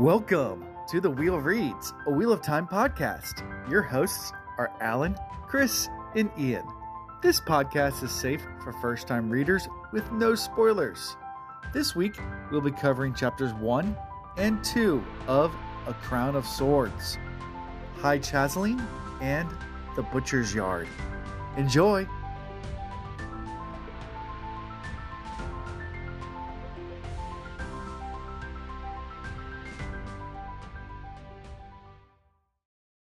Welcome to the Wheel of Reads, a Wheel of Time podcast. Your hosts are Alan, Chris, and Ian. This podcast is safe for first time readers with no spoilers. This week, we'll be covering chapters 1 and 2 of A Crown of Swords, High Chasaline, and The Butcher's Yard. Enjoy!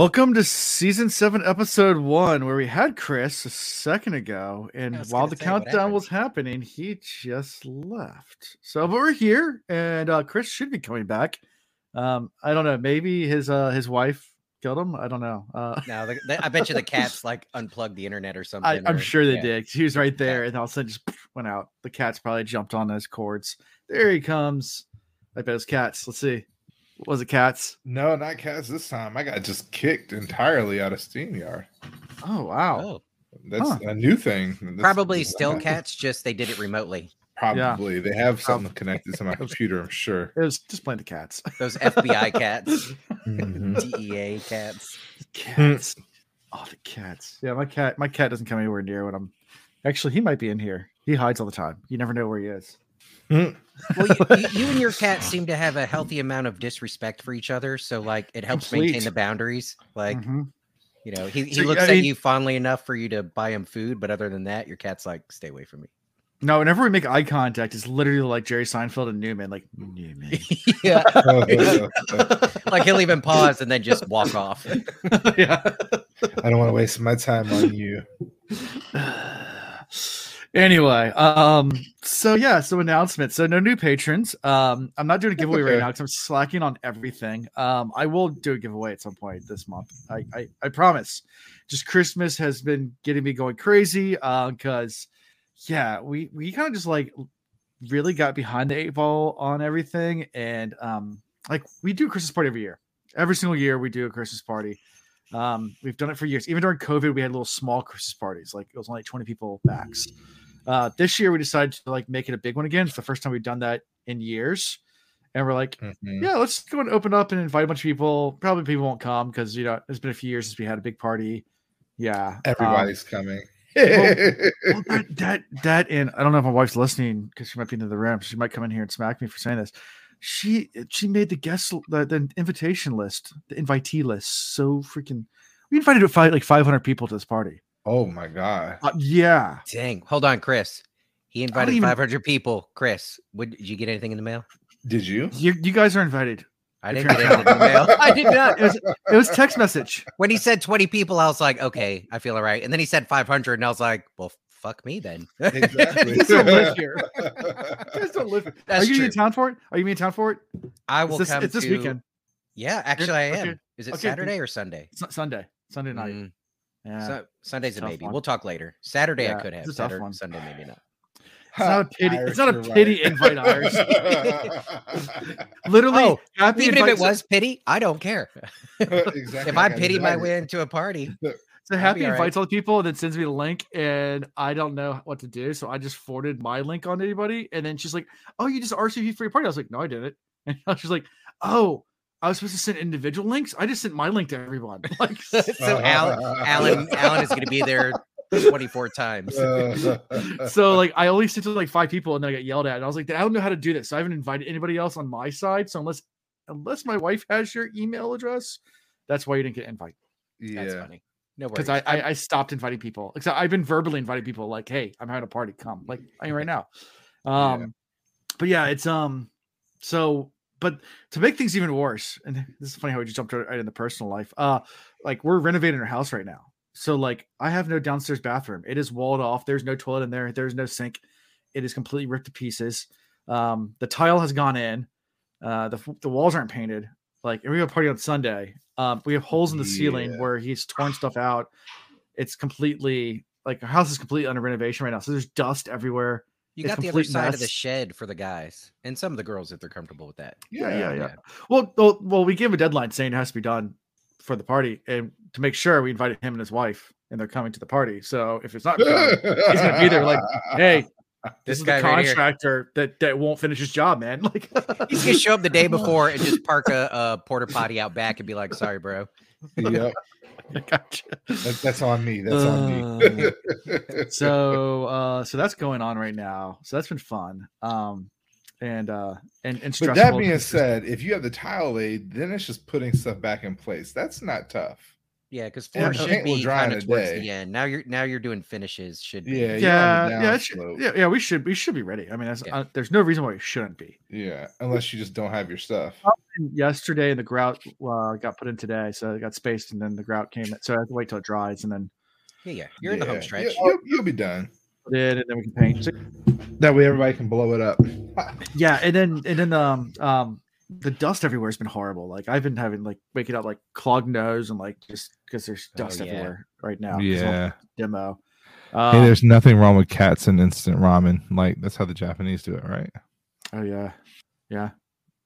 Welcome to season seven, episode one, where we had Chris a second ago, and while the countdown was happening, he just left. So, but we're here, and uh, Chris should be coming back. Um, I don't know, maybe his uh his wife killed him. I don't know. Uh, No, the, the, I bet you the cats like unplugged the internet or something. I, I'm sure they yeah. did. He was right there, Yeah. and all of a sudden just went out. The cats probably jumped on those cords. There he comes. I bet it's cats. Let's see. Was it cats? No, not cats this time. I got just kicked entirely out of StreamYard. Oh wow. Oh, That's Huh. a new thing. This- probably still cats, just they did it remotely. Probably. They have something connected to my computer, I'm sure. It was just playing the cats. Those FBI cats, Mhm. DEA cats. cats. oh, the cats. Yeah, my cat. My cat doesn't come anywhere near when I'm. Actually, he might be in here. He hides all the time. You never know where he is. Well, you, you, you and your cat seem to have a healthy amount of disrespect for each other, so like it helps maintain the boundaries. Like Mhm. you know, he, he So, looks I at mean- you fondly enough for you to buy him food, but other than that, your cat's like, stay away from me. No, whenever we make eye contact, it's literally like Jerry Seinfeld and Newman. Like Newman. yeah, like he'll even pause and then just walk off. yeah. I don't want to waste my time on you. Anyway, um, so yeah, so announcement. So no new patrons. Um, I'm not doing a giveaway right now because I'm slacking on everything. Um, I will do a giveaway at some point this month. I I, I promise. Just Christmas has been getting me going crazy. Uh, because yeah, we we kind of just like really got behind the eight ball on everything, and um, like we do a Christmas party every year. Every single year we do a Christmas party. Um, we've done it for years. Even during COVID, we had little small Christmas parties. Like it was only 20 people max. Uh, this year we decided to like make it a big one again. It's the first time we've done that in years. And we're like, Mhm. yeah, let's go and open up and invite a bunch of people. Probably people won't come because you know it's been a few years since we had a big party. Yeah. um, Everybody's coming. well, that, that that and I don't know if my wife's listening because she might be in the room. She might come in here and smack me for saying this. She she made the guest the, the invitation list, the invitee list, so freaking. We invited like 500 people to this party. Oh my god. Uh, yeah, Dang, hold on, Chris. He invited even- 500 people. Chris, would did you get anything in the mail? Did you? you, you guys are invited. I didn't get anything in the mail. I did not. It was it was text message. When he said 20 people, I was like, okay, I feel all right. And then he said 500, and I was like, well, fuck me then. Exactly. You don't live here. You guys don't live here. That's are you true. in town for it? Are you in town for it? I It's will this, come it's this to- weekend. Yeah, actually, I am. okay, Is it okay, Saturday or Sunday? Su- Sunday. Sunday night. Mm, Yeah. Su- Sunday's a maybe. one. We'll talk later. Saturday, Yeah, I could have. it's a tough Saturday, one. Sunday, maybe not. It's not a pity. Irish, it's not a pity right. invite, Irish. Literally, Oh, happy Even if it was pity, I don't care. exactly. if I pity my way into a party, So happy invites all the people and then sends me the link and I don't know what to do. So I just forwarded my link on anybody. And then she's like, Oh, you just RSVP for your party. I was like, No, I didn't. And she's like, Oh, I was supposed to send individual links. I just sent my link to everyone. Like so Alan, Alan, Alan is going to be there 24 times. So like I only sent to like five people and then I got yelled at. And I was like, I don't know how to do this. So I haven't invited anybody else on my side. So unless unless my wife has your email address, that's why you didn't get an invite. That's yeah. funny. No worries. Because I, I I stopped inviting people. Except I've been verbally inviting people like, hey, I'm having a party, come. Like I am right now. Um but yeah, it's um so but to make things even worse, and this is funny how we just jumped right in the personal life. Uh like we're renovating our house right now. So like I have no downstairs bathroom. It is walled off. There's no toilet in there. There's no sink. It is completely ripped to pieces. Um, the tile has gone in. Uh, the the walls aren't painted. Like and we have a party on Sunday. Um, we have holes in the ceiling where he's torn stuff out. It's completely like our house is completely under renovation right now. So there's dust everywhere. You got the other complete side of the shed for the guys and some of the girls if they're comfortable with that. Yeah, yeah, yeah. Well, well, well, we gave a deadline saying it has to be done for the party, and to make sure, we invited him and his wife, and they're coming to the party. So if it's not done, he's gonna be there. Like, hey, this, This is guy the right contractor that that won't finish his job, man. Like, He's gonna show up the day before and just park a, a porta potty out back and be like, "Sorry, bro." Yep. gotcha. That, that's on me. That's on me. so, uh, so that's going on right now. So that's been fun. Um, and uh, and and But that being said, if you have the tile laid, then it's just putting stuff back in place. That's not tough. Yeah, because Yeah, floor should be dry kind of towards day. the end. Now you're now you're doing finishes. Should be. Yeah, yeah, yeah, it should- yeah, yeah. We should we should be ready. I mean, that's, Yeah. uh, there's no reason why we shouldn't be. Yeah, unless you just don't have your stuff. yesterday and the grout uh, got put in today, so it got spaced, and then the grout came. So I have to wait till it dries, and then yeah, yeah. You're in the home stretch. you- You'll, you'll be done. put it, and then we can paint. That way, everybody can blow it up. yeah, and then and then um um the dust everywhere has been horrible. Like I've been having like waking up like clogged nose and like just because there's Oh, dust yeah. everywhere right now. Yeah. the demo. Hey, Um, there's nothing wrong with cats and instant ramen. Like that's how the Japanese do it, right? oh yeah, yeah.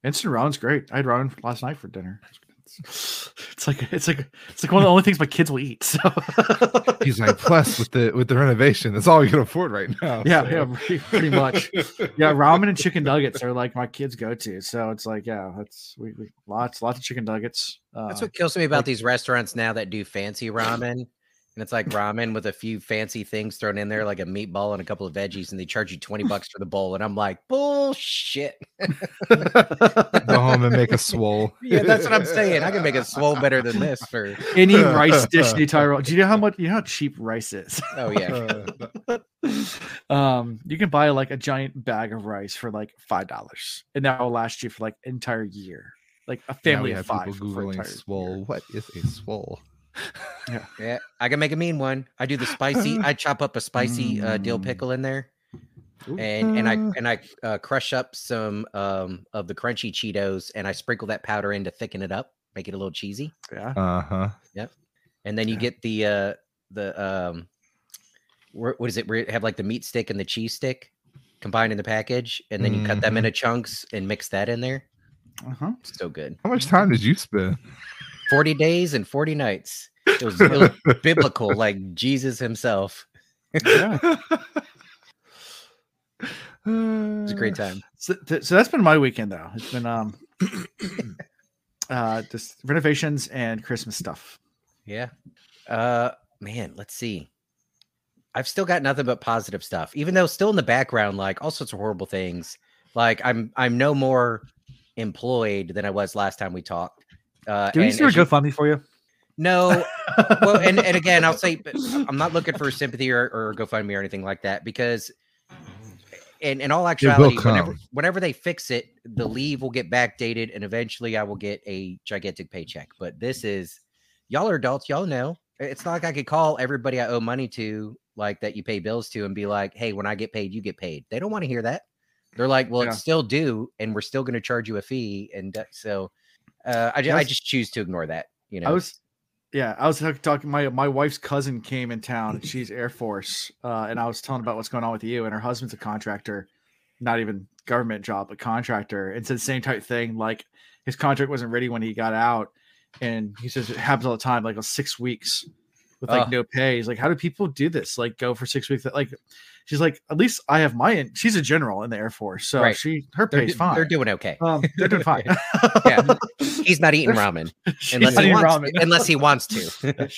Instant ramen's great. I had ramen last night for dinner. It's, it's like it's like it's like one of the only things my kids will eat. So He's like, plus with the with the renovation, that's all we can afford right now. yeah, so- yeah, pretty, pretty much. yeah, ramen and chicken nuggets are like my kids' go to. So it's like, yeah, that's we, we lots, lots of chicken nuggets. Uh, That's what kills me about like- these restaurants now that do fancy ramen. And it's like ramen with a few fancy things thrown in there, like a meatball and a couple of veggies, and they charge you 20 bucks for the bowl. And I'm like, bullshit. Go home and make a swole. Yeah, that's what I'm saying. I can make a swole better than this for any rice dish in the entire world. Do you know how much? You know how cheap rice is? oh yeah. um, you can buy like a giant bag of rice for like five dollars, and that will last you for like entire year. Like a Now family we of five. people for an googling entire swole. year. What is a swole? Yeah. I can make a mean one. I do the spicy, I chop up a spicy uh, dill Mm. pickle in there. And and I Uh. and I uh, crush up some um of the crunchy Cheetos and I sprinkle that powder in to thicken it up, make it a little cheesy. Yeah. Uh huh. Yep. And then you Yeah. get the uh the um wh- what is it where you have like the meat stick and the cheese stick combined in the package and then you cut them into chunks and mix that in there Uh-huh. so good How much time did you spend? 40 days and 40 nights. It was, it was biblical like jesus himself. Yeah. it it was a great time. So, so that's been my weekend though. It's been um uh just renovations and Christmas stuff. yeah. Uh man let's see. I've still got nothing but positive stuff even though still in the background like all sorts of horrible things. Like i'm i'm no more employed than i was last time we talked uh Do we as you- GoFundMe for you? No, well, and, and again, I'll say I'm not looking for sympathy or, or GoFundMe or anything like that because, in, in all actuality, whenever whenever they fix it, the leave will get backdated, and eventually I will get a gigantic paycheck. But this is, y'all are adults, y'all know. It's not like I could call everybody I owe money to, like that you pay bills to, and be like, "Hey, when I get paid, you get paid." They don't want to hear that. They're like, "Well, Yeah. it's still due, and we're still going to charge you a fee," and so uh, I, ju- I Yes. just choose to ignore that. You know, I was yeah, I was talking my my wife's cousin came in town and she's Air Force. Uh, and I was telling about what's going on with you, and her husband's a contractor, not even government job, but contractor, and said the same type thing. Like his contract wasn't ready when he got out, and he says it happens all the time, like six weeks with like no pay. He's like, how do people do this? Like go for six weeks? Like she's like, at least I have my. In-. She's a general in the Air Force, so Right. she her They're, pay's do- fine. they're doing okay. um, they're doing fine. Yeah. He's not eating ramen She's unless he, wants, ramen. unless he wants to.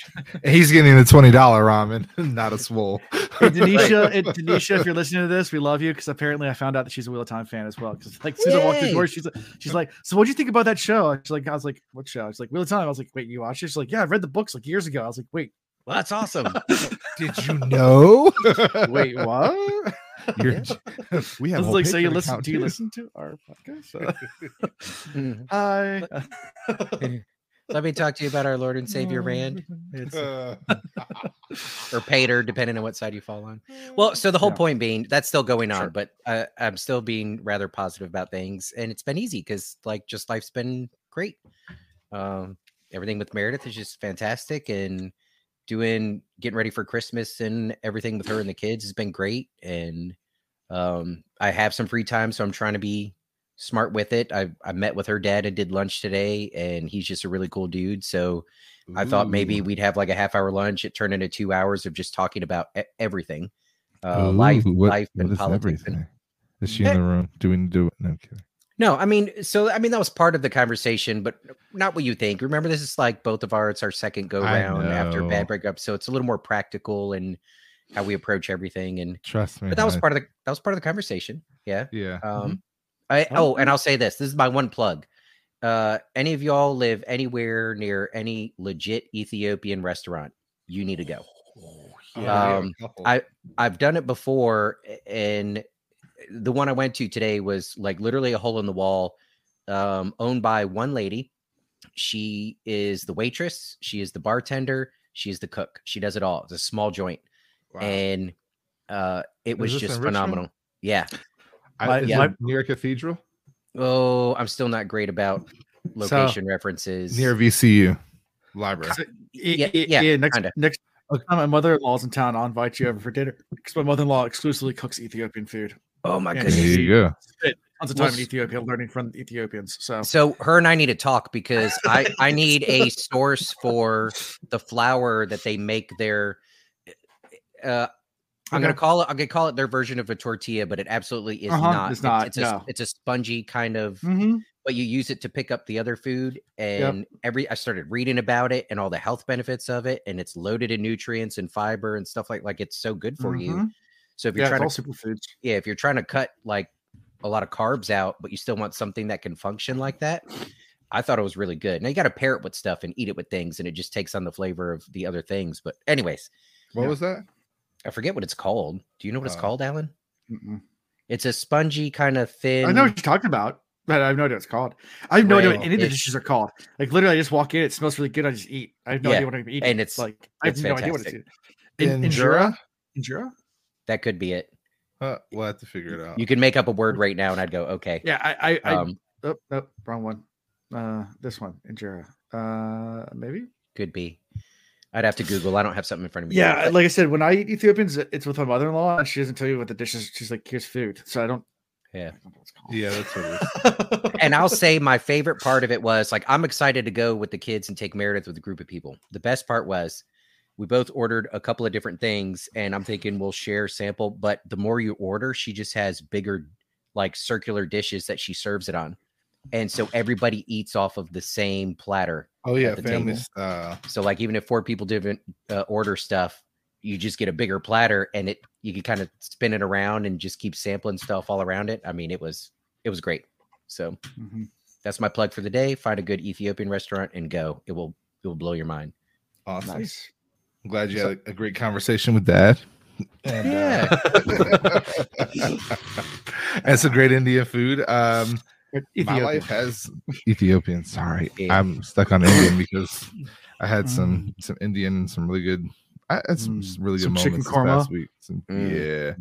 He's getting the twenty dollar ramen, not a swole. Hey, Denisha, and Denisha, if you're listening to this, we love you because apparently I found out that she's a Wheel of Time fan as well. Because like, as soon as I walked through the door, she's like, she's like, so what do you think about that show? She's like, I was like, what show? She's like, Wheel of Time. I was like, wait, you watched it? She's like, yeah, I read the books like years ago. I was like, wait, Well, that's awesome. Did you know? wait, what? You're, we have like, so you listen? Do you too. listen to our podcast? Uh, Mhm. Hi. Let me talk to you about our Lord and Savior Rand. It's, Uh, or Pater, depending on what side you fall on. Well, so the whole Yeah. point being that's still going on, Sure. but uh, I'm still being rather positive about things, and it's been easy because like just life's been great. Um, everything with Meredith is just fantastic, and doing getting ready for Christmas and everything with her and the kids has been great. And um, I have some free time, so I'm trying to be smart with it. I I met with her dad and did lunch today, and he's just a really cool dude. So I thought maybe we'd have like a half hour lunch. It turned into two hours of just talking about everything, uh, life, what- life, what and politics. and- everything? Is she in the room? Do we do it? No I'm kidding. No, I mean, so I mean that was part of the conversation, but not what you think. Remember, this is like both of our it's our second go round after bad breakup, so it's a little more practical and how we approach everything. And Trust me. but that was I- part of the that was part of the conversation. Yeah. Yeah. Um, I oh, and I'll say this: this is my one plug. Uh, any of y'all live anywhere near any legit Ethiopian restaurant, you need to go. oh, yeah, we have a Um, couple. I- I've done it before, and the one I went to today was like literally a hole in the wall, um, owned by one lady. She is the waitress, she is the bartender, she is the cook. She does it all. It's a small joint, Wow. and uh, it Is was just in Richmond? phenomenal. Yeah. I, my- is yeah. near a cathedral? Oh, I'm still not great about location references. Near VCU library. So, Yeah, yeah, yeah, next kinda. next time my mother-in-law's in town, I'll invite you over for dinner because my mother-in-law exclusively cooks Ethiopian food. Oh my Yeah, There goodness. you go. Tons of Well, time in s- Ethiopia, learning from Ethiopians. So So her and I need to talk because I I need a source for the flour that they make their. Uh, I'm gonna call it. I'm gonna call it their version of a tortilla, but it absolutely is Uh-huh, not. it's not, It's, a, no. it's a spongy kind of. Mhm. But you use it to pick up the other food, and every I started reading about it and all the health benefits of it, and it's loaded in nutrients and fiber and stuff like like it's so good for you. So if you're yeah, trying it's to superfoods. yeah, if you're trying to cut like a lot of carbs out, but you still want something that can function like that, I thought it was really good. Now you got to pair it with stuff and eat it with things, and it just takes on the flavor of the other things. But anyways, what Yeah. was that? I forget what it's called. Do you know what it's Uh, called, Alan? Mm-mm. It's a spongy kind of thin. I know what you're talking about, but I have no idea what it's called. I have no idea what any of the dishes are called. Like literally, I just walk in, it smells really good. I just eat. I have no Yeah, idea what I'm eating. and it's- like I have it's no idea what it's fantastic. eating. In, Injera? injera, injera. That could be it. Uh, we'll have to figure it out. You can make up a word right now, and I'd go, okay. Yeah, I, I, I Um, oh, no, wrong one. Uh, this one, injera. Uh, maybe. could be. I'd have to Google. I don't have something in front of me. Yeah, like I said, when I eat Ethiopians, it's with my mother-in-law, and she doesn't tell you what the dishes. She's like, "Here's food," so I don't. Yeah. I don't know what it's called. yeah, that's what it is. and I'll say my favorite part of it was like I'm excited to go with the kids and take Meredith with a group of people. The best part was we both ordered a couple of different things, and I'm thinking we'll share sample. But the more you order, she just has bigger, like circular dishes that she serves it on, and so everybody eats off of the same platter. Oh yeah, the family table. style. So like even if four people didn't uh, order stuff, you just get a bigger platter, and it you can kind of spin it around and just keep sampling stuff all around it. I mean, it was it was great. So Mhm. that's my plug for the day. Find a good Ethiopian restaurant and go. It will it will blow your mind. Awesome. Nice. I'm glad you had a, a great conversation with Dad. And, Yeah. uh, That's a great Indian food. Um, my Ethiopian. life has Ethiopian. Sorry, Yeah. I'm stuck on Indian because I had Mm. some some Indian and some really good. I had some Mm. really good Some chicken moments this past week. Some, Mm. Yeah,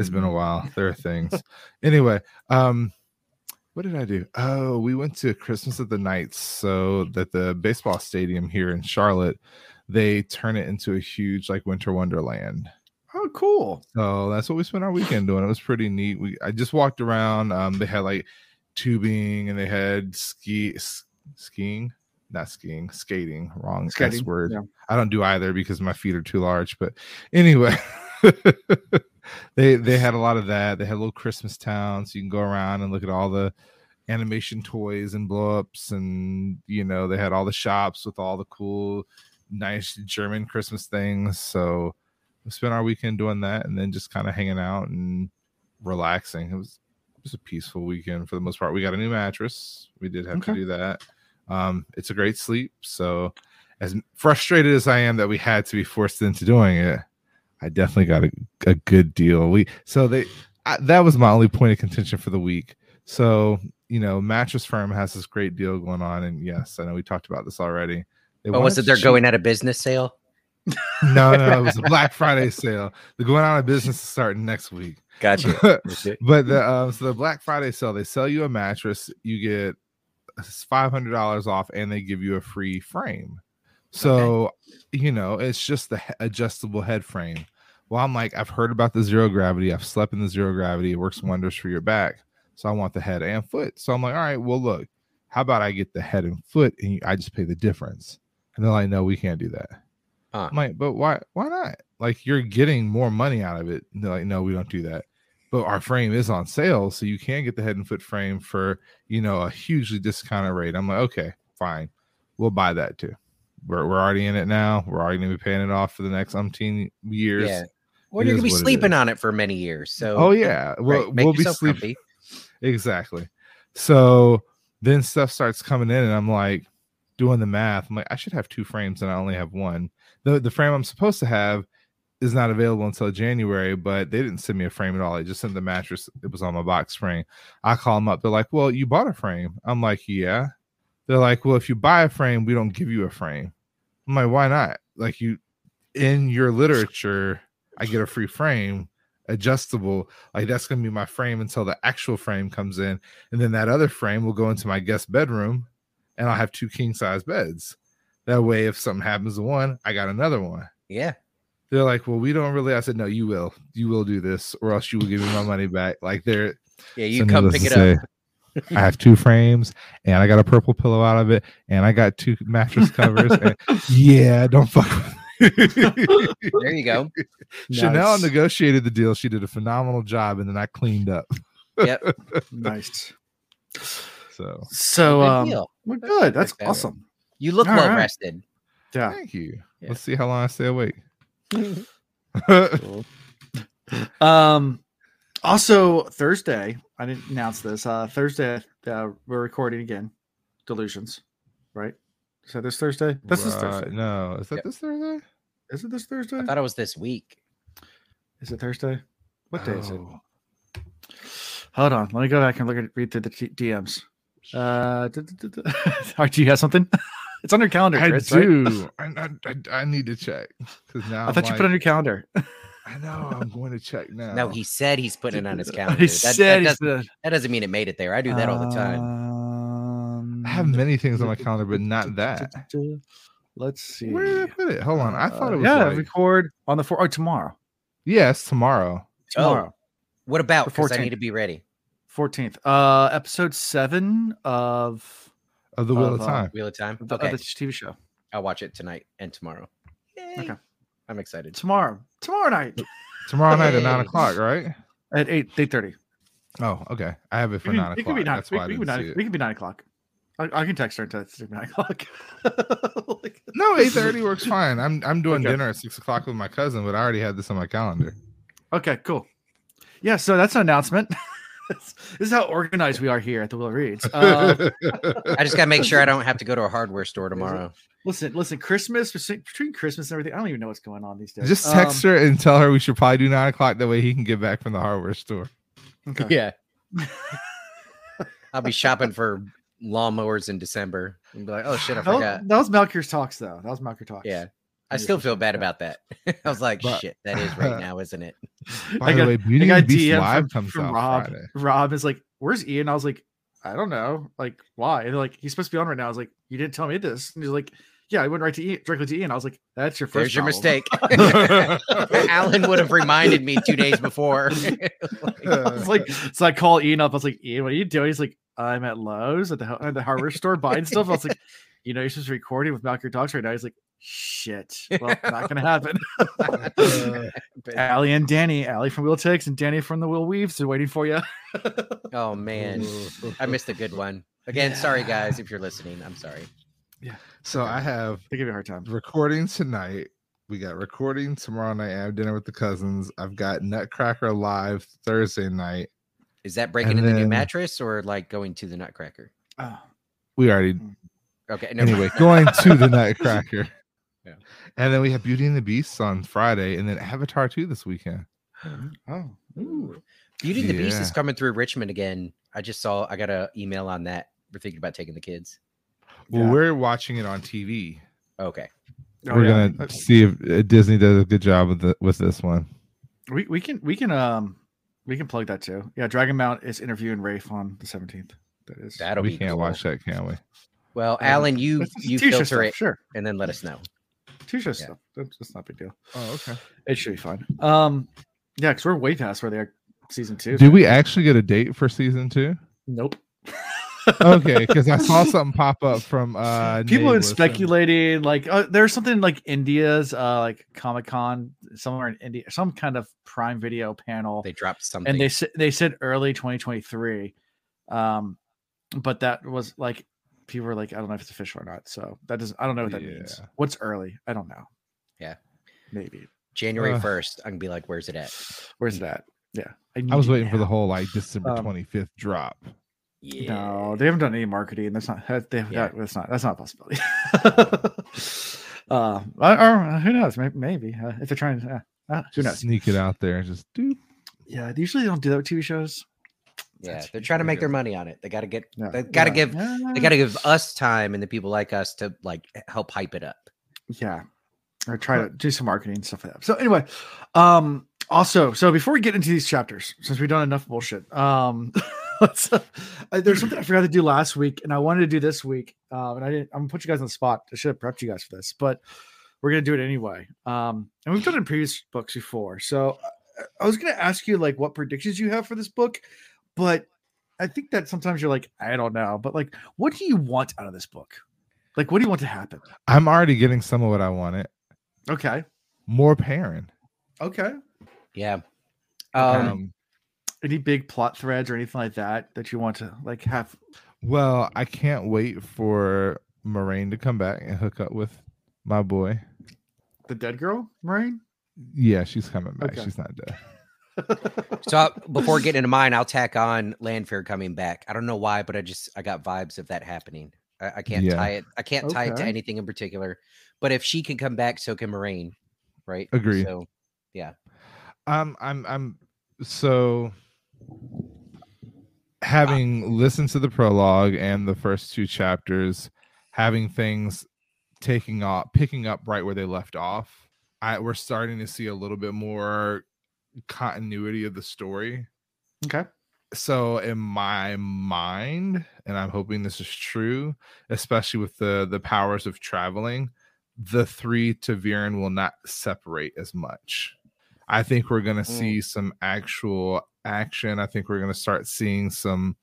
it's been a while. There are things. anyway, um, what did I do? Oh, we went to Christmas at the Knights. So that the baseball stadium here in Charlotte, they turn it into a huge like winter wonderland. Oh, cool. So that's what we spent our weekend doing. It was pretty neat. We I just walked around. Um, they had like tubing and they had ski skiing, not skiing, skating. Wrong S word. yeah. I don't do either because my feet are too large. But anyway, they they had a lot of that. They had a little Christmas town, so you can go around and look at all the animation toys and blow ups, and you know they had all the shops with all the cool, nice German Christmas things. So we spent our weekend doing that, and then just kind of hanging out and relaxing. It was just a peaceful weekend for the most part. We got a new mattress. We did have Okay. to do that. Um, it's a great sleep. So as frustrated as I am that we had to be forced into doing it, I definitely got a, a good deal. We so they I, that was my only point of contention for the week. So you know, Mattress Firm has this great deal going on, and yes, I know we talked about this already. They But was it they're going out of business sale? No, no, it was a Black Friday sale. They're going out of business starting next week. Gotcha. but the um, so the Black Friday sale, they sell you a mattress, you get five hundred dollars off, and they give you a free frame. So you know, it's just the adjustable head frame. Well, I'm like, I've heard about the zero gravity. I've slept in the zero gravity. It works wonders for your back. So I want the head and foot. So I'm like, all right, well, look, how about I get the head and foot, and I just pay the difference? And they're like, no, we can't do that. Huh. I'm like, but why? Why not? Like, you're getting more money out of it. And they're like, no, we don't do that. But our frame is on sale, so you can get the head and foot frame for you know a hugely discounted rate. I'm like, okay, fine, we'll buy that too. We're we're already in it now. We're already gonna be paying it off for the next umpteen years. Yeah. Well, you're gonna be sleeping on it for many years. So Oh yeah, right, we'll, make we'll be sleeping. comfy. Exactly. So then stuff starts coming in, and I'm like doing the math. I'm like, I should have two frames, and I only have one. The the frame I'm supposed to have is not available until January, but they didn't send me a frame at all. They just sent the mattress. It was on my box spring. I call them up. They're like, "Well, you bought a frame." I'm like, "Yeah." They're like, "Well, if you buy a frame, we don't give you a frame." I'm like, "Why not?" Like you in your literature, I get a free frame adjustable like that's gonna be my frame until the actual frame comes in and then that other frame will go into my guest bedroom and i'll have two king size beds that way if something happens to one i got another one Yeah. they're like well we don't really i said no you will you will do this or else you will give me my money back like they're Yeah. You so come pick to it up. i have two frames and i got a purple pillow out of it and i got two mattress covers and yeah don't fuck with me. There you go. Chanel Nice. negotiated the deal. She did a phenomenal job, and then I cleaned up. Yep. nice. So So um, deal. We're good. That's Like awesome. You look All well right. rested. Yeah. thank you. Yeah. Let's see how long I stay awake. Um. Also Thursday, I didn't announce this. Uh, Thursday, uh, we're recording again. Delusions, right? Is that this Thursday? This Right, Thursday. No, is that Yep. this Thursday? Is it this Thursday? I thought it was this week. Is it Thursday? What day is it? Oh, Hold on. Let me go back and look at read through the T- DMs. Uh, do you have something? it's on your calendar, I Chris. right? do. I, I, I, I need to check because now I I'm thought you put on your calendar. I know. I'm going to check now. No, he said he's putting it on his calendar. he That- that, said he's doesn't, the. that doesn't mean it made it there. I do that all the time. Um, I have many things on my calendar, but not that. Let's see. Where did I put it? Hold on. I thought Uh, it was yeah, like, record on the four. Oh, tomorrow. yes, tomorrow. Tomorrow, What about? The Because I need to be ready. Fourteenth. Uh, episode seven of Of the Wheel of Of, uh, Time. Wheel of Time. of the, of Okay, the TV show. I'll watch it tonight and tomorrow. Yay. Okay. I'm excited. Tomorrow. Tomorrow night Tomorrow night at nine o'clock, right? at eight eight thirty. Oh, okay. I have it for We nine o'clock. can be nine. That's We, why we, can didn't be see nine it. we can be nine o'clock. I, I can text her to to nine o'clock. Like- No, eight thirty works fine. I'm I'm doing Okay. dinner at six o'clock with my cousin, but I already had this on my calendar. Okay, cool. Yeah, so that's an announcement. this is how organized we are here at the Wheel Reads. Uh, I just gotta make sure I don't have to go to a hardware store tomorrow. listen, listen. Christmas between Christmas and everything. I don't even know what's going on these days. Just text Um, her and tell her we should probably do nine o'clock. That way he can get back from the hardware store. okay. Yeah. I'll be shopping for lawnmowers in December and be like, oh shit, I That was, forgot. that was Malkier's talks, though. That was Malkier talks. Yeah. I still feel bad about that. I was like, But- shit, that is right now, isn't it? By I the got, way, Beauty I got and the Beast DM Live from, comes from out Rob. Friday. Rob is like, "Where's Ian?" I was like, "I don't know. Like, why?" And they're like, "He's supposed to be on right now." I was like, "You didn't tell me this." And he's like, "Yeah, I went right to Ian, directly to Ian." I was like, "That's your first. There's your mistake. Alan would have reminded me two days before. I was like, so I call Ian up. I was like, Ian, what are you doing? He's like, I'm at Lowe's at the at the hardware store buying stuff. I was like, you know, you're supposed to be recording with Malkier Talks right now. He's like, Shit. Well, not gonna happen. Uh, but- Allie and Danny, Allie from Wheel Takes and Danny from the Wheel Weaves are waiting for you. oh man, I missed a good one. Again, sorry guys if you're listening. I'm sorry. Yeah. So I have They give you a hard time. recording tonight. We got recording tomorrow night. I have dinner with the cousins. I've got Nutcracker live Thursday night. Is that breaking And in the new mattress or like going to the Nutcracker? Oh, We already Okay. never anyway going to the Nutcracker. Yeah. And then we have Beauty and the Beast on Friday, and then Avatar 2 this weekend. oh, ooh. Beauty and the Beast is coming through Richmond again. I just saw. I got an email on that. We're thinking about taking the kids. Well, Yeah. we're watching it on TV. Okay. Oh, we're yeah. gonna see if uh, Disney does a good job with the, with this one. We we can we can um we can plug that too. Yeah, Dragonmount is interviewing Rafe on the seventeenth. That is That'll we be can't cool. watch that, can we? Well, Um, Alan, you you filter stuff, it Sure, and then let us know. T-shirt Yeah. stuff. That's, that's not a big deal. Oh, okay. It should be fine. Um, yeah, because we're way past where they are season two. Did we actually get a date for season two? Nope. Okay, because I saw something pop up from uh People have been Nameless and- speculating like uh, there's something like India's uh like Comic Con somewhere in India, some kind of Prime Video panel, They dropped something. and they said they said early 2023, um, but that was like people are like I don't know if it's official or not, so that doesn't I don't know what that means. What's early? I don't know. Yeah. maybe. January Uh, first. I'm gonna be like, "Where's it at?" Where's that? Yeah, I was need it waiting for the whole like December Um, twenty fifth drop. Yeah. No, they haven't done any marketing. That's not. That, they, Yeah. that, that's not. That's not a possibility. uh, or, or who knows? Maybe, maybe uh, if they're trying. to Uh, uh, who knows? Sneak it out there and just do. Yeah, usually they usually don't do that with TV shows. Yeah, That's they're trying to make usually their money on it. They got to get. Yeah, They got to yeah, give. yeah, They got to give us time and the people like us to like help hype it up. yeah, or try to do some marketing and stuff like that. So anyway, um, also, so before we get into these chapters, since we've done enough bullshit, um, let's, uh, there's something I forgot to do last week, and I wanted to do this week, um, and I didn't. I'm gonna put you guys on the spot. I should have prepped you guys for this, but we're gonna do it anyway. Um, and we've done it in previous books before, so uh, I was gonna ask you like what predictions you have for this book, but I think that sometimes you're like, I don't know, but like, what do you want out of this book? Like, what do you want to happen? I'm already getting some of what I wanted. Okay. More Perrin. Okay. Yeah. Okay. Um, Any big plot threads or anything like that that you want to like have? Well, I can't wait for Moiraine to come back and hook up with my boy. The dead girl, Moiraine. Yeah, she's coming back. Okay. She's not dead. So I- before getting into mine, I'll tack on Lanfear coming back. I don't know why, but I just I got vibes of that happening. I, I can't Yeah. tie it. I can't tie it to anything in particular. But if she can come back, so can Moiraine, right? Agree. So yeah. Um, I'm I'm so having listened to the prologue and the first two chapters, having things taking off, picking up right where they left off. I we're starting to see a little bit more continuity of the story. okay. so in my mind and i'm hoping this is true especially with the the powers of traveling the three ta'veren will not separate as much i think we're going to Mm. see some actual action i think we're going to start seeing some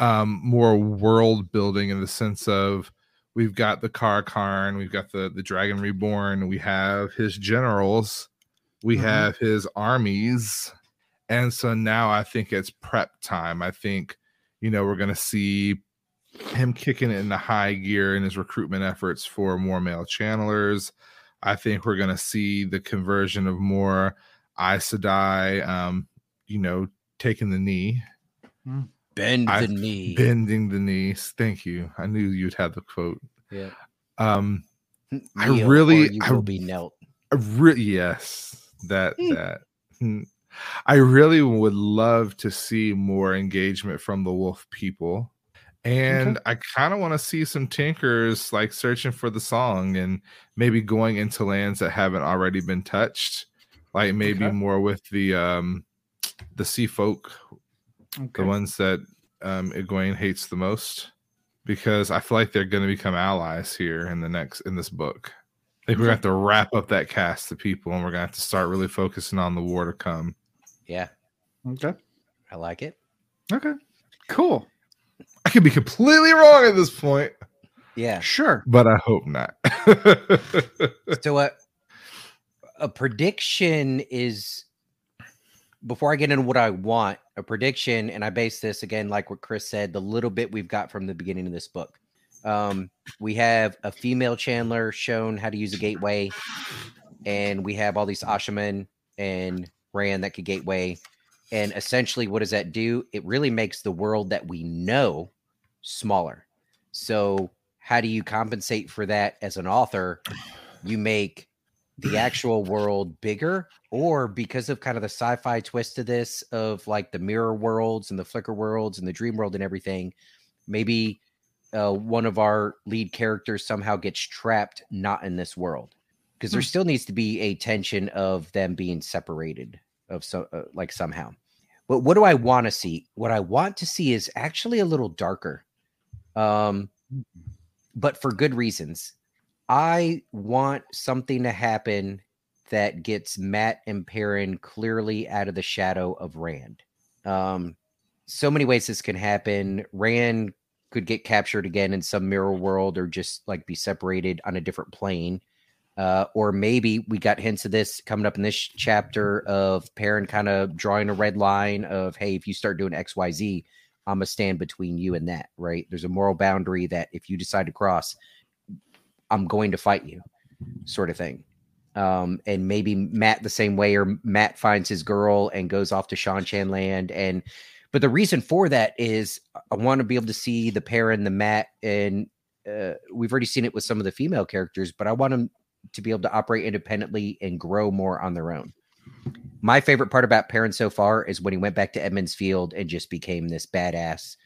um more world building in the sense of we've got the Car'a'carn we've got the the dragon reborn we have his generals we Mhm. have his armies and so now I think it's prep time. I think, you know, we're going to see him kicking it into high gear in his recruitment efforts for more male channelers. I think we're going to see the conversion of more Aes Sedai, um, you know, taking the knee, bend I- the knee. bending the knees. Thank you. I knew you'd have the quote. Yeah. Um, I Kneel, or really- you I- will be knelt. I re- yes, that Hmm. that. Hmm. I really would love to see more engagement from the wolf people. And I kind of want to see some tinkers like searching for the song and maybe going into lands that haven't already been touched. Like maybe Okay. more with the um the sea folk, Okay. the ones that um Egwene hates the most. Because I feel like they're gonna become allies here in the next in this book. I think we're gonna have to wrap up that cast of people and we're gonna have to start really focusing on the war to come. Yeah, Okay. I like it. Okay. Cool. I could be completely wrong at this point. Yeah. Sure. but I hope not. So a a prediction is before I get into what I want, a prediction, and I base this again, like what Chris said, the little bit we've got from the beginning of this book. Um, we have a female channeler shown how to use a gateway, and we have all these Asha'man and Rand that could gateway. And essentially, what does that do? It really makes the world that we know smaller. So, how do you compensate for that as an author? You make the actual world bigger, or because of kind of the sci-fi twist to this, of like the mirror worlds and the flicker worlds and the dream world and everything, maybe uh, one of our lead characters somehow gets trapped not in this world because there Hmm. still needs to be a tension of them being separated of so uh, like somehow. But what do I want to see? What I want to see is actually a little darker, um, but for good reasons. I want something to happen that gets Mat and Perrin clearly out of the shadow of Rand. Um, so many ways this can happen. Rand could get captured again in some mirror world or just like be separated on a different plane. Uh, or maybe we got hints of this coming up in this chapter of Perrin kind of drawing a red line of, hey, if you start doing XYZ, I'm going to stand between you and that, right? There's a moral boundary that if you decide to cross, I'm going to fight you, sort of thing. Um, and maybe Mat the same way, or Mat finds his girl and goes off to Seanchan land. And but the reason for that is I want to be able to see the pair and the Mat, and uh, we've already seen it with some of the female characters, but I want them to be able to operate independently and grow more on their own. My favorite part about Perrin so far is when he went back to Emond's Field and just became this badass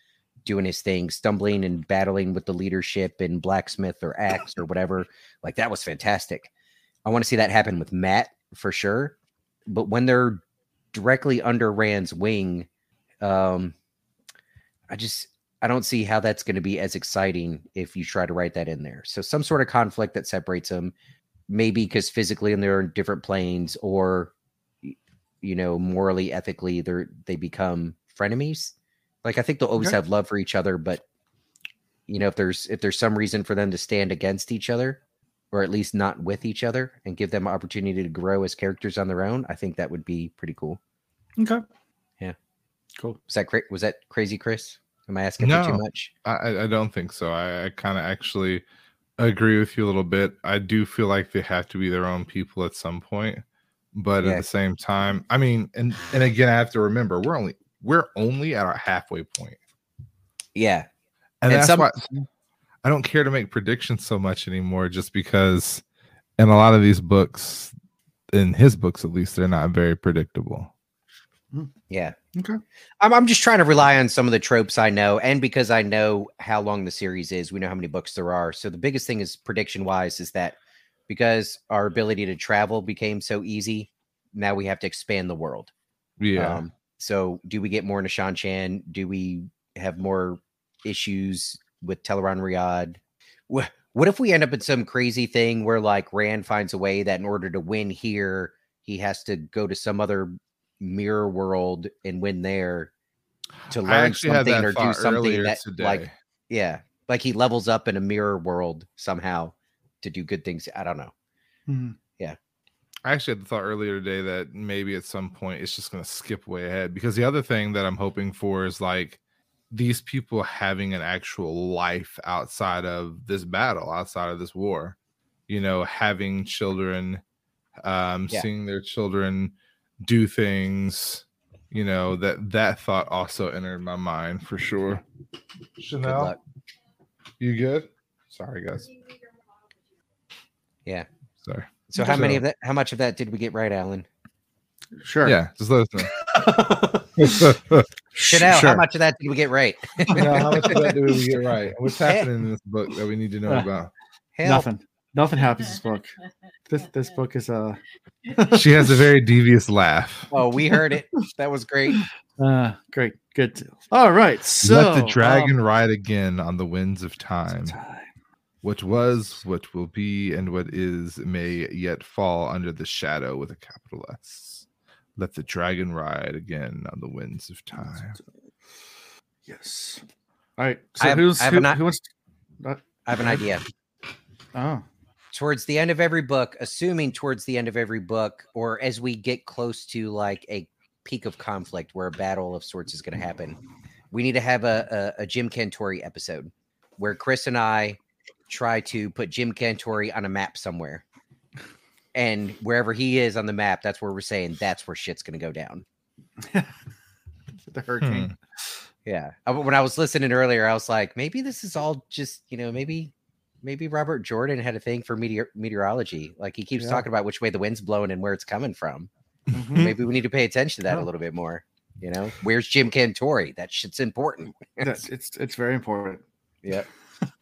doing his thing, stumbling and battling with the leadership and blacksmith or axe or whatever. Like that was fantastic. I want to see that happen with Mat for sure. But when they're directly under Rand's wing, um, I just I don't see how that's going to be as exciting if you try to write that in there. So some sort of conflict that separates them, maybe because physically and they're in different planes, or you know, morally, ethically, they're they become frenemies. Like I think they'll always have love for each other, but you know, if there's if there's some reason for them to stand against each other, or at least not with each other, and give them opportunity to grow as characters on their own, I think that would be pretty cool. Okay. Cool. Was that cra- was that crazy, Chris? Am I asking for too much? I, I- I don't think so. I, I kind of actually agree with you a little bit. I do feel like they have to be their own people at some point, but Yeah. at the same time, I mean, and and again, I have to remember we're only we're only at our halfway point, Yeah, and, And that's some- why I don't care to make predictions so much anymore, just because in a lot of these books, in his books at least, they're not very predictable. Yeah. Okay. I'm I'm just trying to rely on some of the tropes I know, and because I know how long the series is, we know how many books there are. So the biggest thing is prediction wise is that because our ability to travel became so easy, now we have to expand the world. Yeah, Um, so do we get more into Seanchan? Do we have more issues with Tel'aran'rhiod? What, what if we end up in some crazy thing where like Rand finds a way that in order to win here, he has to go to some other mirror world and win there to learn something or do something that today. like yeah, like he levels up in a mirror world somehow to do good things. I don't know. Mhm. I actually had the thought earlier today that maybe at some point it's just going to skip way ahead because the other thing that I'm hoping for is like these people having an actual life outside of this battle, outside of this war. You know, having children, um, Yeah. seeing their children do things. You know that that thought also entered my mind for sure. Chanel, luck. you good? Sorry, guys. Yeah. Sorry. So how many of that? How much of that did we get right, Alan? Sure. Yeah, just let us know. Chanel, sure. how much of that did we get right? Now, how much of that do we get right? What's happening in this book that we need to know Uh, about? Hell, Nothing. Nothing happens this book. This this book is uh She has a very devious laugh. Oh, we heard it. That was great. uh great. Good. All right. So Let the dragon um, ride again on the winds of time. What was, what will be, and what is may yet fall under the shadow with a capital S. Let the dragon ride again on the winds of time. Yes. All right. I So have- who's I have who, an who wants? uh, I have an idea. Oh, Towards the end of every book, assuming towards the end of every book, or as we get close to like a peak of conflict where a battle of sorts is going to happen, we need to have a, a, a Jim Cantore episode where Chris and I try to put Jim Cantore on a map somewhere. And wherever he is on the map, that's where we're saying that's where shit's going to go down. the hurricane. Hmm. Yeah. I- When I was listening earlier, I was like, maybe this is all just, you know, maybe maybe Robert Jordan had a thing for meteor- meteorology. Like he keeps Yeah. talking about which way the wind's blowing and where it's coming from. Mhm. Maybe we need to pay attention to that a little bit more. You know, where's Jim Cantore? That shit's important. That's- it's it's very important. Yep.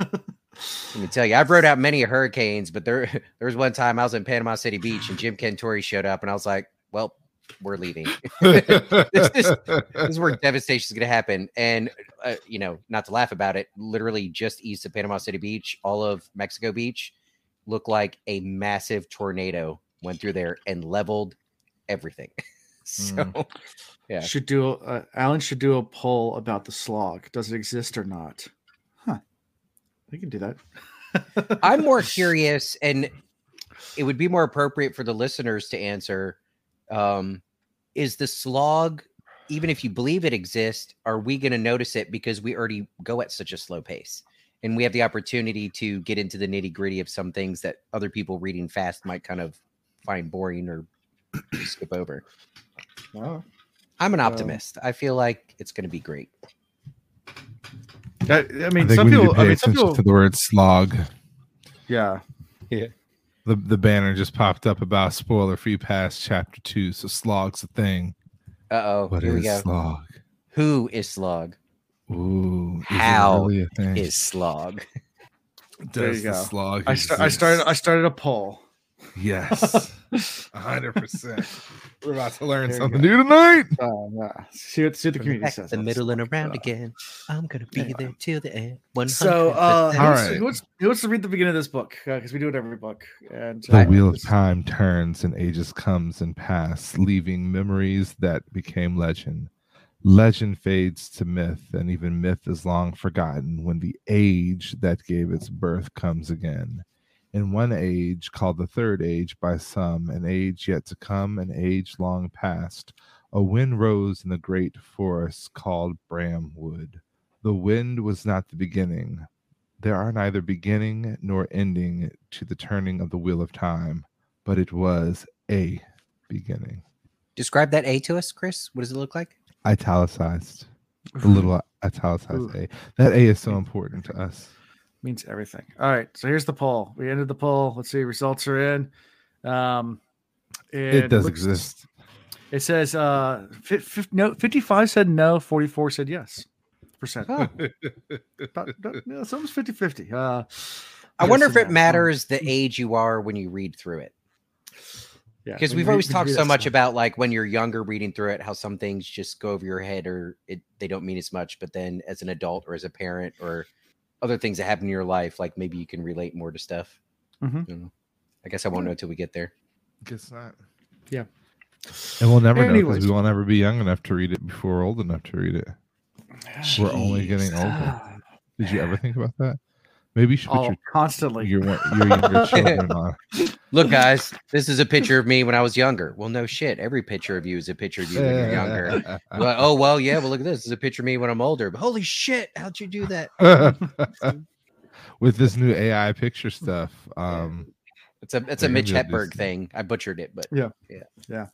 Let me tell you, I've rode out many hurricanes, but there there was one time I was in Panama City Beach and Jim Cantore showed up, and I was like, "Well, we're leaving. this is this is where devastation is going to happen." And uh, you know, not to laugh about it, literally just east of Panama City Beach, all of Mexico Beach looked like a massive tornado went through there and leveled everything. so, yeah, Should do uh, Alan should do a poll about the slog. Does it exist or not? Huh. We can do that. I'm more curious, and it would be more appropriate for the listeners to answer. Um, is the slog, even if you believe it exists, are we going to notice it because we already go at such a slow pace? And we have the opportunity to get into the nitty gritty of some things that other people reading fast might kind of find boring or skip over. Wow. I'm an Um, optimist. I feel like it's going to be great. I, I I mean, think some we need people. to I mean, some people. to the word slog. Yeah yeah. The the banner just popped up about spoiler free past chapter two. So slog's a thing. Uh oh. What Here we is go. slog? Who is slog? Ooh, is it How really? Is slog? There you go. slog? I, sta- I started. I started a poll. Yes, hundred percent. We're about to learn There something new tonight. Uh, yeah. See what see what the community back says. the middle and around Uh, again. I'm gonna be anyway. there till the end. One So, uh, who, All wants, who, wants, who wants to read the beginning of this book? Because we do it every book. And The uh, wheel of time turns and ages comes and pass, leaving memories that became legend. Legend fades to myth, and even myth is long forgotten when the age that gave its birth comes again. In one age, called the third age by some, an age yet to come, an age long past, a wind rose in the great forest called Braem Wood. The wind was not the beginning, there are neither beginning nor ending to the turning of the wheel of time, but it was a beginning. Describe that A to us, Chris. What does it look like? Italicized, a little italicized Ooh. A. That A is so important to us. Means everything. All right, so here's the poll. We ended the poll. Let's see, results are in. Um, It does looks- exist. It says uh, fi- fif- no, 55 said no, 44 said yes. Percent. Oh. About- about- yeah, it's almost 50 50. Uh, I wonder if it and no. matters the age you are when you read through it. Yeah, Because we've always talked so much stuff. about like when you're younger reading through it, how some things just go over your head or it they don't mean as much. But then as an adult or as a parent or other things that happen in your life, like maybe you can relate more to stuff. Mhm. You know? I guess I won't know until we get there. Guess not. Yeah. And we'll never know because we will never be young enough to read it before we're old enough to read it. We're only getting older. Did you ever think about that? Maybe you should Oh, put constantly. your, your, your younger children on. Look, guys, this is a picture of me when I was younger. Well, no shit. Every picture of you is a picture of you when you're younger. Well, oh well, yeah. Well, look at this. This is a picture of me when I'm older. But holy shit, how'd you do that? With this new AI picture stuff, um, It's a it's a Mitch gonna Hedberg thing. I butchered it, but Yeah. yeah, Yeah.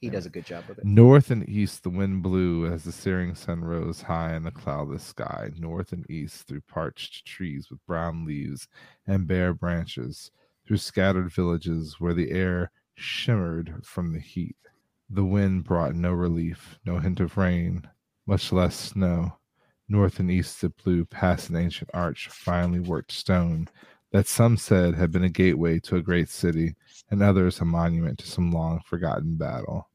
He does a good job with it. North and east, the wind blew as the searing sun rose high in the cloudless sky. North and east, through parched trees with brown leaves and bare branches, through scattered villages where the air shimmered from the heat. The wind brought no relief, no hint of rain, much less snow. North and east it blew past an ancient arch, finely worked stone, that some said had been a gateway to a great city, and others a monument to some long forgotten battle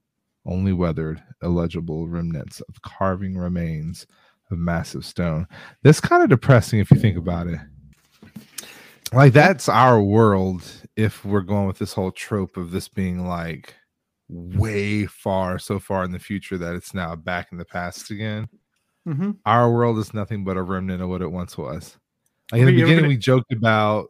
only weathered, illegible remnants of carving remains of massive stone. That's kind of depressing if you think about it. Like that's our world if we're going with this whole trope of this being like way far, so far in the future that it's now back in the past again. hmm Our world is nothing but a remnant of what it once was. Like in the mean, you ever beginning, we joked about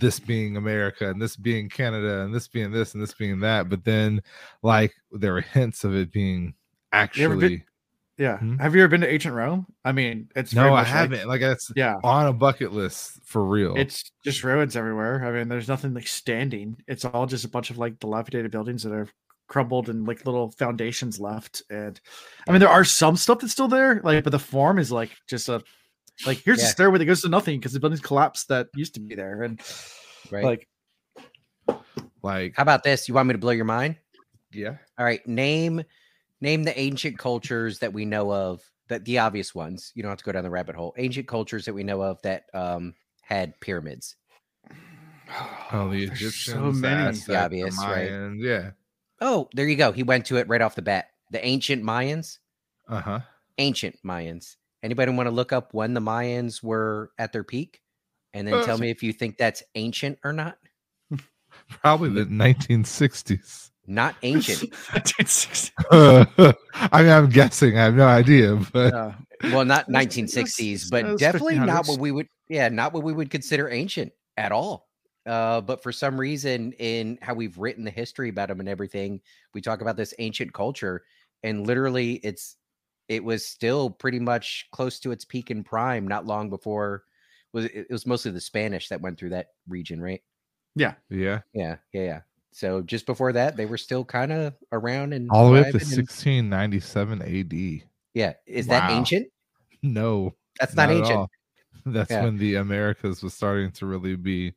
this being America and this being Canada and this being this and this being that, but then like there were hints of it being You ever been- actually. Yeah. Hmm? Have you ever been to ancient Rome? I mean, it's No, I haven't. Like that's yeah. on a bucket list for real. It's just ruins everywhere. I mean, there's nothing like standing. It's all just a bunch of like dilapidated buildings that are crumbled and like little foundations left. And I mean, there are some stuff that's still there, like, but the form is like just a like here's a stairway that goes to nothing because the buildings collapsed that used to be there. And Right. like, like How about this? You want me to blow your mind? yeah. All right, name name the ancient cultures that we know of. That the obvious ones. You don't have to go down the rabbit hole. Ancient cultures that we know of that um had pyramids. Oh, the there's Egyptians, so many. Aztecs, The obvious, right? Mayans, Yeah. Oh, there you go. He went to it right off the bat. The ancient Mayans. Uh huh. Ancient Mayans. Anybody want to look up when the Mayans were at their peak? And then tell Uh, me if you think that's ancient or not. Probably the 1960s. Not ancient. 1960. I mean, I'm guessing. I have no idea, but yeah. well, not 1960s, but that's definitely not what we would, yeah, not what we would consider ancient at all. Uh, but for some reason, in how we've written the history about them and everything, we talk about this ancient culture, and literally, it's it was still pretty much close to its peak and prime not long before. Was it it was mostly the Spanish that went through that region, right? yeah, Yeah, yeah, yeah. So just before that, they were still kind of around and all the way up to thriving and- 1697 AD. yeah, is that ancient? No, That's not, at ancient. That's Yeah. when the Americas was starting to really be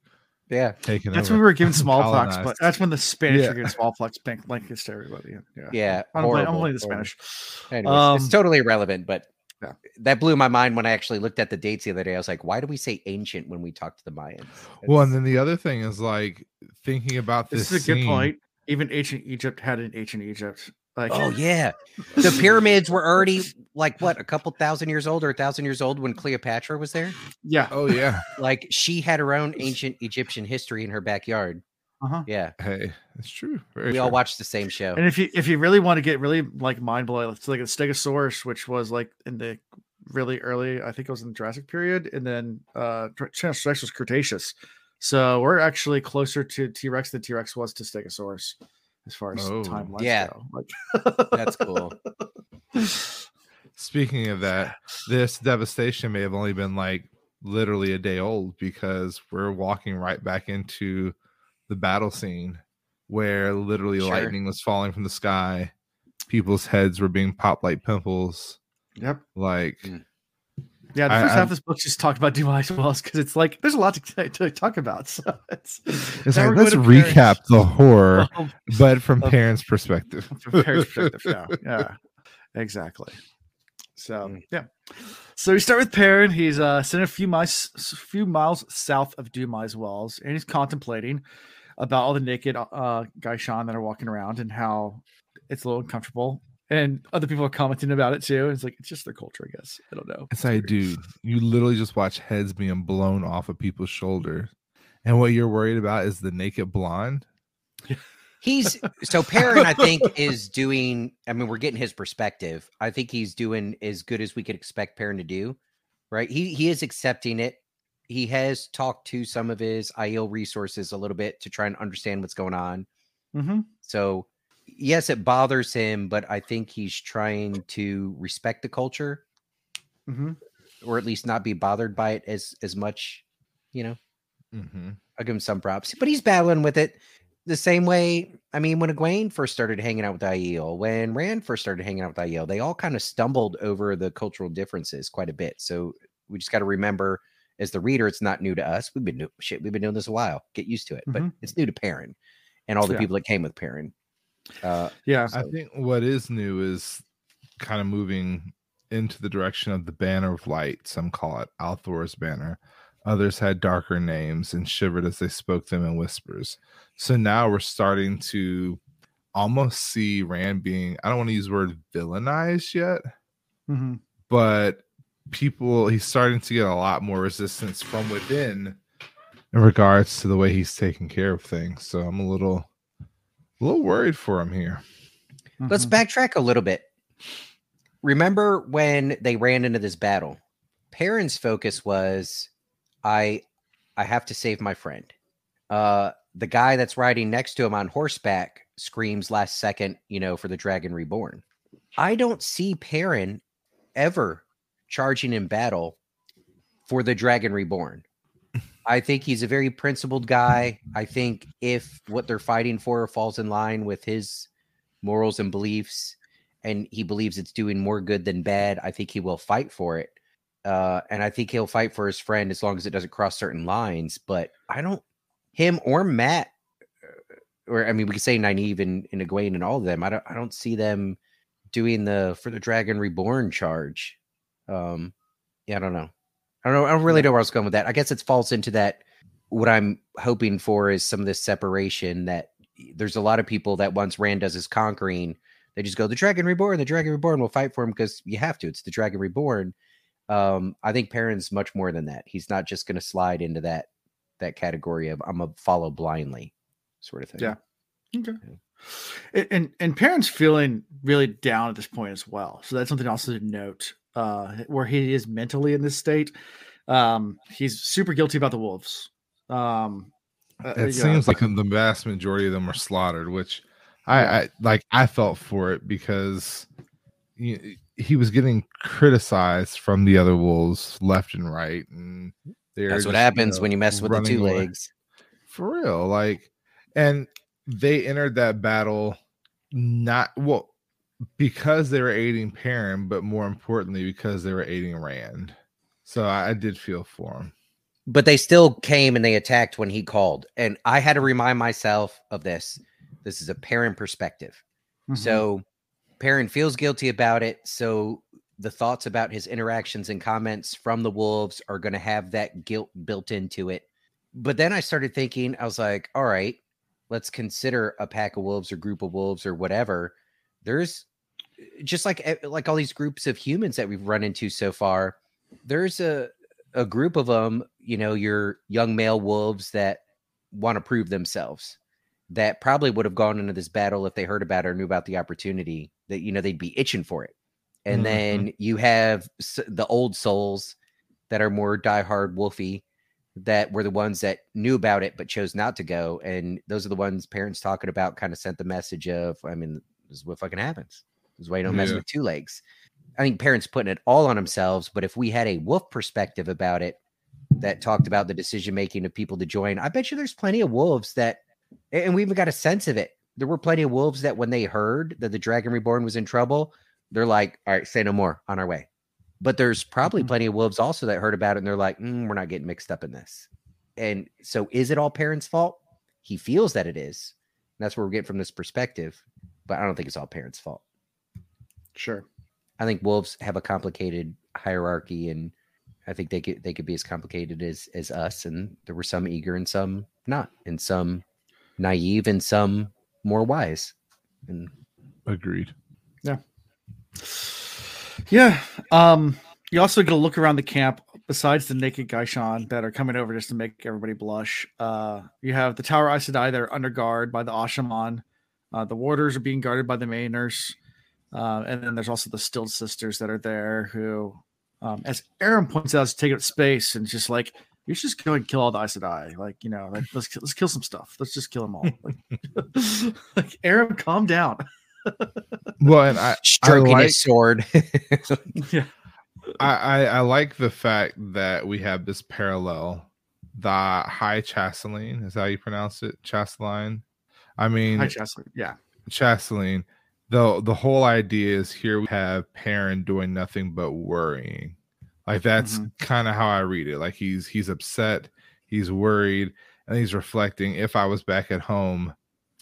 Yeah. taken That's over. when we were given smallpox, but that's when the Spanish Yeah. were giving smallpox bank like this to everybody. Yeah. Yeah. I'm blaming, I'm horrible, blaming the horrible. Spanish. Anyways, it's Um, totally irrelevant, but yeah. that blew my mind when I actually looked at the dates the other day. I was like, why do we say ancient when we talk to the Mayans? well, and then the other thing is like thinking about this. This is a good point. Even ancient Egypt had an ancient Egypt. Like, oh yeah, the pyramids were already like what a couple thousand years old or a thousand years old when Cleopatra was there. yeah. Oh yeah. Like she had her own ancient Egyptian history in her backyard. Uh-huh. Yeah, Hey, it's true. Very we all true. watched the same show. And if you if you really want to get really like mind blowing, it's like a Stegosaurus, which was like in the really early, I think it was in the Jurassic period, and then uh Tyrannosaurus Rex was Cretaceous. So we're actually closer to T Rex than T Rex was to Stegosaurus as far as Oh. timelines Yeah. go. Like That's cool. Speaking of that, this devastation may have only been like literally a day old because we're walking right back into the battle scene where literally Sure. lightning was falling from the sky, people's heads were being popped like pimples. Yep. Like, Mm. Yeah, the I- first half I'm- of this book just talked about Dumai's Wells because it's like there's a lot to, to talk about. So it's, it's like let's going to Paris. recap the horror, Um, but from of- Perrin's perspective. from Paris perspective. Yeah, yeah, exactly. So Mm. yeah, so we start with Perrin. He's uh sitting a few miles, few miles south of Dumai's Wells, and he's contemplating about all the naked uh Gai'shain that are walking around and how it's a little uncomfortable. And other people are commenting about it too. It's like it's just their culture, I guess. I don't know. It's like, dude, you literally just watch heads being blown off of people's shoulders. And what you're worried about is the naked blonde. He's so Perrin, I think, is doing. I mean, we're getting his perspective. I think he's doing as good as we could expect Perrin to do. Right? He he is accepting it. He has talked to some of his Aiel resources a little bit to try and understand what's going on. Mm-hmm. So yes, it bothers him, but I think he's trying to respect the culture, Mm-hmm. or at least not be bothered by it as as much. You know, Mm-hmm. I'll give him some props, but he's battling with it the same way. I mean, when Egwene first started hanging out with Aiel, when Rand first started hanging out with Aiel, they all kind of stumbled over the cultural differences quite a bit. So we just got to remember, as the reader, it's not new to us. We've been do- shit. We've been doing this a while. Get used to it, but Mhm. it's new to Perrin and all the Yeah. people that came with Perrin. Uh, Yeah. I think what is new is kind of moving into the direction of the banner of light. Some call it al'Thor's banner. Others had darker names and shivered as they spoke them in whispers. So now we're starting to almost see Rand being, I don't want to use the word villainized yet, Mm-hmm. but people, he's starting to get a lot more resistance from within in regards to the way he's taking care of things. So I'm a little, a little worried for him here. Let's backtrack a little bit. Remember when they ran into this battle? Perrin's focus was I I have to save my friend. Uh, the guy that's riding next to him on horseback screams last second, you know, for the Dragon Reborn. I don't see Perrin ever charging in battle for the Dragon Reborn. I think he's a very principled guy. I think if what they're fighting for falls in line with his morals and beliefs, and he believes it's doing more good than bad, I think he will fight for it. Uh, and I think he'll fight for his friend as long as it doesn't cross certain lines. But I don't, him or Mat, uh, or I mean, we could say Nynaeve and, and Egwene and all of them. I don't, I don't see them doing the for the Dragon Reborn charge. Um, yeah, I don't know. I don't know. I don't really know where I was going with that. I guess it falls into that. What I'm hoping for is some of this separation. That there's a lot of people that once Rand does his conquering, they just go the Dragon Reborn. The Dragon Reborn will fight for him because you have to. It's the Dragon Reborn. Um, I think Perrin's much more than that. He's not just going to slide into that that category of I'm a follow blindly sort of thing. Yeah. Okay. And, and and Perrin's feeling really down at this point as well. So that's something also to note. Uh, where he is mentally in this state. Um, he's super guilty about the wolves. Um, uh, it seems like the vast majority of them are slaughtered, which I. I like. I felt for it because he, he was getting criticized from the other wolves left and right, and that's just, what happens you know, when you mess with the two away. legs. For real, like, and they entered that battle not well because they were aiding Perrin, but more importantly because they were aiding Rand. So I, I did feel for him. But they still came and they attacked when he called, and I had to remind myself of this. This is a Perrin perspective. Mm-hmm. So Perrin feels guilty about it. So the thoughts about his interactions and comments from the Wolves are going to have that guilt built into it. But then I started thinking, I was like, all right, let's consider a pack of wolves or group of wolves or whatever there's just like eh, like all these groups of humans that we've run into so far there's a a group of them you know your young male wolves that want to prove themselves that probably would have gone into this battle if they heard about it or knew about the opportunity that you know they'd be itching for it and mm-hmm. then you have the old souls that are more diehard wolfy that were the ones that knew about it but chose not to go. And those are the ones Perrin's talking about, kind of sent the message of, I mean, this is what fucking happens. This is why you don't yeah. mess with two legs. I think Perrin's putting it all on themselves, but if we had a wolf perspective about it that talked about the decision making of people to join, I bet you there's plenty of wolves that, and we even got a sense of it. There were plenty of wolves that when they heard that the Dragon Reborn was in trouble, they're like, all right, say no more on our way. But there's probably mm-hmm. plenty of wolves also that heard about it and they're like, mm, we're not getting mixed up in this. And so is it all Perrin's fault? He feels that it is. That's where we're getting from this perspective. But I don't think it's all Perrin's fault. Sure. I think wolves have a complicated hierarchy and I think they could they could be as complicated as as us. And there were some eager and some not, and some naive and some more wise. And agreed. Yeah. Yeah. Um, you also got to look around the camp. Besides the naked Gai'shain that are coming over just to make everybody blush, uh, you have the Tower Aes Sedai that are under guard by the Asha'man. Uh, the warders are being guarded by the Mayeners. Uh, and then there's also the Stilled Sisters that are there who, um, as Aram points out, is taking up space and just like, you should just go and kill all the Aes Sedai. Like, you know, like, let's, let's kill some stuff. Let's just kill them all. Like, like Aram, calm down. well, and I stroking I like, his sword. yeah, I, I, I like the fact that we have this parallel. The High Chasaline is how you pronounce it, Chasaline. I mean, High Chasaline, yeah, Chasaline. The the whole idea is here we have Perrin doing nothing but worrying. Like that's mm-hmm. kind of how I read it. Like he's he's upset, he's worried, and he's reflecting. If I was back at home,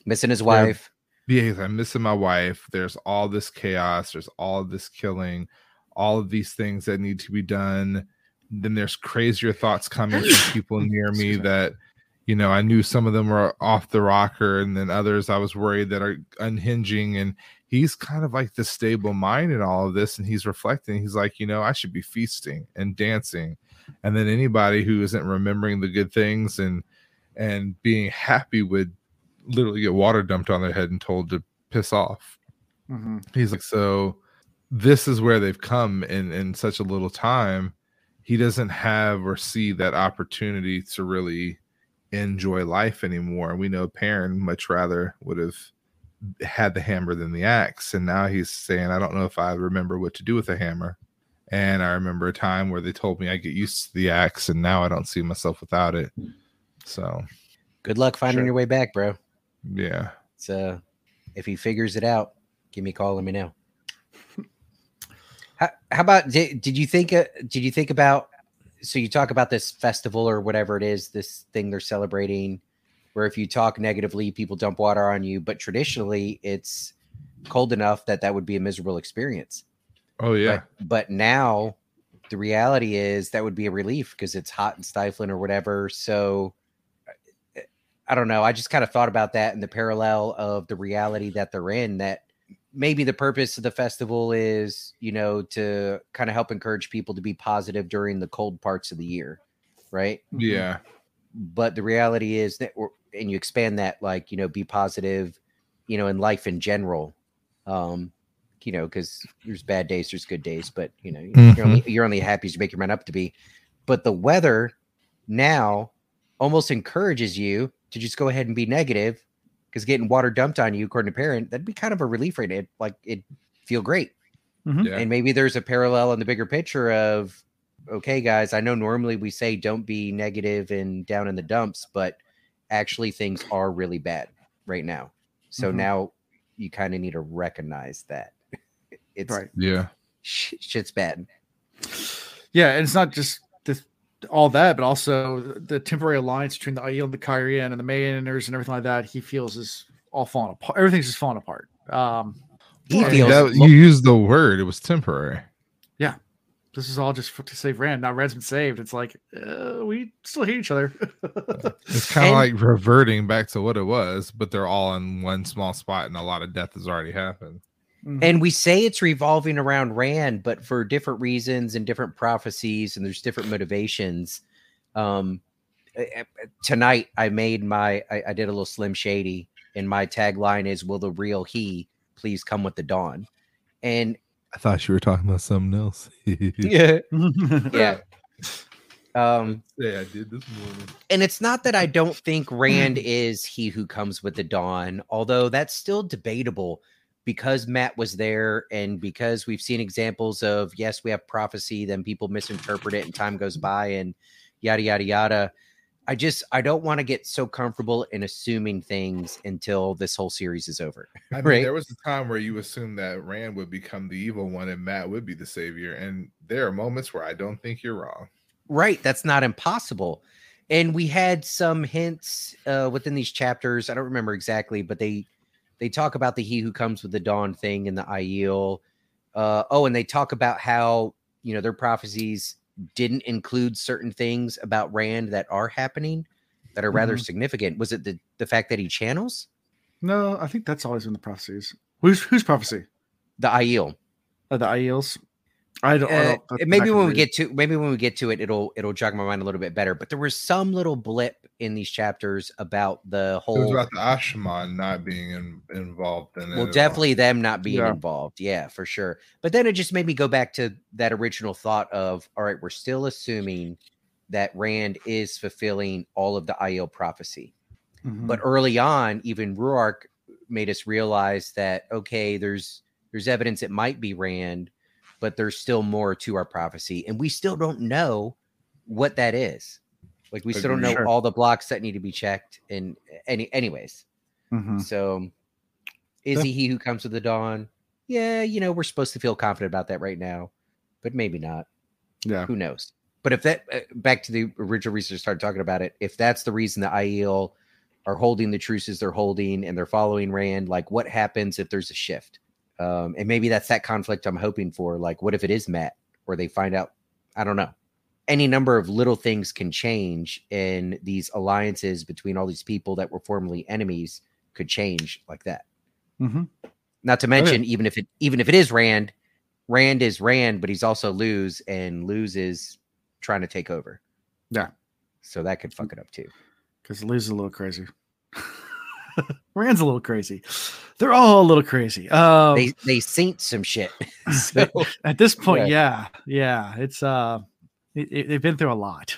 missing his wife, because I'm missing my wife. There's all this chaos. There's all this killing, all of these things that need to be done. Then there's crazier thoughts coming from people near me that, you know, I knew some of them were off the rocker, and then others I was worried that are unhinging. And he's kind of like the stable mind in all of this, and he's reflecting. He's like, you know, I should be feasting and dancing, and then anybody who isn't remembering the good things and and being happy would literally get water dumped on their head and told to piss off. Mm-hmm. He's like, so this is where they've come in in such a little time, he doesn't have or see that opportunity to really enjoy life anymore. We know Perrin much rather would have had the hammer than the axe. And now he's saying, I don't know if I remember what to do with a hammer. And I remember a time where they told me I get used to the axe, and now I don't see myself without it. So, Good luck finding Sure. your way back, bro. yeah. It's uh, if he figures it out, give me a call. Let me know. How, how about did, did you think uh, did you think about so you talk about this festival or whatever it is this thing they're celebrating where if you talk negatively people dump water on you but traditionally it's cold enough that that would be a miserable experience Oh, yeah. but, but now the reality is that would be a relief because it's hot and stifling or whatever. So I don't know. I just kind of thought about that and the parallel of the reality that they're in that maybe the purpose of the festival is, you know, to kind of help encourage people to be positive during the cold parts of the year. Right. yeah. But the reality is that, and you expand that, like, you know, be positive, you know, in life in general. Um, you know, because there's bad days, there's good days, but you know, you're only you're only happy as you make your mind up to be. But the weather now almost encourages you to just go ahead and be negative because getting water dumped on you, according to Perrin, that'd be kind of a relief rate. It like it feel great. Mhm. Yeah. And maybe there's a parallel in the bigger picture of okay, guys, I know normally we say don't be negative and down in the dumps, but actually things are really bad right now. So Mhm. now you kind of need to recognize that it's Right. Yeah. sh- shit's bad. Yeah, and it's not just this, all that, but also the temporary alliance between the Aiel and the Cairhien and the Mayeners and everything like that. He feels is all falling apart. Everything's just falling apart. Um, He feels That- you used the word, it was temporary. Yeah, this is all just for, to save Rand. Now Rand's been saved. It's like uh, we still hate each other. It's kind of And- like reverting back to what it was, but they're all in one small spot and a lot of death has already happened. And we say it's revolving around Rand, but for different reasons and different prophecies, and there's different motivations. Um, tonight I made my I, I did a little slim shady, and my tagline is "Will the real he please come with the dawn?" And I thought you were talking about something else. yeah, yeah. Um, yeah, I did this morning. and it's not that I don't think Rand is he who comes with the dawn, although that's still debatable because Mat was there and because we've seen examples of yes, we have prophecy, then people misinterpret it and time goes by and yada yada yada. I just I don't want to get so comfortable in assuming things until this whole series is over. I mean, Right. there was a time where you assumed that Rand would become the evil one and Mat would be the savior. And there are moments where I don't think you're wrong. Right. That's not impossible. And we had some hints uh, within these chapters. I don't remember exactly, but they they talk about the he who comes with the dawn thing and the Aiel. Uh, oh, and they talk about how you know their prophecies didn't include certain things about Rand that are happening that are rather significant. Was it the the fact that he channels no, I think that's always in the prophecies. Who's whose prophecy? the Aiel? Uh, the Aiels. I don't. I Uh, don't maybe when we get to maybe when we get to it, it'll it'll jog my mind a little bit better. But there was some little blip in these chapters about the It was whole. about the Asha'man not being in, involved in it. well, at all. definitely them not being Yeah. involved. Yeah, for sure. But then it just made me go back to that original thought of, all right, we're still assuming that Rand is fulfilling all of the Aiel prophecy. Mhm. But early on, even Rhuarc made us realize that okay, there's there's evidence it might be Rand, but there's still more to our prophecy, and we still don't know what that is. Like we still don't know Sure. all the blocks that need to be checked. And any, anyways, Mhm. so is Yeah. he he who comes with the dawn? Yeah, you know we're supposed to feel confident about that right now, but maybe not. yeah. Who knows? But if that uh, back to the original I started talking about it, if that's the reason the Aiel are holding the truces they're holding and they're following Rand, like what happens if there's a shift? Um, and maybe that's that conflict I'm hoping for. Like, what if it is Mat, or they find out? I don't know. Any number of little things can change, and these alliances between all these people that were formerly enemies could change like that. Mm-hmm. Not to mention, even if it even if it is Rand, Rand is Rand, but he's also Lews, and Lews is trying to take over. Yeah. So that could fuck it up too. because Lou's a little crazy. Rand's a little crazy. They're all a little crazy. Um, They they saint some shit. so at this point, Yeah. yeah, yeah, it's uh, It- it- they've been through a lot.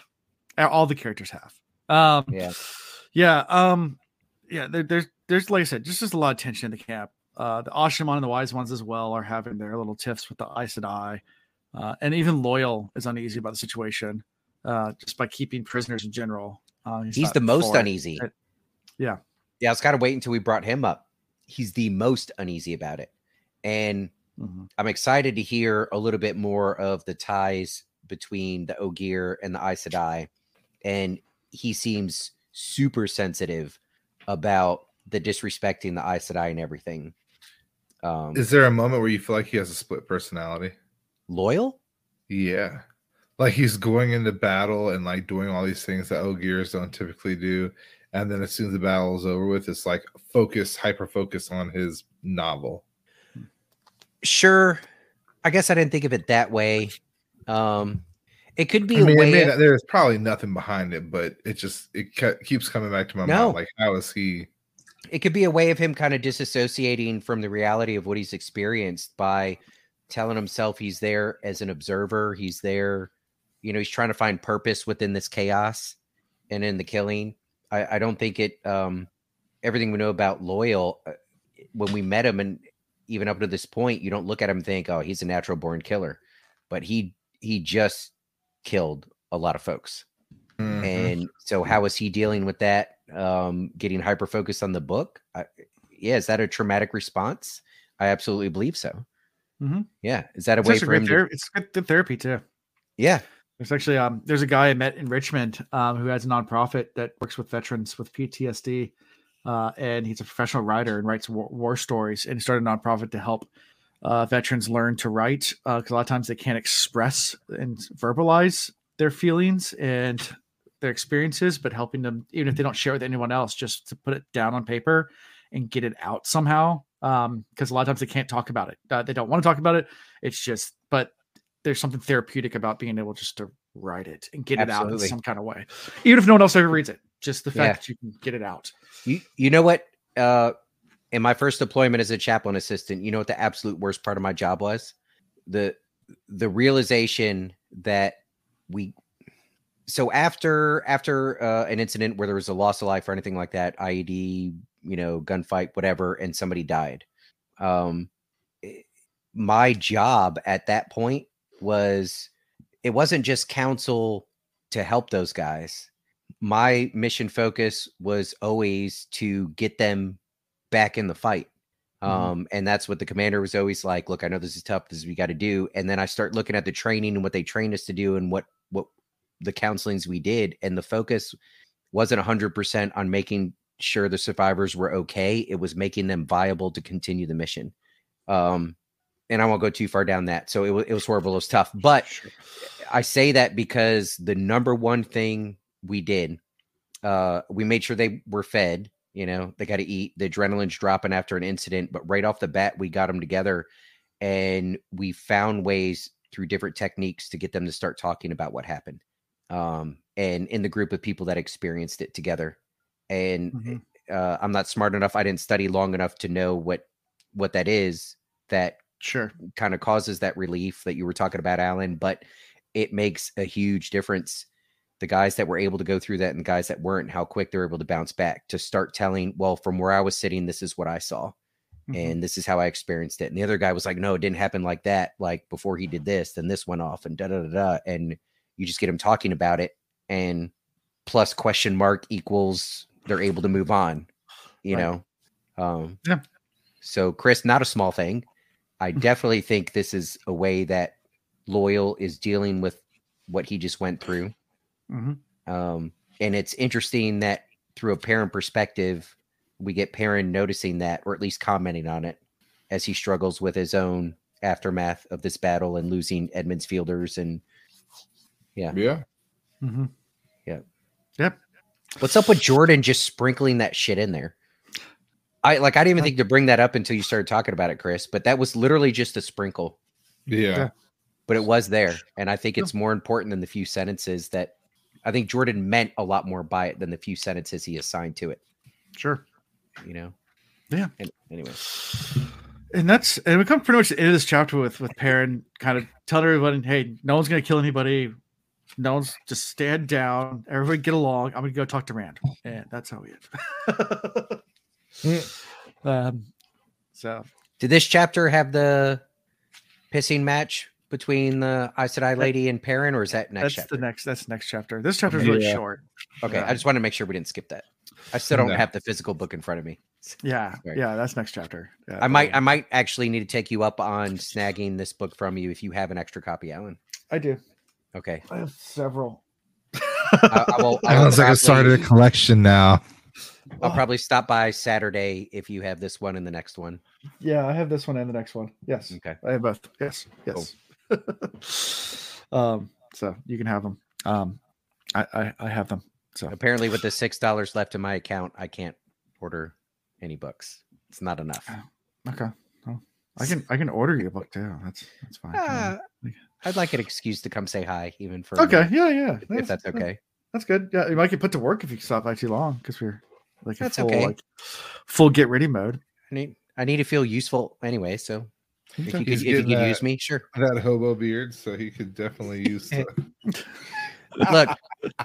All the characters have. Um, Yeah. yeah. Um, yeah. There, there's, there's, like I said, just, just a lot of tension in the camp. Uh, the Asha'man and the Wise Ones as well are having their little tiffs with the Aes Sedai. Uh, and even Loial is uneasy about the situation, uh, just by keeping prisoners in general. Uh, He's not the most for it. uneasy. Uh, yeah. Yeah, I was kind of waiting until we brought him up. He's the most uneasy about it. And Mhm. I'm excited to hear a little bit more of the ties between the Ogier and the Aes Sedai. And he seems super sensitive about the disrespecting the Aes Sedai and everything. Um, Is there a moment where you feel like he has a split personality? Loial? Yeah. Like he's going into battle and like doing all these things that Ogiers don't typically do. And then as soon as the battle is over with, it's like focus, hyper focus on his novel. Sure. I guess I didn't think of it that way. Um, it could be I mean, a way. may of- there's probably nothing behind it, but it just it ke- keeps coming back to my No. mind. Like, how is he? it could be a way of him kind of disassociating from the reality of what he's experienced by telling himself he's there as an observer he's there you know he's trying to find purpose within this chaos and in the killing i, I don't think it um everything we know about Loial uh, when we met him and even up to this point you don't look at him and think oh he's a natural born killer but he he just killed a lot of folks Mhm. and so how is he dealing with that um getting hyper focused on the book I, yeah is that a traumatic response i absolutely believe so Mhm. yeah is that a It's, way for him ther- to it's good therapy too. yeah There's actually um there's a guy I met in Richmond um who has a nonprofit that works with veterans with PTSD. Uh, and he's a professional writer and writes war, war stories and he started a nonprofit to help uh, veterans learn to write because a lot of times they can't express and verbalize their feelings and their experiences, but helping them, even if they don't share with anyone else, just to put it down on paper and get it out somehow. Because a lot of times they can't talk about it. Uh, they don't want to talk about it. It's just, but there's something therapeutic about being able just to write it and get it out in some kind of way, even if no one else ever reads it. Just the fact Yeah. that you can get it out. you, you know what uh in my first deployment as a chaplain assistant you know what the absolute worst part of my job was the the realization that we so after after uh, an incident where there was a loss of life or anything like that ied you know gunfight whatever and somebody died um eh, my job at that point was it wasn't just counsel to help those guys my mission focus was always to get them back in the fight Mhm. um and that's what the commander was always like look i know this is tough this is what we got to do and then i start looking at the training and what they trained us to do and what what the counselings we did and the focus wasn't 100% on making sure the survivors were okay it was making them viable to continue the mission um and i won't go too far down that so it, wa- it was horrible it was tough but I say that because the number one thing we did, uh, we made sure they were fed. You know, they got to eat. The adrenaline's dropping after an incident, but right off the bat, we got them together, and we found ways through different techniques to get them to start talking about what happened, um, and in the group of people that experienced it together. And Mhm. uh, I'm not smart enough. I didn't study long enough to know what what that is. That Sure. kind of causes that relief that you were talking about, Alan, but it makes a huge difference. The guys that were able to go through that and the guys that weren't, how quick they're able to bounce back to start telling, well, from where I was sitting, this is what I saw Mhm. and this is how I experienced it. And the other guy was like, no, it didn't happen like that. Like before he did this, then this went off and da da da da. And you just get him talking about it and plus question mark equals they're able to move on, you Right. know? Um, Yeah. So, Chris, not a small thing. I definitely think this is a way that Loial is dealing with what he just went through. Mhm. Um, and it's interesting that through a Perrin perspective, we get Perrin noticing that, or at least commenting on it, as he struggles with his own aftermath of this battle and losing Emond's Fielders. And Yeah. Mhm. Yeah. Yep. What's up with Jordan just sprinkling that shit in there? I like. I didn't even think to bring that up until you started talking about it, Chris. But that was literally just a sprinkle. Yeah. Yeah. But it was there, and I think it's more important than the few sentences that I think Jordan meant a lot more by it than the few sentences he assigned to it. Sure. You know. Yeah. And anyway. and that's and we come pretty much to the end of this chapter with with Perrin kind of telling everyone, hey, no one's gonna kill anybody. no one's just stand down. Everybody get along. I'm gonna go talk to Rand, and that's how we end. um, so Did this chapter have the pissing match between the Aes Sedai lady and Perrin, or is that next that's chapter? the next. That's the next chapter. This chapter is really Yeah. short. okay, yeah. I just want to make sure we didn't skip that. I still don't No. have the physical book in front of me. Yeah, Sorry. yeah, that's next chapter. Yeah, I might, I might actually need to take you up on snagging this book from you if you have an extra copy, Alan. I do. Okay, I have several. I, I will. I will Sounds like I started a collection now. I'll probably stop by Saturday if you have this one and the next one. Yeah, I have this one and the next one. Yes, Okay. I have both. Yes, yes. um, so you can have them. Um, I, I, I have them. So Apparently, with the six dollars left in my account, I can't order any books. It's not enough. okay. Well, I can I can order you a book too. That's that's fine. Ah, I'd like an excuse to come say hi, even for okay. minute, Yeah, yeah. if that's okay. That's good. Yeah, you might get put to work if you stop by too long because we're like a That's full okay. like full get ready mode. I need, I need to feel useful anyway. So if you could, He's if you could getting use that- me, sure. that hobo beard, so he could definitely use. The, Look,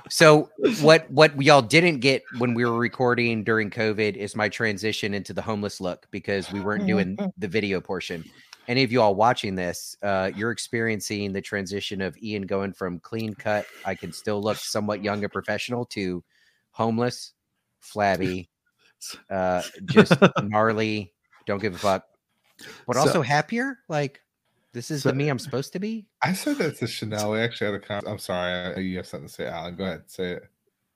so what what y'all didn't get when we were recording during COVID is my transition into the homeless look because we weren't doing the video portion. Any of you all watching this, uh, you're experiencing the transition of Ian going from clean cut, I can still look somewhat young and professional to homeless, flabby, uh, just gnarly, don't give a fuck, but So- also happier. Like this is So- the me I'm supposed to be. I said that to Chanel. We actually had a con- I'm sorry. I, you have something to say, Alan. Go ahead, say it.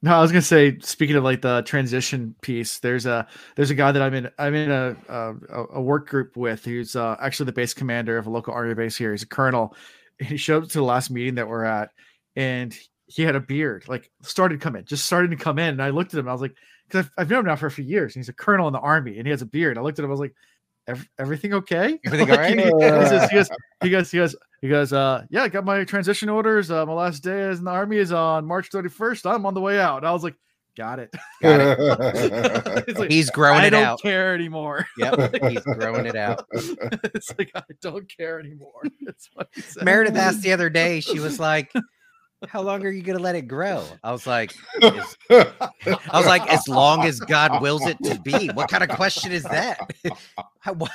No, I was gonna say. Speaking of like the transition piece, there's a there's a guy that I'm in I'm in a a, a work group with who's uh, actually the base commander of a local army base here. He's a colonel. He showed up to the last meeting that we're at, and he had a beard. Like started coming, just started to come in. And I looked at him. I was like, because I've, I've known him now for a few years. And he's a colonel in the army, and he has a beard. I looked at him. I was like, "Ev- everything okay? Everything Like, all he- right? he says- he goes, he goes, he goes, he goes, uh, yeah, I got my transition orders. Uh, my last day in the army is on March 31st. I'm on the way out. And I was like, got it. Got it. Like, He's growing I it out. I don't care anymore. Yep, he's growing it out. it's like I don't care anymore. It's what he said. Meredith asked the other day, she was like, How long are you gonna let it grow? I was like, I was like, as long as God wills it to be. What kind of question is that? How, what,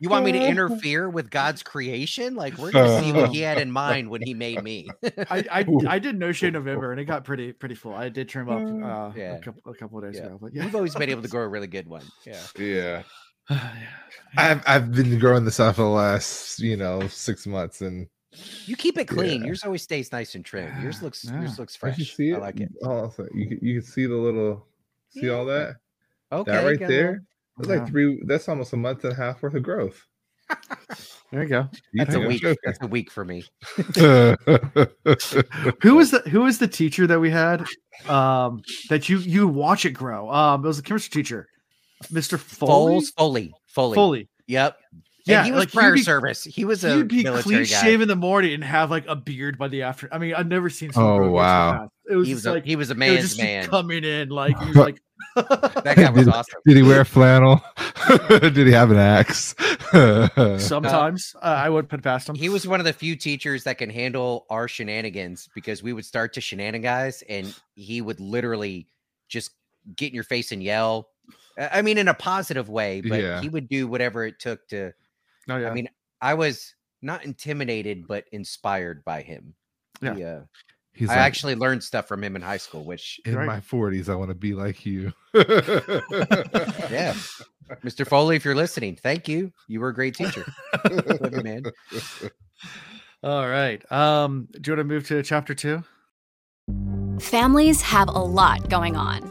you want me to interfere with God's creation? Like, we're gonna see what he had in mind when he made me. I, I I did no shave November and it got pretty pretty full. I did trim up uh, Yeah. a couple a couple of days Yeah. ago, but yeah. We've always been able to grow a really good one. Yeah. yeah. I've I've been growing this out for the last you know six months, and You keep it clean. Yeah. Yours always stays nice and trim. Yours looks Yeah. yours looks Did fresh. you see it? I like it. Oh, so you can, you can see the little, see all that? Okay. that right there. That's Yeah. like three. That's almost a month and a half worth of growth. There you go. You That's a week. joking? That's a week for me. Who was the who was the teacher that we had? Um, that you you watch it grow. Um, it was a chemistry teacher, Mr. Foley. Foles, Foley, Foley. Foley. Yep. Yeah, Yeah, he was like, he'd prior be- service. He was a He'd be military clean guy. shaven in the morning and have like a beard by the afternoon. I mean, I've never seen. someone Oh, grow beards wow. fast. It was He just was a, like he was a it would man's just man. coming in like he was like. That guy was Did- awesome. Did he wear flannel? Did he have an axe? Sometimes uh, I would put past him. He was one of the few teachers that can handle our shenanigans because we would start to shenanigans and he would literally just get in your face and yell. I I mean, in a positive way, but Yeah. he would do whatever it took to. Oh yeah. I mean, I was not intimidated, but inspired by him. Yeah. He, uh, He's I like, actually learned stuff from him in high school, which in Right. my forties, I want to be like you. Yeah. Mr. Foley, if you're listening, thank you. You were a great teacher. Love you, man. All right. Um, do you want to move to chapter two? Families have a lot going on.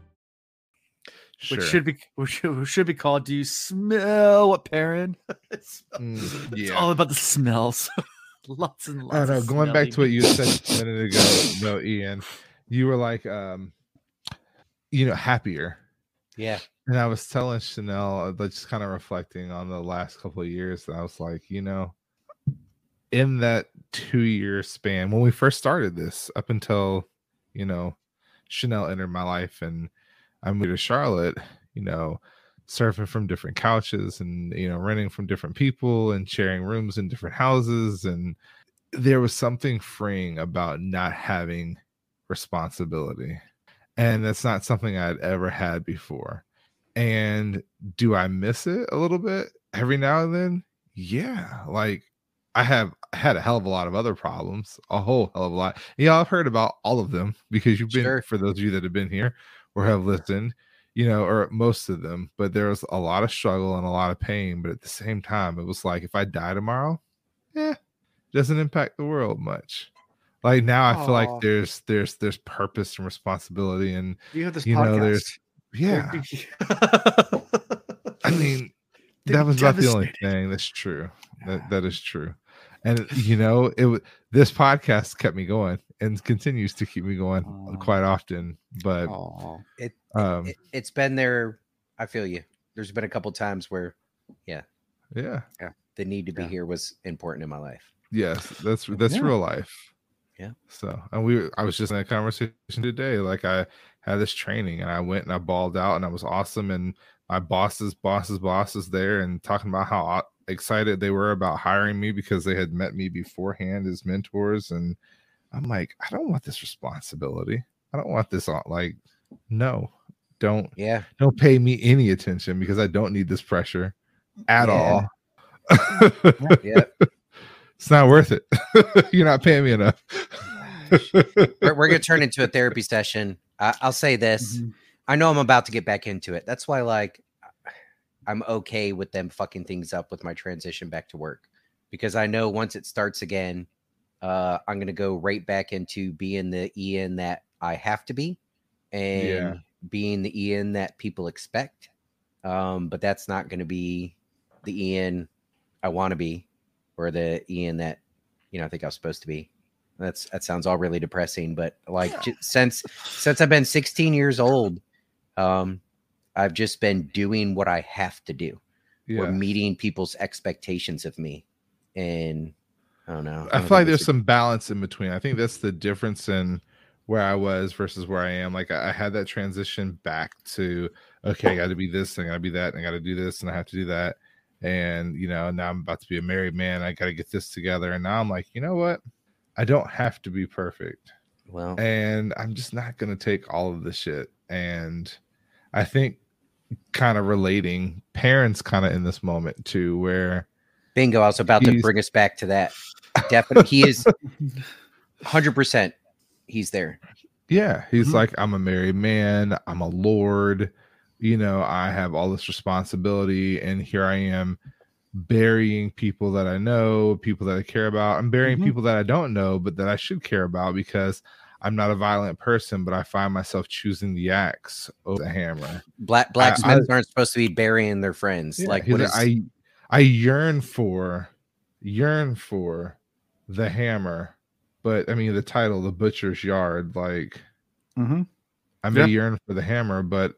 Sure. Which should be which should, be called "Do you smell what Perrin?" it's, Mm, it's all about the smells. lots and lots. Oh no, of going back to what you said a minute ago, no, Ian, you were like, um, you know, happier. Yeah. And I was telling Chanel, uh, like, just kind of reflecting on the last couple of years, and I was like, you know, in that two year span, when we first started this, up until, you know, Chanel entered my life and I moved to Charlotte, you know, surfing from different couches and, you know, renting from different people and sharing rooms in different houses. And there was something freeing about not having responsibility. And that's not something I'd ever had before. And do I miss it a little bit every now and then? Yeah. Like I have had a hell of a lot of other problems, a whole hell of a lot. Yeah, I've heard about all of them because you've been, Sure. for those of you that have been here or have listened, you know, or most of them, but there was a lot of struggle and a lot of pain. But at the same time, it was like if I die tomorrow, eh, doesn't impact the world much. Like now I feel like there's there's there's purpose and responsibility and You have this You know, there's- yeah. I mean, that was about the only thing that's true. That that is true. And you know, it was this podcast kept me going and continues to keep me going Aw. quite often. But Aw. It, um it it's been there. I feel you. There's been a couple times where yeah, yeah yeah the need to be Yeah. here was important in my life. yes, that's that's Yeah. real life. Yeah. So and we I was just in a conversation today. Like I had this training and I went and I balled out and I was awesome and my bosses, bosses, bosses there and talking about how au- excited they were about hiring me because they had met me beforehand as mentors. And I'm like, I don't want this responsibility. I don't want this on like, no, don't Yeah. don't pay me any attention because I don't need this pressure at Yeah. all. Yeah. it's not worth it. You're not paying me enough. we're, we're gonna turn into a therapy session. I, I'll say this. Mhm. I know I'm about to get back into it. That's why, like, I'm okay with them fucking things up with my transition back to work because I know once it starts again, uh, I'm gonna go right back into being the Ian that I have to be and Yeah. being the Ian that people expect. Um, but that's not gonna be the Ian I want to be or the Ian that you know I think I was supposed to be. That's that sounds all really depressing, but like since since I've been 16 years old, um, I've just been doing what I have to do or meeting people's expectations of me, and I don't know. I don't feel like there's a- some balance in between. I think that's the difference in where I was versus where I am. Like I, I had that transition back to okay, I got to be this, and I got to be that, and I got to do this, and I have to do that. And you know, now I'm about to be a married man. I got to get this together, and now I'm like, you know what? I don't have to be perfect, well, and I'm just not gonna take all of the shit. And I think kind of relating Perrin's kind of in this moment too, where bingo. I was about to bring us back to that. Definitely, he is 100. percent He's there. Yeah, he's Mhm. like, I'm a married man, I'm a lord, you know, I have all this responsibility, and here I am burying people that I know, people that I care about. I'm burying Mhm. people that I don't know, but that I should care about because I'm not a violent person, but I find myself choosing the axe over the hammer. Black blacksmiths I- aren't supposed to be burying their friends. Yeah, like he's what? I I yearn for yearn for the hammer, but I mean the title, the butcher's yard, like Mhm. I may Yeah. yearn for the hammer, but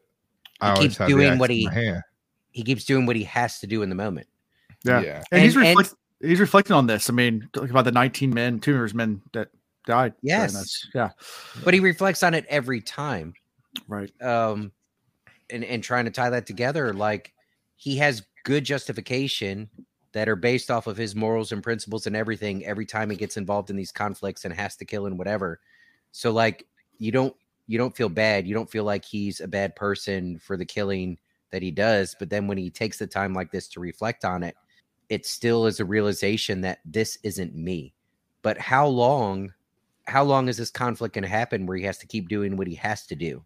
I He always keeps have the doing axe what in he- my hand. he keeps doing what he has to do in the moment. Yeah. And, he's And- and- he's reflecting on this. I mean, talking about the 19 men, two members men that died. Yes. Yeah. But he reflects on it every time. Right. um and and trying to tie that together like he has good justification that are based off of his morals and principles and everything every time he gets involved in these conflicts and has to kill and whatever so like you don't you don't feel bad you don't feel like he's a bad person for the killing that he does but then when he takes the time like this to reflect on it it still is a realization that this isn't me but how long how long is this conflict going to happen where he has to keep doing what he has to do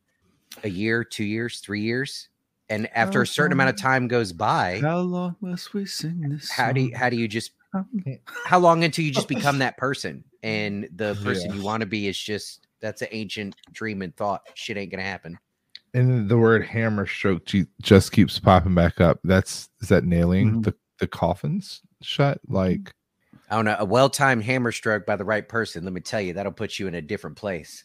a year, two years, three years, and after a certain amount of time goes by, How long must we sing this? how do you, how do you just how long until you just become that person and the person Yeah. you want to be is just that's an ancient dream and thought shit ain't gonna happen. And the word hammer stroke just keeps popping back up. That's is that nailing Mhm. the, the coffins shut? Like I don't. A well-timed hammer stroke by the right person, let me tell you, that'll put you in a different place.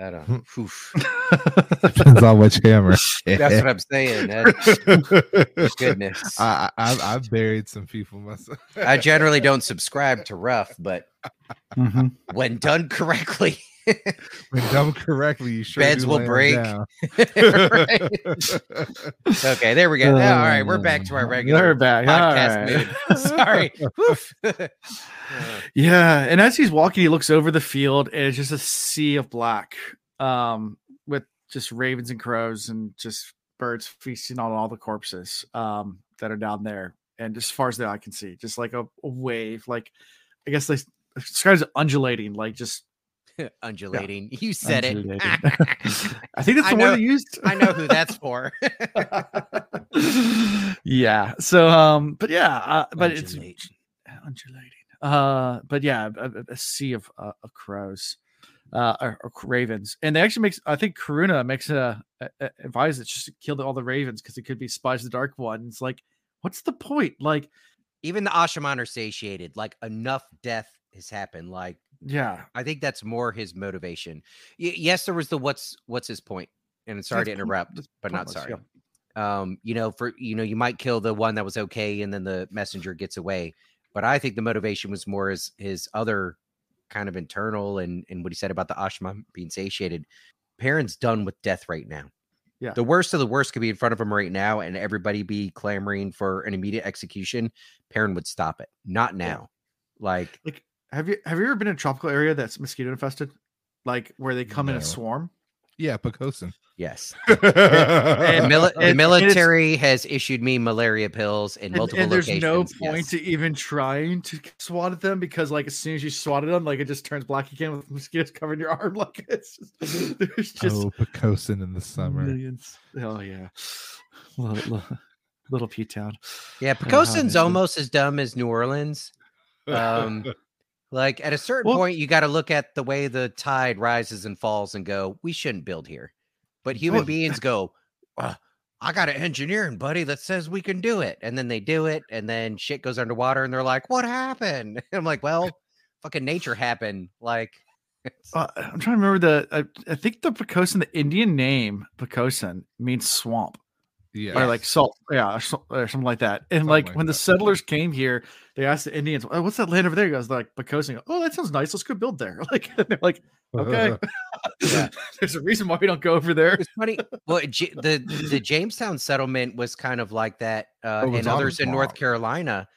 I don't. Depends on which hammer. That's what I'm saying. That- goodness. I, I, I've- I've buried some people myself. I generally don't subscribe to rough, but Mhm. when done correctly, when done correctly, you sure Beds will break. okay, there we go. All right, we're back to our We're regular back. podcast All mood. Sorry. Yeah, and as he's walking, he looks over the field, and it's just a sea of black, um, with just ravens and crows and just birds feasting on all the corpses um, that are down there. And as far as the eye can see, just like a, a wave, like I guess they describe it as undulating, like just Undulating. You said it. I think that's the word they used. I know who that's for. yeah. So, um, but yeah, uh, but it's undulating. Uh, but yeah, a, a- a sea of uh, of crows, uh, or, or ravens, and they actually makes. I think Kiruna makes a, a, a advise that just to kill all the ravens because it could be spies the dark one. It's like, what's the point? Like, Even the Asha'man are satiated. Like enough death has happened. Like yeah, I think that's more his motivation. Y- yes, there was the what's what's his? And sorry to That's po- interrupt, but not sorry. yeah. Um, you know, for you know, you might kill the one that was okay, and then the messenger gets away. But I think the motivation was more his his other kind of internal and and what he said about the Asha'man being satiated. Perrin's done with death right now. Yeah. The worst of the worst could be in front of him right now, and everybody be clamoring for an immediate execution. Perrin would stop it. Not now. Like Like, have you have you ever been in a tropical area that's mosquito infested? Like where they come in a swarm? Yeah, Poquoson. yes, And- the, mili- the and- and military has issued me malaria pills in and, multiple and there's locations. no point yes. to even trying to swat at them because like as soon as you swat at them like it just turns black again with mosquitoes covering your arm like it's just there's just oh, Poquoson in the summer. millions oh yeah little, little, little P town Yeah, don't know how Poquoson's it is. almost as dumb as New Orleans. Um, like at a certain Well- point, you got to look at the way the tide rises and falls and go, we shouldn't build here. But human Well- beings go, "Uh, I got an engineering buddy that says we can do it. And then they do it. And then shit goes underwater and they're like, what happened? I'm like, well, fucking nature happened. Like, uh, I'm trying to remember the I, I think the Poquoson the Indian name Poquoson means swamp Yeah. or like salt yeah or, or something like that and Something like, like when the settlers came here they asked the Indians oh, what's that land over there he goes like Poquoson oh that sounds nice let's go build there like they're like okay Yeah. there's a reason why we don't go over there it's funny. Well, J- the the Jamestown settlement was kind of like that, uh, Oh, and others in North. Carolina.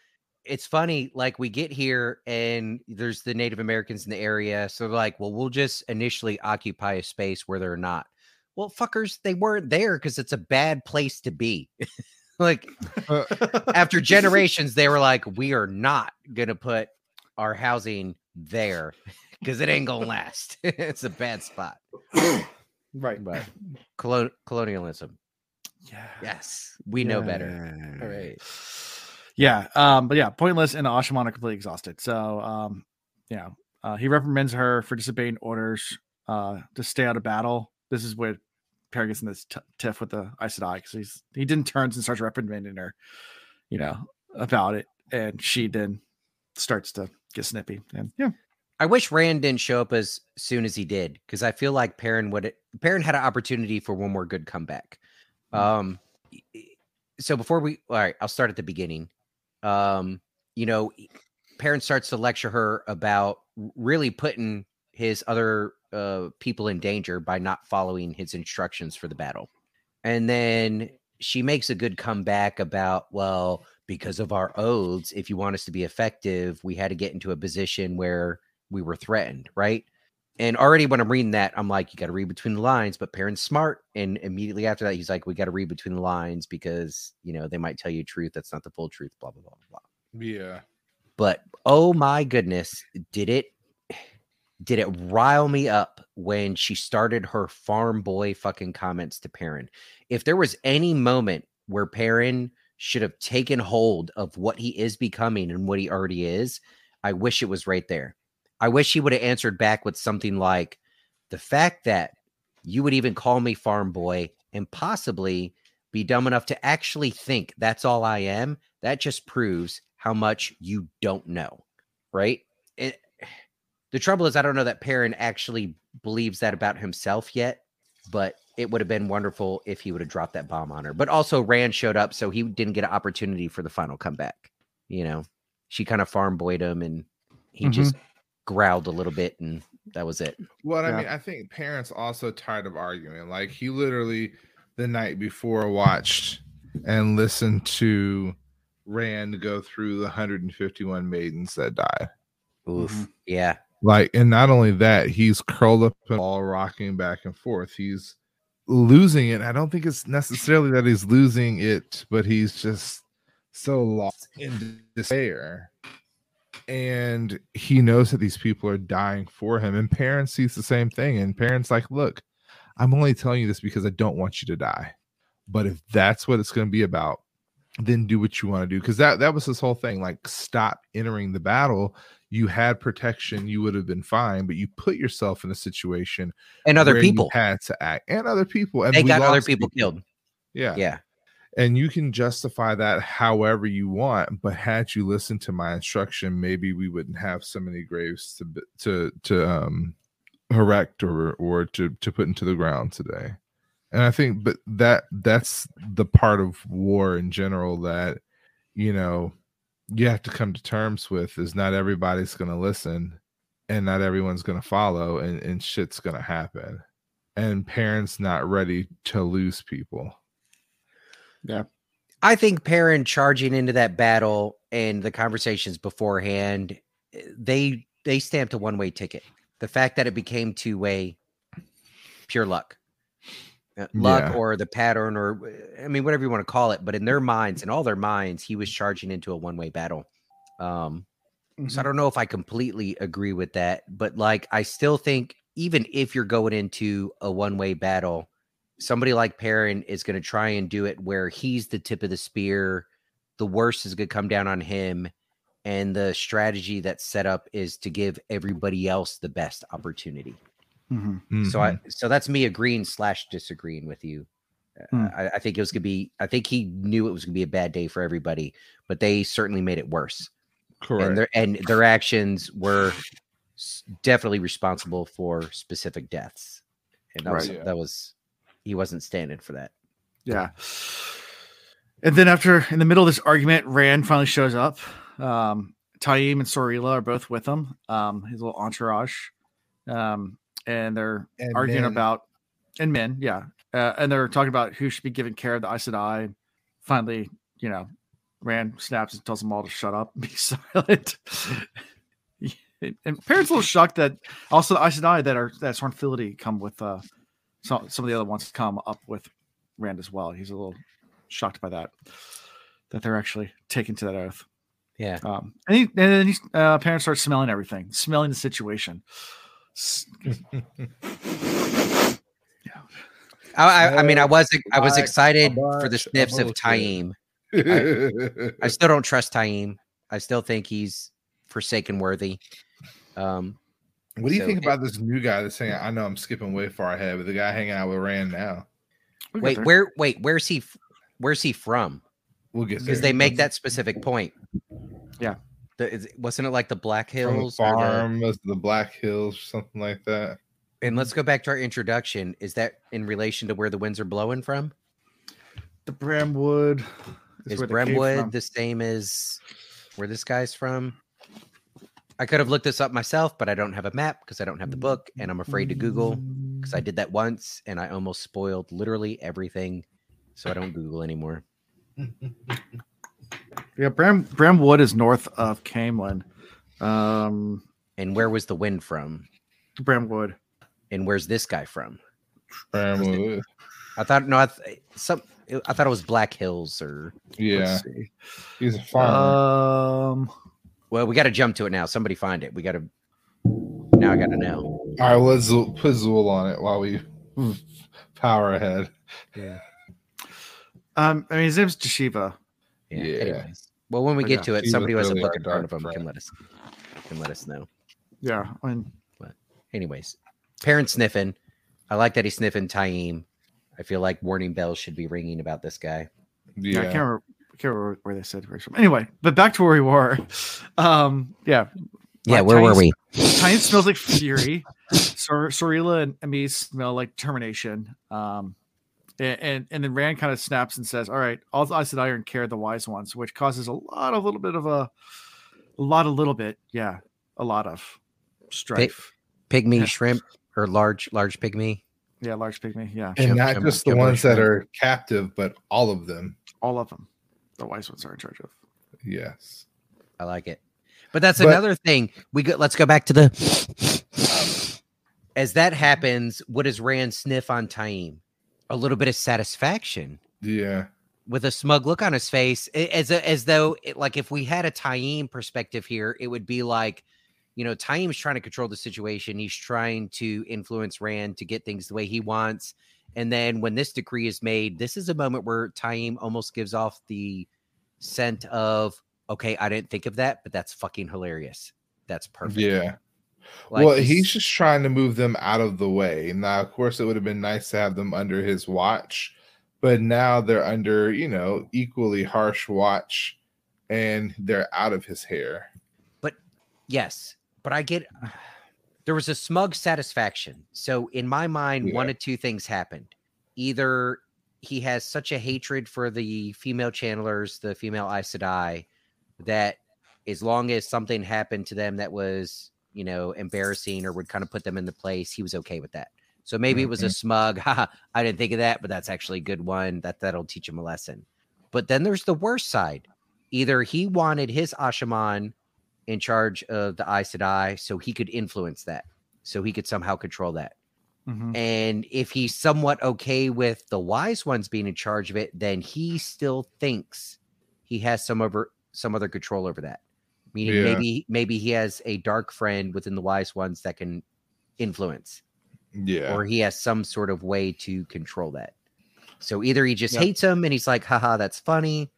It's funny, like we get here and there's the Native Americans in the area, so they're like, well, we'll just initially occupy a space where they're not. Well, fuckers, they weren't there because it's a bad place to be. like after generations, they were like, we are not gonna put our housing there because it ain't gonna last. it's a bad spot. right But colon- colonialism. yeah Yes, we know better. All right. Yeah. Um, but yeah, pointless and the Asha'man are completely exhausted. So um, yeah. Uh, he reprimands her for disobeying orders uh to stay out of battle. This is where Perry gets in this t- tiff with the Aes Sedai because he's he then turns and starts reprimanding her, you know, about it. And she then starts to get snippy. And yeah. I wish Rand didn't show up as soon as he did because I feel like Perrin would Perrin had an opportunity for one more good comeback. Um, y- y- so before we, all right, I'll start at the beginning. Um, you know, Perrin starts to lecture her about really putting his other uh, people in danger by not following his instructions for the battle, and then she makes a good comeback about well because of our oaths if you want us to be effective we had to get into a position where we were threatened right? And already when i'm reading that i'm like you got to read between the lines. But Perrin's smart and immediately after that he's like we got to read between the lines because you know they might tell you truth that's not the full truth blah blah blah blah blah. Yeah. but oh my goodness did it did it rile me up when she started her farm boy fucking comments to Perrin. If there was any moment where Perrin should have taken hold of what he is becoming and what he already is, I wish it was right there. I wish he would have answered back with something like the fact that you would even call me farm boy and possibly be dumb enough to actually think that's all I am, that just proves how much you don't know, right? The trouble is, I don't know that Perrin actually believes that about himself yet, but it would have been wonderful if he would have dropped that bomb on her. But also Rand showed up, so he didn't get an opportunity for the final comeback. You know, she kind of farm boyed him and he Mhm. just growled a little bit and that was it. Well, I mean, I think Perrin's also tired of arguing. Like he literally the night before watched and listened to Rand go through the 151 maidens that died. Oof. Mhm. Yeah. Like, and not only that, he's curled up and all rocking back and forth. He's losing it. I don't think it's necessarily that he's losing it, but he's just so lost in despair. And he knows that these people are dying for him. And Perrin's sees the same thing. And Perrin's like, look, I'm only telling you this because I don't want you to die. But if that's what it's going to be about, then do what you want to do. Because that that was this whole thing. Like, stop entering the battle you had protection, you would have been fine, but you put yourself in a situation And other people. had to act and other people and They got other lost people killed. Yeah. Yeah. And you can justify that however you want, but had you listened to my instruction, maybe we wouldn't have so many graves to to to um erect or or to to put into the ground today. And I think but that that's the part of war in general that you know you have to come to terms with is not everybody's going to listen and not everyone's going to follow and, and shit's going to happen and Perrin's not ready to lose people Yeah. I think Perrin charging into that battle and the conversations beforehand, eh, they they stamped a one way ticket. The fact that it became two way, pure luck, luck Yeah. or the pattern or I mean whatever you want to call it. But in their minds, in all their minds, he was charging into a one way battle. Um, so I don't know if I completely agree with that, but like I still think even if you're going into a one way battle, somebody like Perrin is going to try and do it where he's the tip of the spear. The worst is going to come down on him. And the strategy that's set up is to give everybody else the best opportunity. Mhm. So I so that's me agreeing slash disagreeing with you. Uh, Hmm. I, I think it was gonna be I think he knew it was gonna be a bad day for everybody, but they certainly made it worse correct and their and their actions were definitely responsible for specific deaths and that was Yeah. that was he wasn't standing for that Yeah. And then after in the middle of this argument, Rand finally shows up. Um, Taim and Sorilea are both with him. Um, his little entourage. Um, and they're And arguing men. about and men, yeah. Uh, and they're talking about who should be given care of the Aes Sedai. And finally, you know, Rand snaps and tells them all to shut up and be silent. and Perrin's a little shocked that also the Aes Sedai that are that Sornfility come with uh some some of the other ones come up with Rand as well. He's a little shocked by that that they're actually taken to that oath. yeah Um, and, he, and then he, uh, Perrin's start smelling everything, smelling the situation. S- I, I, I mean i was i was excited for the bunch sniffs of of. Taim. I still don't trust Taim. I still think he's forsaken worthy. Um, what do you So think it- about this new guy that's saying I know I'm skipping way far ahead, but the guy hanging out with Rand now? we'll wait, where? Wait, where's he? Where's he from? We'll get there. Because they make that specific point. Yeah. The, is, wasn't it like the Black Hills? or the- farm, was the Black Hills, something like that. and let's go back to our introduction. Is that in relation to where the winds are blowing from? the Braem Wood Is where they Braem Wood the same as where this guy's from? I could have looked this up myself, but I don't have a map because I don't have the book, and I'm afraid to Google because I did that once and I almost spoiled literally everything. So I don't Google anymore. Yeah, Bram Braem Wood is north of Caemlyn. Um, And where was the wind from? Braem Wood. And where's this guy from? Braem Wood. I thought no, I th- some I thought it was Black Hills or Yeah, Let's see. he's a farmer. Um, well, we got to jump to it now. Somebody find it. We got to now. I got to know. All right, well, let's Zool- put Zool on it while we power ahead. Yeah. Um, I mean, his name's Dashiva. Yeah. Yeah. Anyways, well, when we get yeah, to it, somebody who was has a book in front of dark them can let us can let us know. Yeah, I mean, Anyways, Perrin sniffing. I like that he's sniffing Taim. I feel like warning bells should be ringing about this guy. yeah, I can't remember, can't remember where they said where he's from. Anyway, but back to where we were. Um, yeah, Yeah, Like, where were we? Tiny smells like fury. Sor- Sorilea and Amys smell like termination. Um, and, and and then Rand kind of snaps and says, "All right, all the Aes Sedai are in care of the wise ones," which causes a lot of little bit of a, a lot of little bit, yeah, a lot of strife. Pygmy Yeah. shrimp or large large pygmy. Yeah, large pygmy. Yeah, and Jim- not Jim- just the Jim ones that are captive, but all of them. all of them. The wise ones are in charge of. Yes. I like it. But that's But- another thing. We go let's go back to the as that happens, what does Rand sniff on Taim? A little bit of satisfaction Yeah. with a smug look on his face, as a, as though it, like if we had a Taim perspective here, it would be like, you know, Taim's trying to control the situation. He's trying to influence Rand to get things the way he wants. And then when this decree is made, this is a moment where Taim almost gives off the scent of, okay, I didn't think of that, but that's fucking hilarious. That's perfect. Yeah. Like, well, he's just trying to move them out of the way. Now, of course, it would have been nice to have them under his watch, but now they're under, you know, equally harsh watch and they're out of his hair. But yes, but I get there was a smug satisfaction. So in my mind, one Yeah. of two things happened. Either he has such a hatred for the female channelers, the female Aes Sedai, that as long as something happened to them that was, you know, embarrassing or would kind of put them in the place, he was okay with that. So maybe it was a smug, haha, I didn't think of that, but that's actually a good one. That that'll teach him a lesson. But then there's the worst side. Either he wanted his Asha'man in charge of the Aes Sedai so he could influence that, so he could somehow control that. Mhm. And if he's somewhat okay with the wise ones being in charge of it, then he still thinks he has some over some other control over that. Meaning Yeah. maybe maybe he has a dark friend within the wise ones that can influence, Yeah. or he has some sort of way to control that. So either he just Yeah. hates them and he's like, haha, that's funny,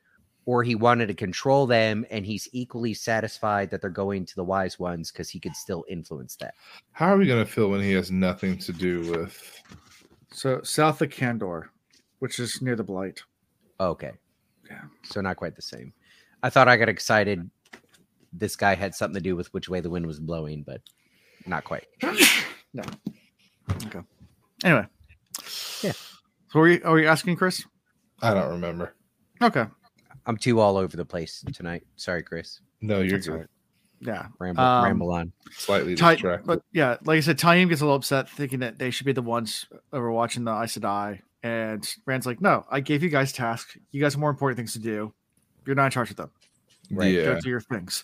or he wanted to control them and he's equally satisfied that they're going to the wise ones because he could still influence that. How are we going to feel when he has nothing to do with? So south of Kandor, which is near the Blight. Okay. Yeah. So not quite the same. I thought I got excited. This guy had something to do with which way the wind was blowing, but not quite. no. Okay. Anyway. Yeah. So are you, are you asking Chris? I don't remember. Okay. I'm too all over the place tonight. Sorry, Chris. No, you're That's good. right. Yeah. Ramble, Um, ramble on. Slightly Ty- distracted. but yeah, like I said, Taim gets a little upset thinking that they should be the ones overwatching the Aes Sedai. And Rand's like, no, I gave you guys tasks. You guys have more important things to do. You're not in charge of them. Right. Yeah. Go do your things.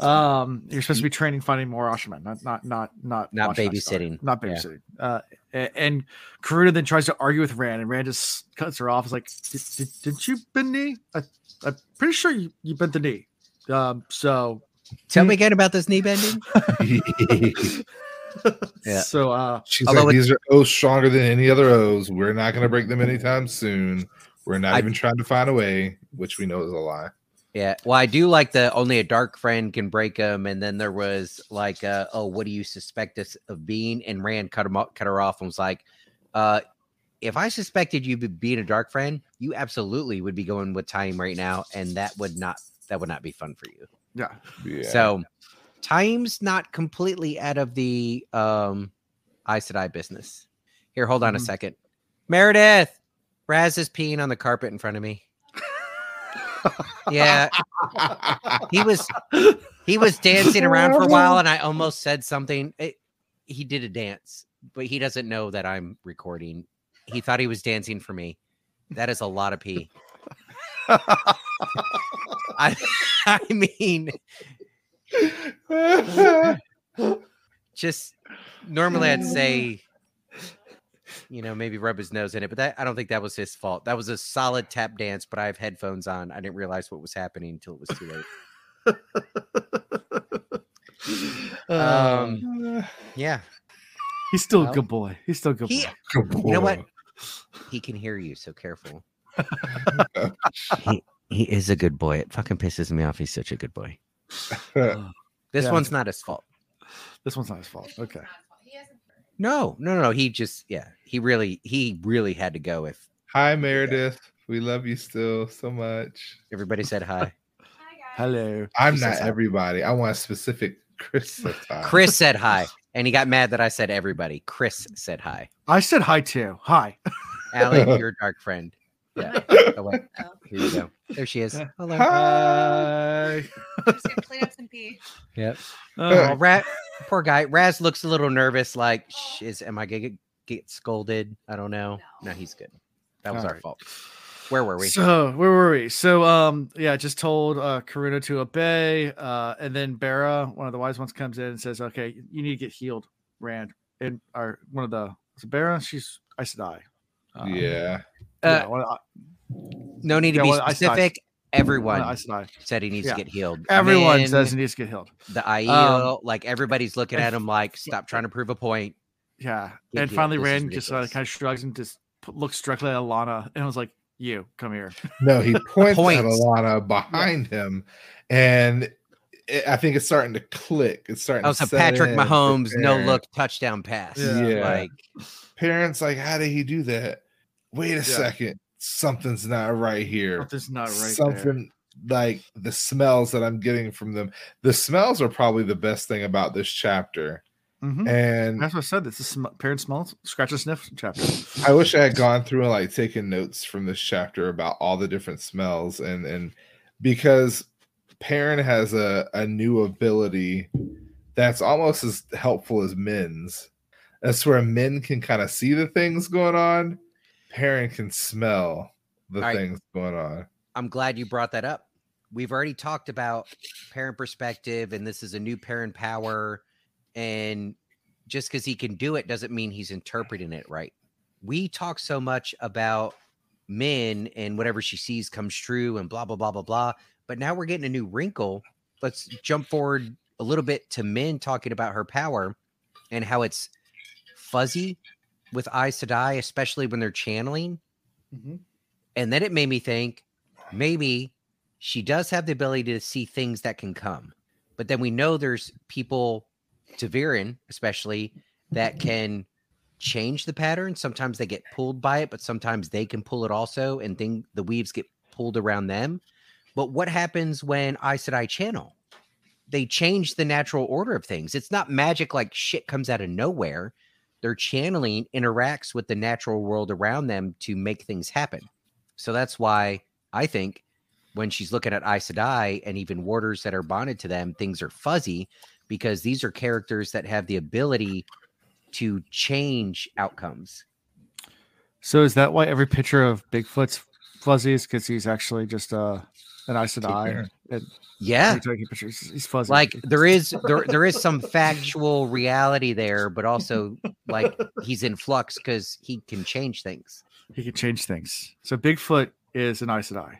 Um, you're supposed to be training, finding more Asha'man, not not not not Not watching Aes Sedai. babysitting. not Yeah. babysitting. Uh, and Kiruna then tries to argue with Rand, and Rand just cuts her off. Is like, did, did, did you bend knee? I, I'm pretty sure you, you bent the knee. Um, so Tell me again about this knee bending. Yeah. So uh, She's like, it- these are O's stronger than any other O's. We're not going to break them anytime soon. We're not I- even trying to find a way, which we know is a lie. Yeah. Well, I do like the only a dark friend can break them. And then there was like, uh, oh, what do you suspect us of being? And Rand cut him off, cut her off and was like, uh, if I suspected you being a dark friend, you absolutely would be going with Taim right now, and that would not that would not be fun for you. yeah, Yeah. So Taim's not completely out of the um Aes Sedai business. Here, hold on a Mhm. second. Meredith, Raz is peeing on the carpet in front of me. Yeah, he was he was dancing around for a while, and I almost said something. It- he did a dance, but he doesn't know that I'm recording. He thought he was dancing for me. That is a lot of pee. I, I mean, just normally I'd say, you know, maybe rub his nose in it, but that I don't think that was his fault. That was a solid tap dance, but I have headphones on. I didn't realize what was happening until it was too late. Um, yeah, he's still well, a good boy. He's still a good he, boy. you know what? He can hear you, so careful. he, he is a good boy. It fucking pisses me off. He's such a good boy. This Yeah. one's not his fault. This one's not his fault. Okay. No, no, no, no. He just, yeah, he really, he really had to go. If Hi, Meredith. We love you still so much. everybody said hi. Hello. I'm He not says hi. everybody. I want a specific Chris said hi. Chris said hi, and he got mad that I said everybody. Chris said hi. I said hi too. Hi. Allie, your dark friend. Yeah. Oh, wait. Oh. Here you go. There she is. Hello. Hi. Just gonna clean up some pee. Yep. Uh, Oh, Rat, poor guy. Raz looks a little nervous. Like, "Shh, is am I gonna get, get scolded? I don't know. No, he's good. That was All our right. fault. Where were we? So where were we? So um yeah, just told uh Kiruna to obey. Uh and then Bera, one of the wise ones, comes in and says, Okay, you need to get healed, Rand. And our one of the is it Bera, she's I said I. Uh, yeah. Yeah, Uh, one of- no need to yeah, be well, I I- specific. Everyone of I said he needs yeah. to get healed. Everyone Min, says he needs to get healed. the Aiel, Um, like everybody's looking at him like, stop trying to prove a point. Yeah. Get and healed. finally Rand just uh, kind of shrugs and just looks directly at Alanna and was like, You come here. No, he points, at Points. Alanna behind him, and it, I think it's starting to click. It's starting. Oh, to so set Patrick in for Mahomes, no look touchdown pass. Yeah. Yeah. Like, Perrin's like, how did he do that? Wait a second, something's not right here. Something's not right. there. Something like the smells that I'm getting from them. The smells are probably the best thing about this chapter. Mhm. And That's what I said. This is sm- Perrin smells, scratch and sniff chapter. I wish I had gone through and like taken notes from this chapter about all the different smells and and because Perrin has a, a new ability that's almost as helpful as Min's. That's where Min can kind of see the things going on. Perrin can smell the All right. things going on. I'm glad you brought that up. We've already talked about Perrin perspective, and this is a new Perrin power. And just because he can do it doesn't mean he's interpreting it right. We talk so much about Min and whatever she sees comes true and blah, blah, blah, blah, blah. But now we're getting a new wrinkle. Let's jump forward a little bit to Min talking about her power and how it's fuzzy with Aes Sedai, especially when they're channeling. Mhm. And then it made me think maybe she does have the ability to see things that can come. But then we know there's people, ta'veren especially, that can change the pattern. Sometimes they get pulled by it, but sometimes they can pull it also, and then the weaves get pulled around them. But what happens when Aes Sedai channel? They change the natural order of things. It's not magic like shit comes out of nowhere. Their channeling interacts with the natural world around them to make things happen. So that's why I think when she's looking at Aes Sedai and even warders that are bonded to them, things are fuzzy because these are characters that have the ability to change outcomes. So is that why every picture of Bigfoot's fuzzy is because he's actually just uh, an Aes Sedai? Parent. And Yeah. every time he pictures, he's fuzzy. Like there is there there is some factual reality there, but also like he's in flux because he can change things. he can change things. So Bigfoot is an Aes Sedai.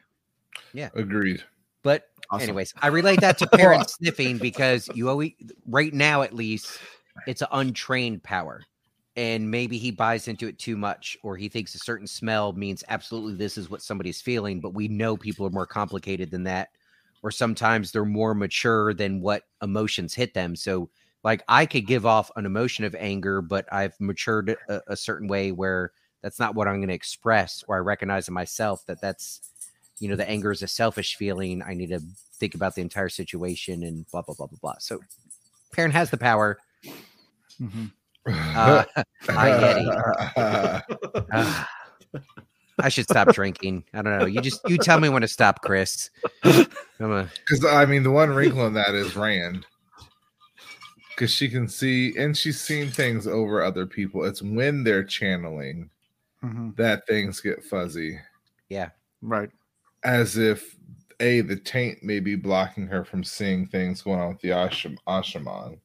Yeah, agreed. But Awesome. anyways, I relate that to Perrin sniffing because you always right now at least it's an untrained power. And maybe he buys into it too much, or he thinks a certain smell means absolutely this is what somebody's feeling, but we know people are more complicated than that. Or sometimes they're more mature than what emotions hit them. So, like, I could give off an emotion of anger, but I've matured a, a certain way where that's not what I'm going to express, or I recognize in myself that that's you know, the anger is a selfish feeling. I need to think about the entire situation and blah blah blah blah blah. So, Perrin has the power. Mhm. Uh, Hi, Yeti. Ah, I should stop drinking. I don't know. You just you tell me when to stop, Chris. I'm Because I mean, the one wrinkle in that is Rand, because she can see and she's seen things over other people. It's when they're channeling Mhm. that things get fuzzy, yeah. Right. as if a the taint may be blocking her from seeing things going on with the ashram, ashraman,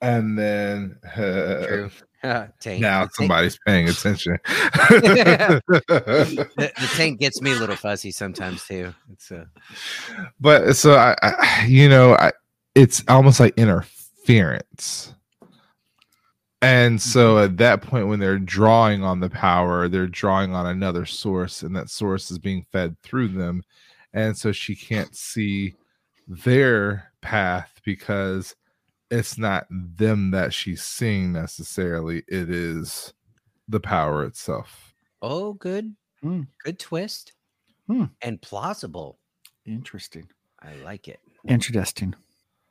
and then True. Tank. now the, tank somebody's paying attention. the, the tank gets me a little fuzzy sometimes too. It's uh, but so I, I you know, I, it's almost like interference. And so at that point, when they're drawing on the power, they're drawing on another source, and that source is being fed through them. And so she can't see their path because it's not them that she's seeing necessarily, it is the power itself. oh good, Hmm. good twist, Hmm. and plausible. Interesting. I like it. Interesting.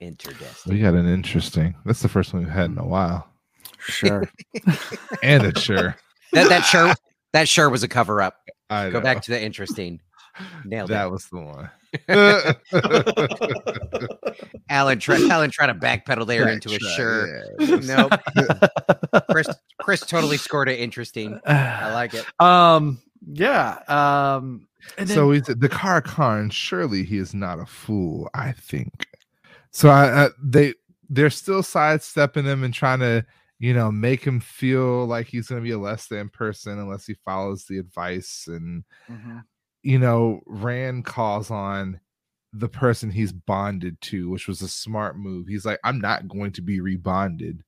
Interdestined. We got an interesting. That's the first one we've had in a while. Sure. And it's sure. That that sure that sure was a cover up. Go know. back to the interesting. Nailed that it. was the one. Alan try, Alan trying to backpedal there into a Backtrack, sure. yeah. Nope. Chris Chris totally scored it interesting. I like it. Um. Yeah. Um. And then, so he's the Car'a'carn. Surely he is not a fool. I think. So I, I they they're still sidestepping him and trying to you know make him feel like he's going to be a less than person unless he follows the advice and Mhm. You know Rand calls on the person he's bonded to, which was a smart move. He's like, I'm not going to be rebonded.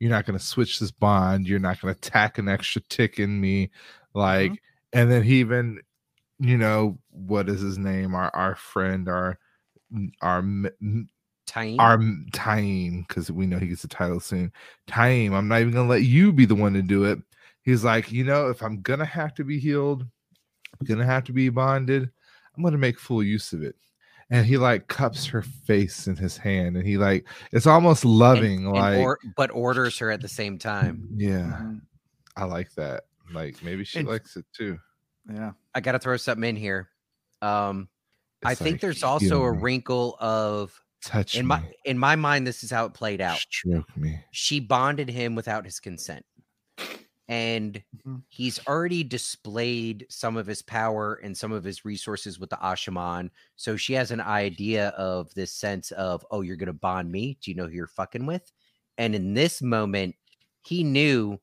You're not going to switch this bond. You're not going to tack an extra tick in me. Mm-hmm. Like, and then he even, you know, what is his name? Our our friend, our our m- m- Taim. our Taim, because we know he gets the title soon. Taim, I'm not even gonna let you be the one to do it. He's like, you know, if I'm gonna have to be healed, gonna have to be bonded. I'm gonna make full use of it. And he like cups her face in his hand, and he like it's almost loving, and like or, but orders her at the same time. yeah, Mhm. I like that. Like maybe she And- likes it too. Yeah. I got to throw something in here. Um, I It's think like, there's also a wrinkle of touch in me, my in my mind. This is how it played out. stroke me. She bonded him without his consent, and Mhm. he's already displayed some of his power and some of his resources with the Asha'man. So she has an idea of this sense of, oh, you're gonna bond me. Do you know who you're fucking with? And in this moment, he knew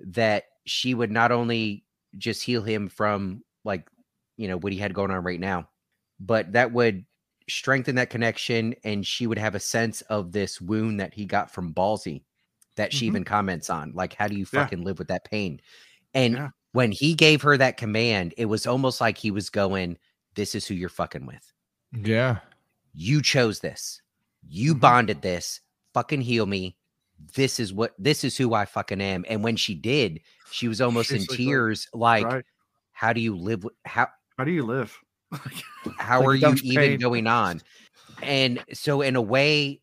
that she would not only just heal him from like you know what he had going on right now, but that would strengthen that connection, and she would have a sense of this wound that he got from Ballsy that she Mhm. even comments on. Like, how do you Yeah. fucking live with that pain? And Yeah. when he gave her that command, it was almost like he was going, This is who you're fucking with. Yeah, You chose this. You Mhm. bonded this. Fucking heal me. This is what this is who I fucking am. And when she did, she was almost in like, tears, like, right. how do you live with how How do you live? how Like, are you even pain. going on? And so in a way,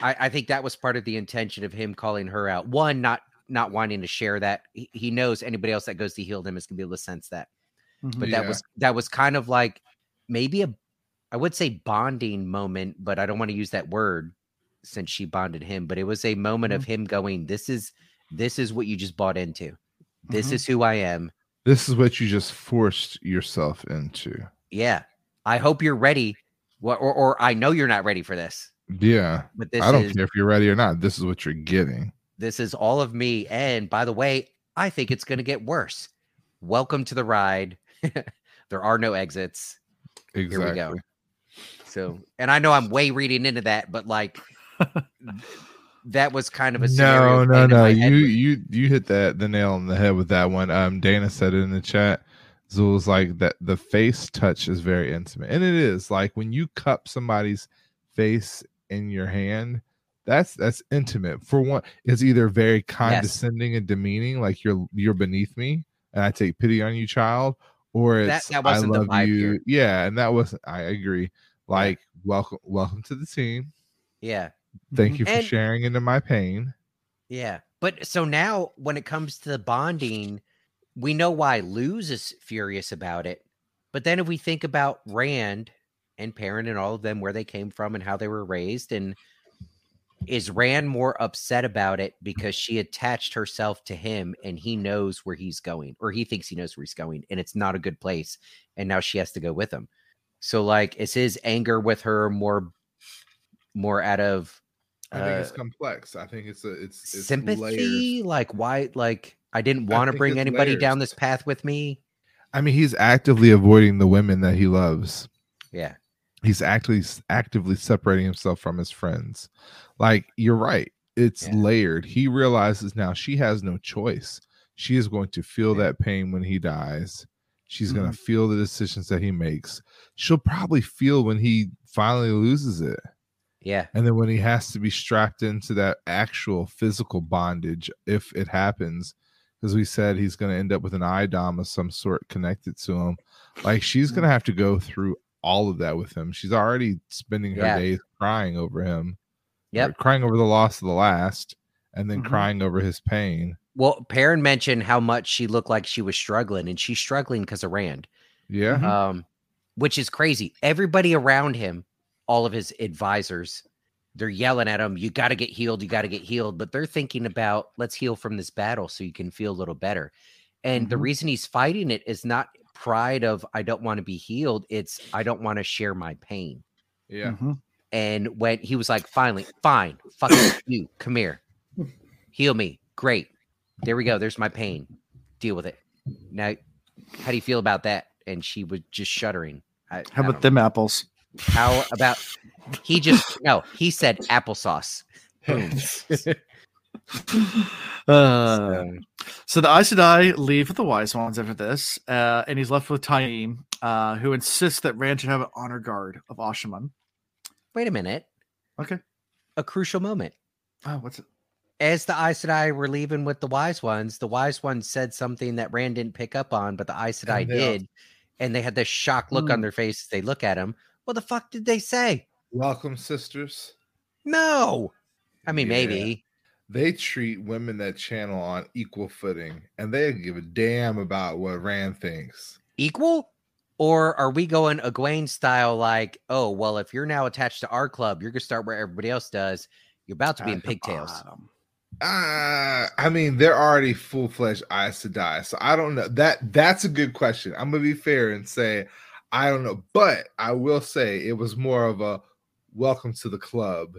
I, I think that was part of the intention of him calling her out. One, not not wanting to share that. He, he knows anybody else that goes to heal them is gonna be able to sense that. Mhm. But that Yeah. was that was kind of like maybe a I would say bonding moment, but I don't want to use that word since she bonded him. But it was a moment of him going, This is this is what you just bought into. This Mhm. is who I am. this is what you just forced yourself into. Yeah. I hope you're ready. Wha- Or, or I know you're not ready for this. Yeah, But this I don't is care if you're ready or not. This is what you're getting. this is all of me. And by the way, I think it's gonna get worse. Welcome to the ride. there are no exits. Exactly. we go. So, and I know I'm way reading into that, but like that was kind of a No, no, no. You with- you you hit that the nail on the head with that one. Um, Dana said it in the chat. Zul's like that. The face touch is very intimate, and it is like when you cup somebody's face in your hand. That's that's intimate. For one, it's either very condescending and demeaning, like you're you're beneath me, and I take pity on you, child, or it's that wasn't I the love vibe you. here. Yeah, and that was I agree. Like welcome welcome to the team. yeah, Thank mm-hmm. you for And- sharing into my pain. yeah. But so now when it comes to the bonding, we know why Luz is furious about it. But then if we think about Rand and Perrin and all of them, where they came from and how they were raised, and is Rand more upset about it because she attached herself to him and he knows where he's going, or he thinks he knows where he's going, and it's not a good place, and now she has to go with him. So, like, is his anger with her more, more out of I think it's uh, complex. I think it's a it's, it's layers. sympathy? Like, why? Like, I didn't want to bring anybody down this path with me. I mean, he's actively avoiding the women that he loves. Yeah, He's actively actively separating himself from his friends. Like you're right. It's Yeah. layered. He realizes now she has no choice. She is going to feel Yeah. that pain when he dies. She's going Mhm. to feel the decisions that he makes. She'll probably feel when he finally loses it. yeah, And then when he has to be strapped into that actual physical bondage, if it happens, because we said he's going to end up with an a'dam of some sort connected to him, like she's going to have to go through all of that with him. She's already spending her Yeah. days crying over him. or Yep. crying over the loss of the last, and then Mhm. crying over his pain. Well, Perrin mentioned how much she looked like she was struggling, and she's struggling because of Rand. Yeah, Mhm. um, which is crazy. Everybody around him, all of his advisors, they're yelling at him, "You got to get healed. You got to get healed." But they're thinking about, "Let's heal from this battle so you can feel a little better." And the Mhm. reason he's fighting it is not pride of "I don't want to be healed." It's "I don't want to share my pain." yeah. Mhm. And when he was like, "Finally, fine, fuck you, come here, heal me." Great, there we go. There's my pain. Deal with it. Now, how do you feel about that? And she was just shuddering. I, How I about don't them apples? how about he just no, he said applesauce. Boom. Uh, So, So the Aes Sedai leave with the Wise Ones after this, uh, and he's left with Taim, uh, who insists that Rand should have an honor guard of Asha'man. wait a minute. Okay. A crucial moment. Oh, what's it? As the Aes Sedai were leaving with the wise ones, the wise ones said something that Rand didn't pick up on, but the Aes Sedai And they all- did. And they had this shocked look on Hmm. their face as they look at him. What the fuck did they say? Welcome, sisters. No. I mean, Yeah. maybe. They treat women that channel on equal footing, and they give a damn about what Rand thinks. Equal? Or are we going Egwene style like, oh, well, if you're now attached to our club, you're going to start where everybody else does. You're about to be in At the pigtails. bottom. Uh, I mean, they're already full fledged Aes Sedai, so I don't know. That that's a good question. I'm gonna be fair and say I don't know, but I will say it was more of a welcome to the club.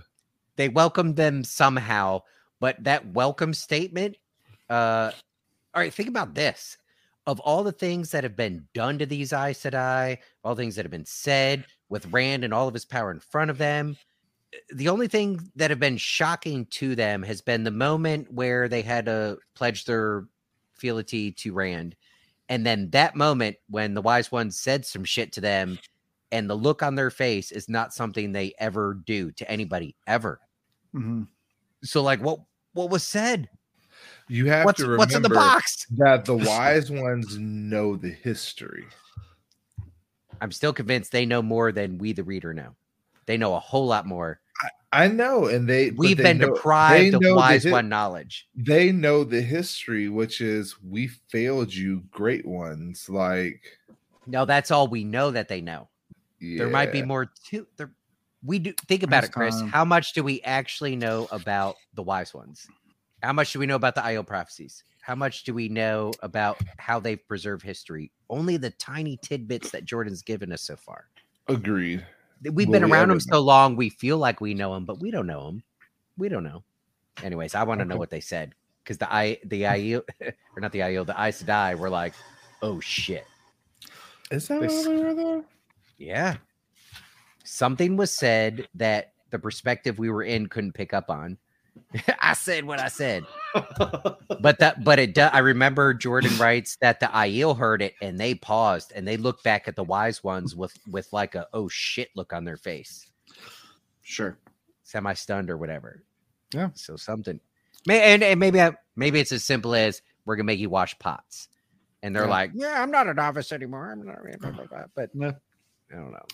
they welcomed them somehow but that welcome statement uh all right think about this of all the things that have been done to these Aes Sedai, all things that have been said with Rand and all of his power in front of them, eh, the only thing that have been shocking to them has been the moment where they had to pledge their fealty to Rand. And then that moment when the wise one said some shit to them, and the look on their face is not something they ever do to anybody ever. Mhm. So, like, what what was said? You have What's to remember what's in the box? that the wise ones know the history. I'm still convinced they know more than we, the reader, know. They know a whole lot more. I know, and they We've they been know- deprived of know the wise one knowledge. They know the history, which is we failed you, great ones. Like No, that's all we know that they know. There might be more to there. We do think about There's it, Chris. time. How much do we actually know about the wise ones? How much do we know about the Aiel prophecies? How much do we know about how they've preserved history? Only the tiny tidbits that Jordan's given us so far. Agreed. We've Will been we around ever them so long, we feel like we know them, but we don't know them. We don't know. Anyways, I want to know what they said because the I the hmm. Aiel or not the Aiel the Aes Sedai were like, oh shit, Is that They what s- we were there? yeah. Something was said that the perspective we were in couldn't pick up on. I said what I said, but that but it. do- I remember Jordan writes that the Aiel heard it and they paused and they looked back at the wise ones with with like a oh shit look on their face. Sure. semi stunned or whatever. Yeah. So something. May and, and maybe I, maybe it's as simple as we're gonna make you wash pots, and they're Yeah. like, "Yeah, I'm not a novice anymore." I'm not. blah, blah, blah," But Yeah. I don't know.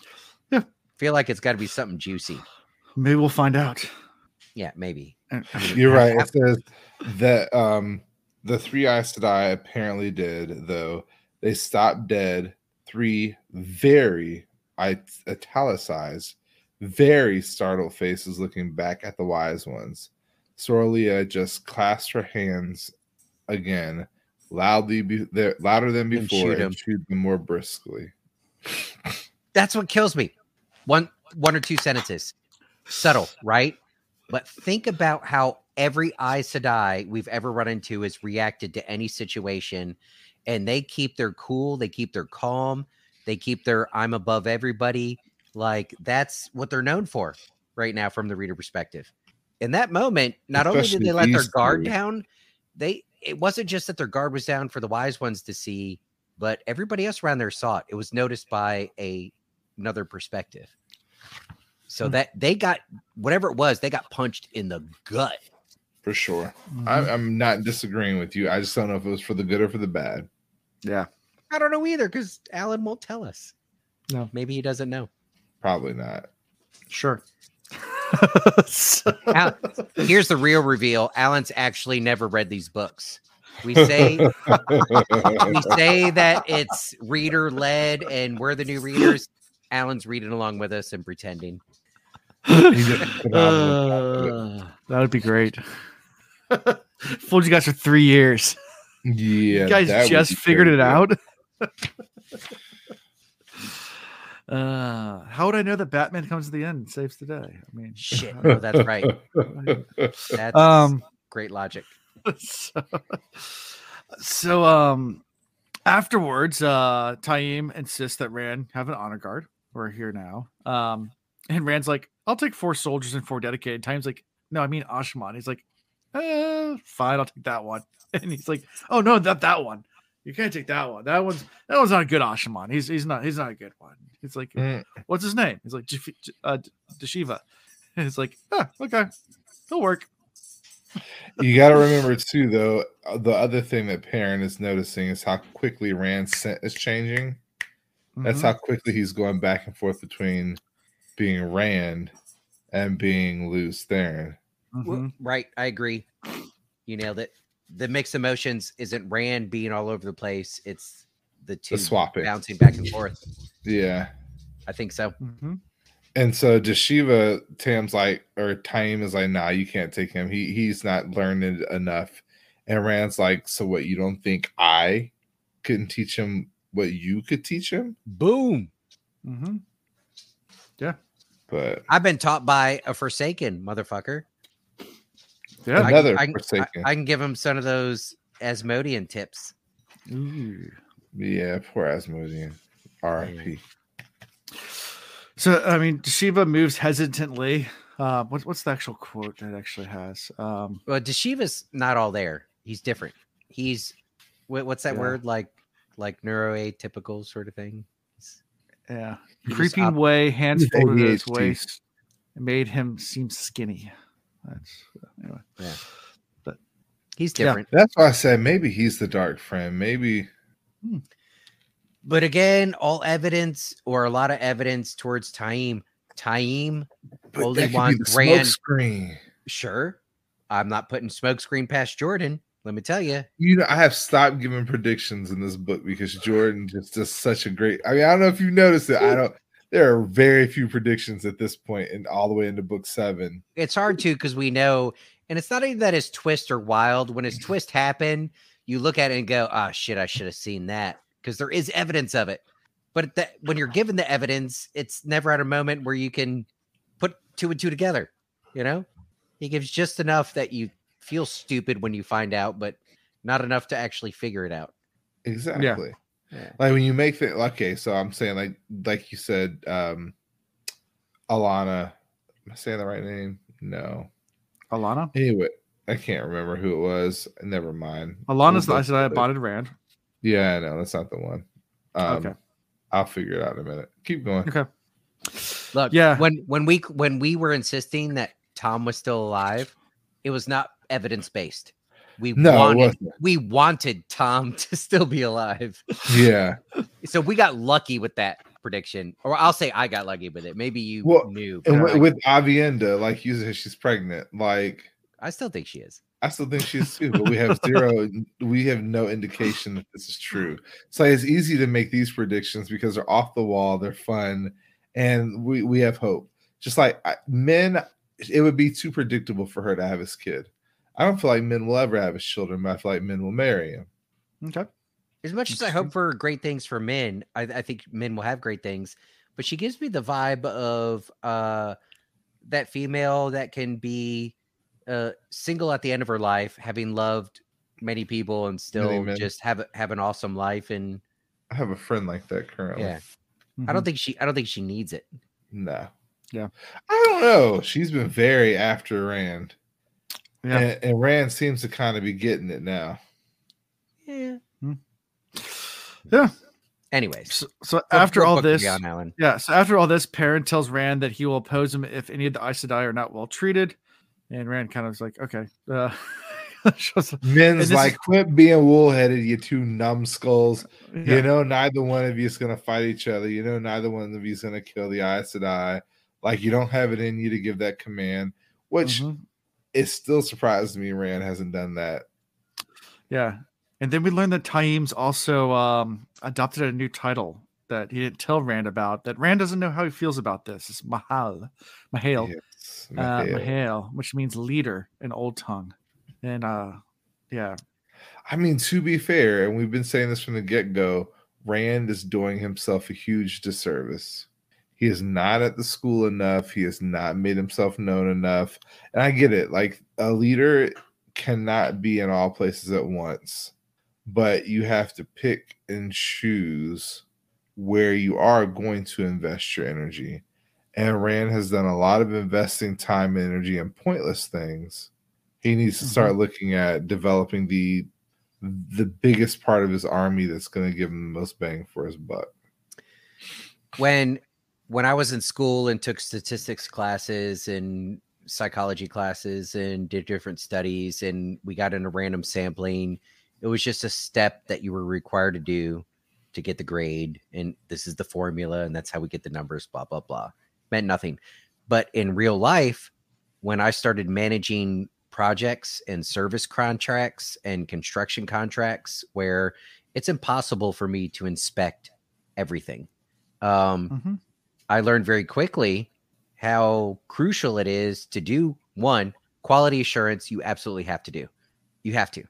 Yeah. Feel like it's got to be something juicy. Maybe we'll find out. Yeah, maybe. And- I mean, You're right. half- It says that um the three eyes Aes Sedai apparently did, though. They stopped dead. Three very I italicized, very startled faces looking back at the wise ones. Sorilea just clasped her hands again, loudly be, there, louder than And before, shoot and, him. chewed them more briskly. That's what kills me. One one or two sentences, subtle, right? But think about how every Aes Sedai we've ever run into has reacted to any situation, and they keep their cool, they keep their calm, they keep their I'm above everybody. Like that's what they're known for right now from the reader perspective. In that moment, not only did they let their guard three. down, they it wasn't just that their guard was down for the wise ones to see, but everybody else around there saw it. It was noticed by a another perspective. So Hmm. that they got whatever it was, they got punched in the gut. For sure. Mhm. I, I'm not disagreeing with you. I just don't know if it was for the good or for the bad. yeah. I don't know either because Alan won't tell us. No. maybe he doesn't know. Probably not. Sure. So- Al- here's the real reveal. Alan's actually never read these books. We say we say that it's reader led and we're the new readers. Alan's reading along with us and pretending. He did a phenomenal job Uh, that would be great. Fooled you guys for three years. yeah, you guys just figured it good. out. uh, how would I know that Batman comes to the end and saves the day? I mean, Shit. Oh, that's right. That's um, great logic. so, so um afterwards uh Taim insists that Rand have an honor guard. We're here now. Um and Rand's like, I'll take four soldiers and four dedicated. Taim's like, no, I mean Asha'man. He's like, uh, fine, I'll take that one. And he's like, Oh no, not that one. You can't take that one. That one's that one's not a good Asha'man. He's he's not he's not a good one. He's like, Mm. what's his name? He's like uh, Dashiva. And it's like, ah, okay, it'll work. You got to remember too, though. uh, The other thing that Perrin is noticing is how quickly Rand's scent is changing. That's Mhm. how quickly he's going back and forth between being Rand and being Lews Therin. Well, Mhm. Right. I agree. You nailed it. The mixed emotions isn't Rand being all over the place. It's the two swapping. bouncing back and forth. Yeah. I think so. Mhm. And so Dashiva, Tam's like, or Taim is like, nah, you can't take him. He he's not learned enough. And Rand's like, so what? You don't think I couldn't teach him what you could teach him? Boom. Mm-hmm. Yeah. But I've been taught by a Forsaken motherfucker. Yeah. I, Another I, I, Forsaken. I can give him some of those Asmodean tips. Ooh. yeah, poor Asmodean. R.I.P. So I mean, Shiva moves hesitantly. Uh, what, what's the actual quote that it actually has? Um, Well, Dashiva's not all there. He's different. He's what, what's that Yeah. word like like neuroatypical sort of thing. He's- yeah, He creeping op- way, hands folded at his waist, it made him seem skinny. That's uh, anyway. But he's Yeah. different. That's why I said maybe he's the dark friend. Maybe hmm. But again, all evidence or a lot of evidence towards Taim. Taim, but Only that could one smoke screen. sure. I'm not putting smokescreen past Jordan. Let me tell you. You know, I have stopped giving predictions in this book because Jordan just does such a great. I mean, I don't know if you noticed it. I don't. There are very few predictions at this point, and all the way into book seven. It's hard to because we know, and it's not even that his twist or wild. When his twist happened, you look at it and go, "Ah, shit, I should have seen that," because there is evidence of it. But that when you're given the evidence, it's never at a moment where you can put two and two together. You know, he gives just enough that you feel stupid when you find out, but not enough to actually figure it out. Exactly. Yeah. Like when you make the okay, so I'm saying like like you said, um Alanna. Am I saying the right name? No. Alanna. Anyway, I can't remember who it was. Never mind. Alanna's the We'll I said I go with it. bonded Rand. Yeah, no, that's not the one. Um, Okay. I'll figure it out in a minute. Keep going. Okay. Look, Yeah. when when we when we were insisting that Tom was still alive, it was not evidence based. We No, wanted we wanted Tom to still be alive. Yeah. So we got lucky with that prediction. Or I'll say I got lucky with it. Maybe you Well, knew. And with, with Aviendha, like you said, she's pregnant. Like I still think she is. I still think she is too, but we have zero. we have no indication that this is true. So it's easy to make these predictions because they're off the wall, they're fun, and we we have hope. Just like I, Min, it would be too predictable for her to have his kid. I don't feel like Min will ever have his children, but I feel like Min will marry him. Okay. As much as I hope for great things for Min, I, I think Min will have great things. But she gives me the vibe of uh that female that can be uh single at the end of her life, having loved many people and still just have have an awesome life. And I have a friend like that currently. yeah, I Mhm. don't think she I don't think she needs it. No. Yeah. I don't know. She's been very after Rand. Yeah. And, and Rand seems to kind of be getting it now. Yeah. Yeah. Anyways, So, so what- after what all book are we this, on, Alan? yeah. So after all this, Perrin tells Rand that he will oppose him if any of the Aes Sedai are not well treated, and Rand kind of was like, okay. Uh, Min's like, is- quit being wool-headed, you two numbskulls. yeah. You know, neither one of you is gonna fight each other. You know, neither one of you is gonna kill the Aes Sedai. Like you don't have it in you to give that command, which Mhm. it still surprises me Rand hasn't done that. Yeah. And then we learned that Taim's also um, adopted a new title that he didn't tell Rand about. That Rand doesn't know how he feels about this. It's Mahal, M'Hael, Yes, uh, M'Hael. M'Hael, which means leader in Old Tongue. And uh, yeah, I mean, to be fair, and we've been saying this from the get go, Rand is doing himself a huge disservice. He is not at the school enough. He has not made himself known enough. And I get it. Like a leader cannot be in all places at once, but you have to pick and choose where you are going to invest your energy. And Rand has done a lot of investing time and energy in pointless things. He needs to start mm-hmm. looking at developing the the biggest part of his army that's going to give him the most bang for his buck. when when I was in school and took statistics classes and psychology classes and did different studies and we got into random sampling, it was just a step that you were required to do to get the grade. And this is the formula, and that's how we get the numbers, blah, blah, blah. Meant nothing. But in real life, when I started managing projects and service contracts and construction contracts where it's impossible for me to inspect everything. Um, Mhm. I learned very quickly how crucial it is to do one quality assurance. You absolutely have to do. You have to.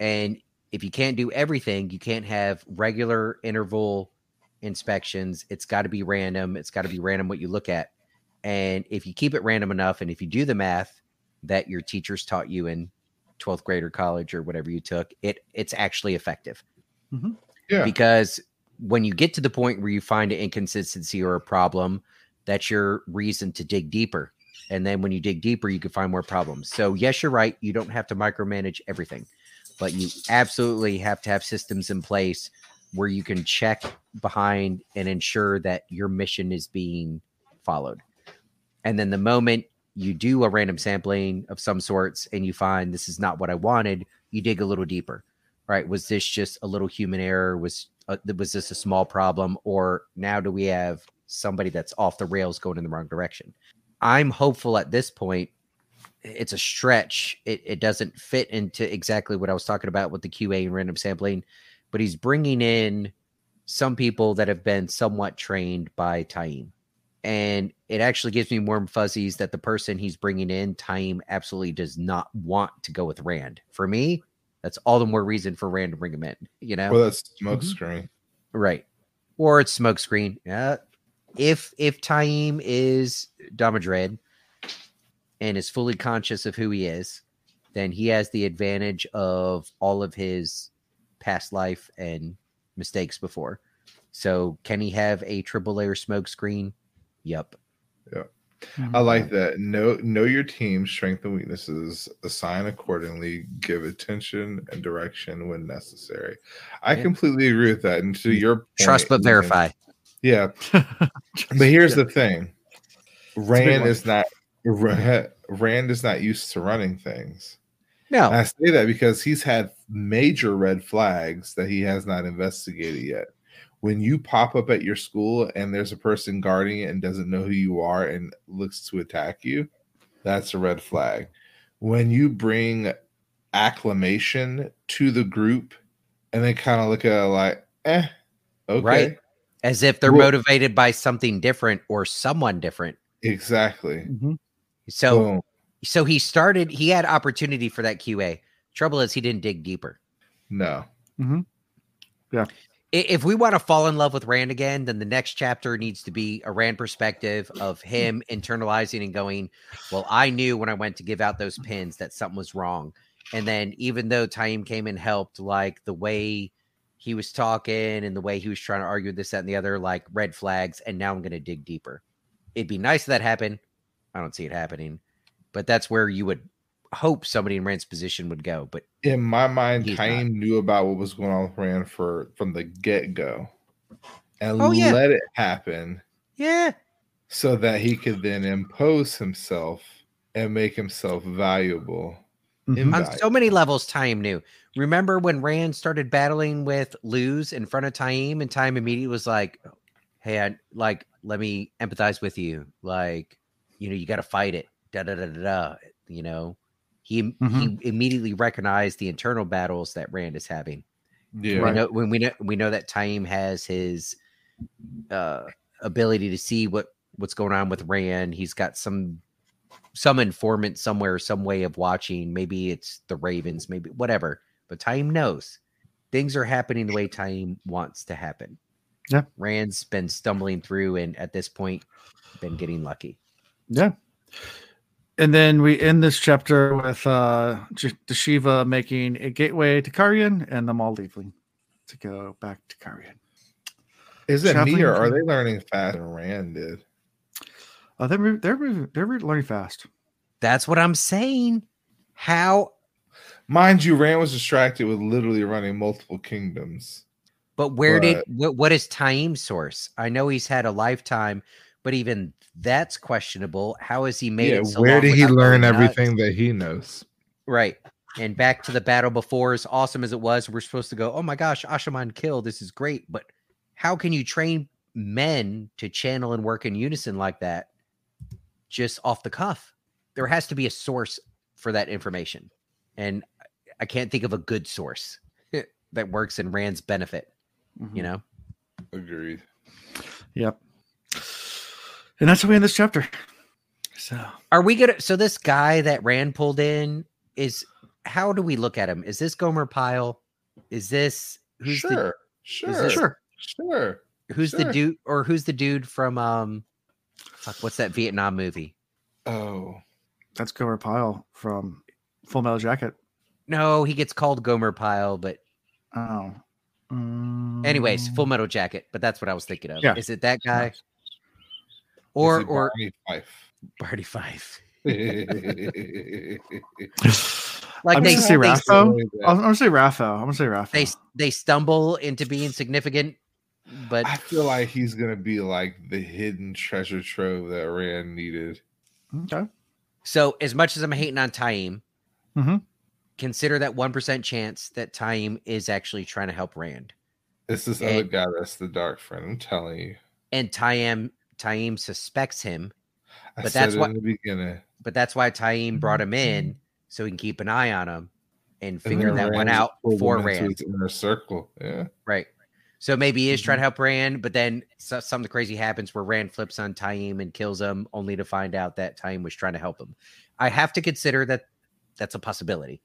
And if you can't do everything, you can't have regular interval inspections. It's got to be random. It's got to be random what you look at. And if you keep it random enough, and if you do the math that your teachers taught you in 12th grade or college or whatever you took, it it's actually effective mm-hmm. Yeah. because when you get to the point where you find an inconsistency or a problem, that's your reason to dig deeper. And then when you dig deeper, you can find more problems. So, yes, you're right. You don't have to micromanage everything, but you absolutely have to have systems in place where you can check behind and ensure that your mission is being followed. And then the moment you do a random sampling of some sorts and you find this is not what I wanted, you dig a little deeper right was this just a little human error was uh, was this a small problem or now do we have somebody that's off the rails going in the wrong direction? I'm hopeful at this point it's a stretch. It, it doesn't fit into exactly what i was talking about with the qa and random sampling but he's bringing in some people that have been somewhat trained by taim. And it actually gives me warm fuzzies that the person he's bringing in taim absolutely does not want to go with rand. For me that's all the more reason for Rand to bring him in, you know? Well, that's smoke mm-hmm. screen. right. Or it's smokescreen. Yeah. If if Taim is Demandred and is fully conscious of who he is, then he has the advantage of all of his past life and mistakes before. So can he have a triple layer smokescreen? Yep. Yep. I like that. Know know your team, strength and weaknesses. Assign accordingly. Give attention and direction when necessary. I Yeah. completely agree with that. And to your Trust but Ethan, verify. Yeah, but here's the thing: Rand is not Rand is not used to running things. No. And I say that because he's had major red flags that he has not investigated yet. When you pop up at your school and there's a person guarding it and doesn't know who you are and looks to attack you, that's a red flag. When you bring acclamation to the group and they kind of look at it like, eh, okay. Right. As if they're Well- motivated by something different or someone different. Exactly. Mhm. So Boom. so he started he had opportunity for that qa trouble is he didn't dig deeper No. I- if we want to fall in love with rand again then the next chapter needs to be a rand perspective of him internalizing and going well i knew when i went to give out those pins that something was wrong. And then even though Taim came and helped like the way he was talking and the way he was trying to argue this that and the other like red flags and now i'm to dig deeper. It'd be nice if that happened. I don't see it happening. But that's where you would hope somebody in Rand's position would go. But In my mind, He's Taim knew about what was going on with Rand for from the get go, and Oh, yeah. let it happen yeah, so that he could then impose himself and make himself valuable. Mhm. on so many levels, Taim knew. Remember when Rand started battling with Lews in front of Taim, and Taim immediately was like, hey, I, like, let me empathize with you. Like, you know, you got to fight it. Da da da da da. You know, he Mhm. he immediately recognized the internal battles that Rand is having. Yeah. We know when we know we know that Taim has his uh ability to see what what's going on with Rand. He's got some some informant somewhere, some way of watching. Maybe it's the Ravens, maybe whatever. But Taim knows things are happening the way Taim wants to happen. Yeah. Rand's been stumbling through and at this point been getting lucky. Yeah. And then we end this chapter with uh J- Dashiva making a gateway to Cairhien and them all leaving to go back to Cairhien. Is it me or are they learning faster than Rand did? Uh, they're mov- they're moving, they're learning fast. That's what I'm saying. How Mind you, Rand was distracted with literally running multiple kingdoms. But where did what, what is Taim's source? I know he's had a lifetime, but even that's questionable. How has he made yeah, it? So where long did he learn going nuts? everything that he knows? Right. And back to the battle before, as awesome as it was, we're supposed to go, oh my gosh, Ashaman killed. This is great. But how can you train men to channel and work in unison like that just off the cuff? There has to be a source for that information. And I can't think of a good source that works in Rand's benefit, Mhm. you know? Agreed. Yep. And that's how we end this chapter. So Are we gonna? So this guy that Rand pulled in is how do we look at him? Is this Gomer Pyle? Is this who's sure, sure, this- sure. sure. the who's the dude or who's the dude from um fuck, what's that Vietnam movie? Oh, That's Gomer Pyle from Full Metal Jacket. No, he gets called Gomer Pyle, but Oh. anyways, Mm. Full Metal Jacket. But that's what I was thinking of. Yeah. Is it that guy Is or it or Barney Fife? Barty Fife? Like Like I'm they, gonna say they, Rapho. I'm gonna say Raphael. I'm gonna say Raphael. they they stumble into being significant, but I feel like he's gonna be like the hidden treasure trove that Rand needed. okay. so as much as I'm hating on Taim, Mhm. consider that one percent chance that Taim is actually trying to help Rand. It's this And- other guy that's the dark friend. I'm telling you. and Taim Taim suspects him, I But said that's it what- in the beginning. but that's why Taim brought him in so he can keep an eye on him and And figure then that one out for into Rand. his inner circle. Yeah. Right. So maybe he is Mm-hmm. trying to help Rand, but then so, something crazy happens where Rand flips on Taim and kills him, only to find out that Taim was trying to help him. I have to consider that that's a possibility.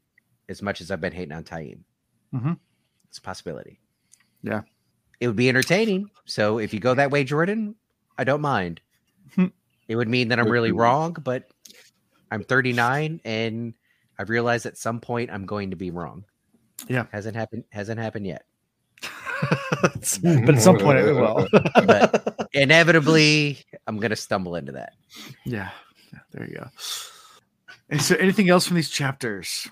As much as I've been hating on Taim, Mhm. it's a possibility. Yeah. it would be entertaining. So if you go that way, Jordan, I don't mind. Hmm. it would mean that I'm really wrong, but I'm 39 and I've realized at some point I'm going to be wrong. Yeah. hasn't happened. Hasn't happened yet. but at some point it will. But- Inevitably, I'm going to stumble into that. yeah. yeah. There you go. Is there anything else from these chapters?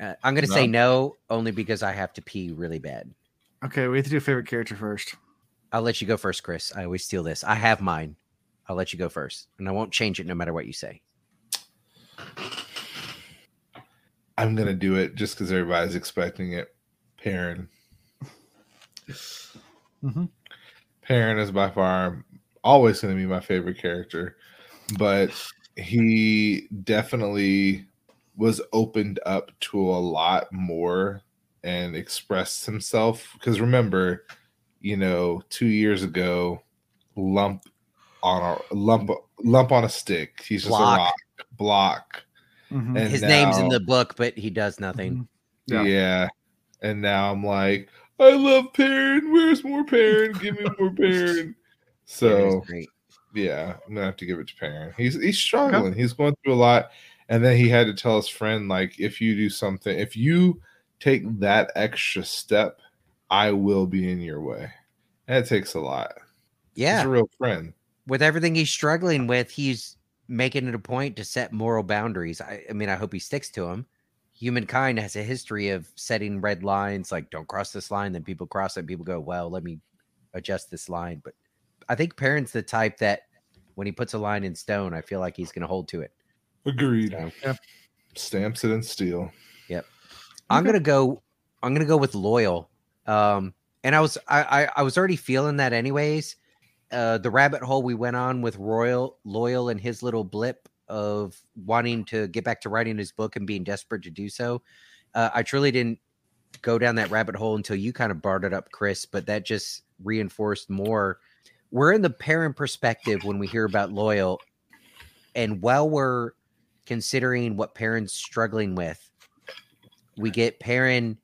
Uh, I'm going to say no, only because I have to pee really bad. Okay, we have to do a favorite character first. I'll let you go first, Chris. I always steal this. I have mine. I'll let you go first, and I won't change it no matter what you say. I'm gonna do it just because everybody's expecting it. Perrin. Mhm. Perrin is by far always going to be my favorite character, but he definitely was opened up to a lot more and expressed himself. Because remember, you know, two years ago, lump on a lump lump on a stick. He's just Block. a rock block. Mhm. And His name's in the book, but he does nothing. Yeah. yeah. And now I'm like, I love Perrin. Where's more Perrin? Give me more Perrin. So yeah, I'm gonna have to give it to Perrin. He's he's struggling. He's going through a lot. And then he had to tell his friend, like, if you do something, if you take that extra step, I will be in your way. It takes a lot. He's Yeah, a real friend. with everything he's struggling with, he's making it a point to set moral boundaries. I, I mean, I hope he sticks to them. Humankind has a history of setting red lines, like don't cross this line. Then people cross it. And people go, well, let me adjust this line. But I think Perrin's the type that when he puts a line in stone, I feel like he's going to hold to it. Agreed. So, Stamps it in steel. Yep. I'm Okay. gonna go. I'm gonna go with Loial. Um, and I was I, I I was already feeling that anyways, uh, the rabbit hole we went on with Royal Loial and his little blip of wanting to get back to writing his book and being desperate to do so. Uh, I truly didn't go down that rabbit hole until you kind of brought it up, Chris. But that just reinforced more. We're in the Perrin perspective when we hear about Loial, and while we're considering what Perrin's struggling with, we get Perrin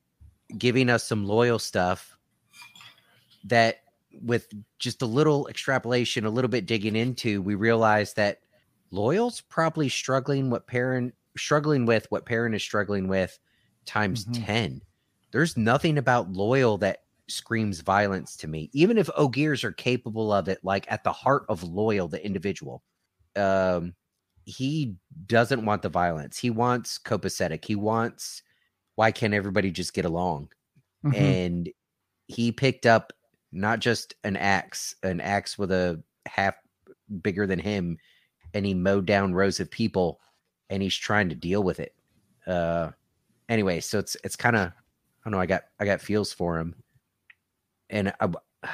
giving us some Loial stuff that with just a little extrapolation, a little bit digging into, we realize that Loial's probably struggling what Perrin struggling with what Perrin is struggling with times Mhm. 10. There's nothing about Loial that screams violence to me. Even if Ogiers are capable of it, like at the heart of Loial, the individual. Um he doesn't want the violence. He wants copacetic. He wants why can't everybody just get along? Mhm. and he picked up not just an axe, an axe with a half bigger than him, and he mowed down rows of people, and he's trying to deal with it. Uh, anyway, so it's it's kind of I don't know. I got I got feels for him, and I,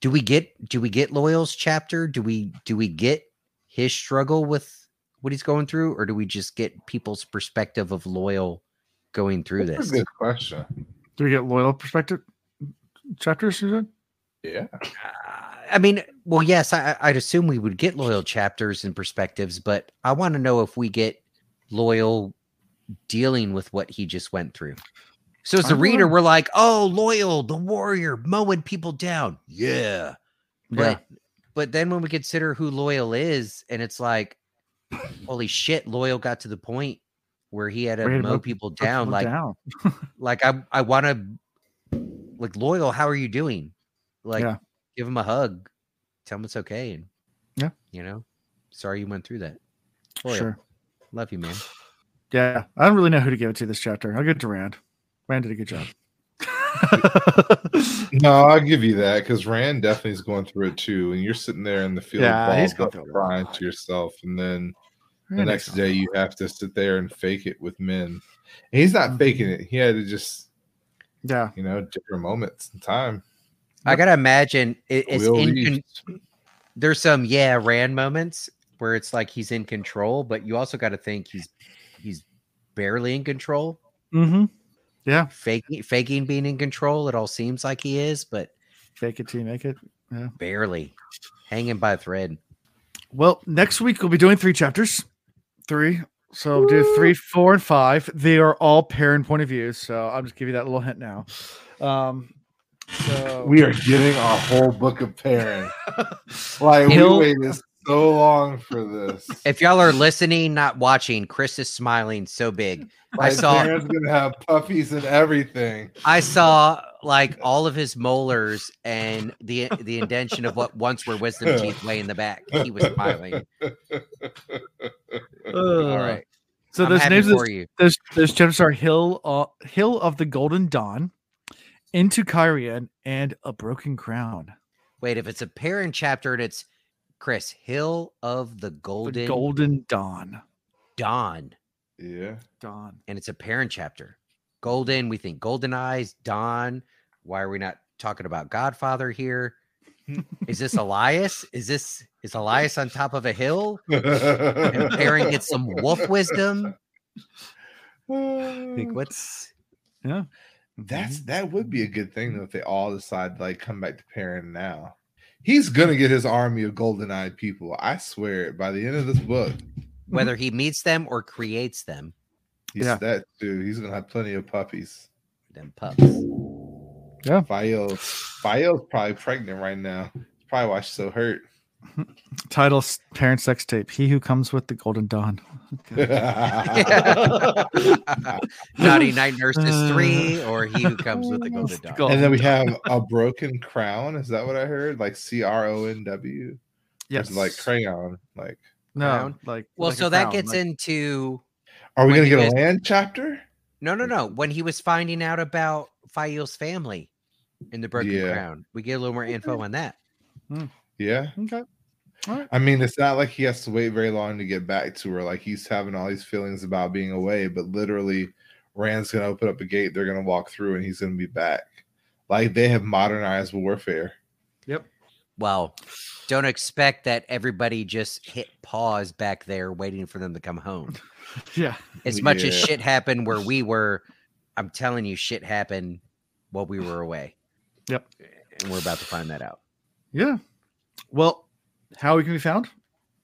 do we get do we get Loial's chapter? Do we do we get his struggle with what he's going through, or do we just get people's perspective of Loial going through That's this? a good question. Do we get Loial perspective chapters? You? Yeah. Uh, I mean, well, yes, I, I'd assume we would get Loial chapters and perspectives, but I want to know if we get Loial dealing with what he just went through. So as I the reader, we're like, oh, Loial, the warrior, mowing people down. Yeah. But but then when we consider who Loial is, and it's like, holy shit, Loial got to the point where he had to Where he had to mow mow- people down. Like down. like I I want to like Loial. How are you doing? Like Yeah. give him a hug, tell him it's okay, and Yeah. you know, sorry you went through that. Loial. Sure. love you, man. Yeah, I don't really know who to give it to this chapter. I'll give it to Rand. Rand did a good job. No, I'll give you that because Rand definitely is going through it too. And you're sitting there in the field, Yeah, he's going through a lot. crying to yourself, and then the next day you have to sit there and fake it with Min. And he's not faking it. He had to just, Yeah, you know, different moments in time. I gotta imagine it, it's in. Con- there's some yeah Rand moments where it's like he's in control, but you also got to think he's he's barely in control. mm-hmm. yeah. Faking faking being in control, it all seems like he is, but Fake it till you make it. barely hanging by a thread. Well, next week we'll be doing three chapters. Three. So we'll do three, four, and five. They are all Perrin point of views. So I'll just give you that little hint now. Um, so We are getting a whole book of Perrin. Like He'll- we waited so long for this. If y'all are listening, not watching, Chris is smiling so big. I Like, saw Perrin's gonna have puppies and everything. I saw like all of his molars and the the indention of what once were wisdom teeth way in the back. He was smiling. All right. So I'm those names of for you. those those chapters are Hill uh, Hill of the Golden Dawn, Into Cairhien, and A Broken Crown. Wait, if it's a Perrin chapter and it's Chris Hill of the The Golden Golden Dawn. Dawn, Yeah. Dawn. and it's a Perrin chapter. Golden, we think Golden Eyes, Dawn. Why are we not talking about Godfather here? Is this Elyas? Is this is Elyas on top of a hill? And Perrin gets some wolf wisdom. Like what's Yeah. That's mm-hmm. that would be a good thing though if they all decide to like come back to Perrin now. He's gonna get his army of golden eyed people. I swear it by the end of this book. whether he meets them or creates them, He's Yeah. that dude. He's gonna have plenty of puppies. them pups. Yeah. Faile Faile's probably pregnant right now. That's probably why she's so hurt. Title s- Perrin Sex Tape. He who comes with the Golden Dawn. Naughty Night Nurses 3 or He Who Comes with the Golden Dawn. Gold- and then we have a broken crown. Is that what I heard? Like C R O N W. Yes. It's like crayon. Like, no, crown. like Well, like so that crown, gets like- into are we gonna he get a land chapter? no, no, no. When he was finding out about Faile's family in the Broken Yeah. Crown, we get a little more info on that. Hmm. Yeah. Okay. I mean, it's not like he has to wait very long to get back to her. Like he's having all these feelings about being away, but literally, Rand's gonna open up a gate. They're gonna walk through, and he's gonna be back. Like they have modernized warfare. Yep. Well, don't expect that everybody just hit pause back there waiting for them to come home. Yeah. As much as shit happened where we were, I'm telling you, shit happened while we were away. Yep. And we're about to find that out. Yeah. Well, how we can be found?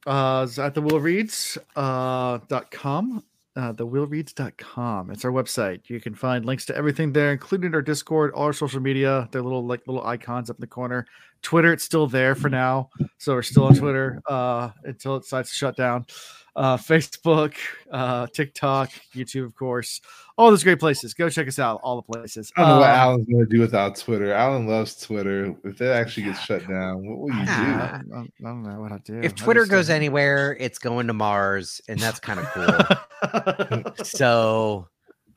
Uh, is at Reads uh, com. Uh, thewheelreads.com. It's our website. You can find links to everything there, including our Discord, all our social media. They're little like little icons up in the corner. Twitter, it's still there for now. So we're still on Twitter uh, until it decides to shut down. Uh, Facebook, uh, TikTok, YouTube, of course. All those great places. Go check us out. All the places. I don't know what Um, Alan's gonna do without Twitter. Alan loves Twitter. If that actually gets shut down, what will you do? Ah. don't- I don't know what I do. If Twitter just, goes uh, anywhere, it's going to Mars, and that's kind of cool. so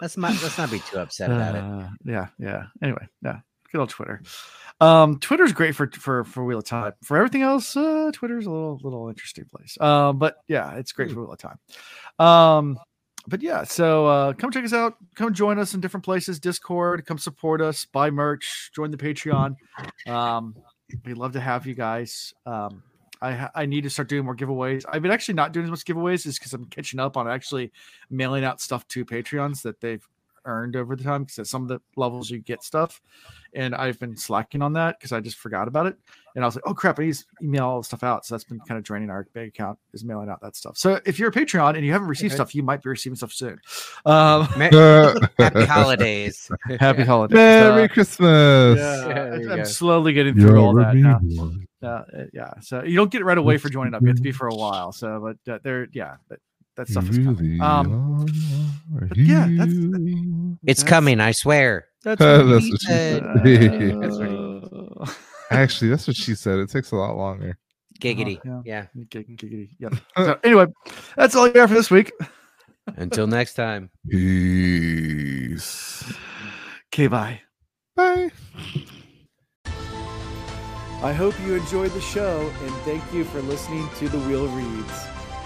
let's not let's not be too upset about it. Uh, Yeah, yeah. Anyway, yeah. Good old Twitter. Um, Twitter's great for for for Wheel of Time. For everything else, uh, Twitter's a little little interesting place. Um, but yeah, it's great for Wheel of Time. Um, but yeah, so uh, come check us out. Come join us in different places. Discord. Come support us. Buy merch. Join the Patreon. Um, we love to have you guys. Um, I I need to start doing more giveaways. I've been actually not doing as much giveaways, is because I'm catching up on actually mailing out stuff to Patreons that they've earned over the time. Because at some of the levels you get stuff, and I've been slacking on that because I just forgot about it. And I was like, oh crap, I need to email all the stuff out. So that's been kind of draining our bank account is mailing out that stuff. So if you're a Patreon and you haven't received Okay. stuff, you might be receiving stuff soon. Um, Ma- Uh, Happy holidays. happy holidays. Merry Uh, Christmas. yeah, there you I'm go. slowly getting through all You're that now. Uh, uh, yeah, so you don't get it right away for joining up. You have to be for a while. So, but uh, there, yeah, but that stuff is coming. Um, yeah, that's- here. It's coming, I swear. That's what that's what she said. said. That's what Actually, that's what she said. It takes a lot longer. Giggity. yeah. yeah. Gig- giggity. Yep. So anyway, that's all I got for this week. Until next time. Peace. Okay, bye. Bye. I hope you enjoyed the show and thank you for listening to The Wheel Reads.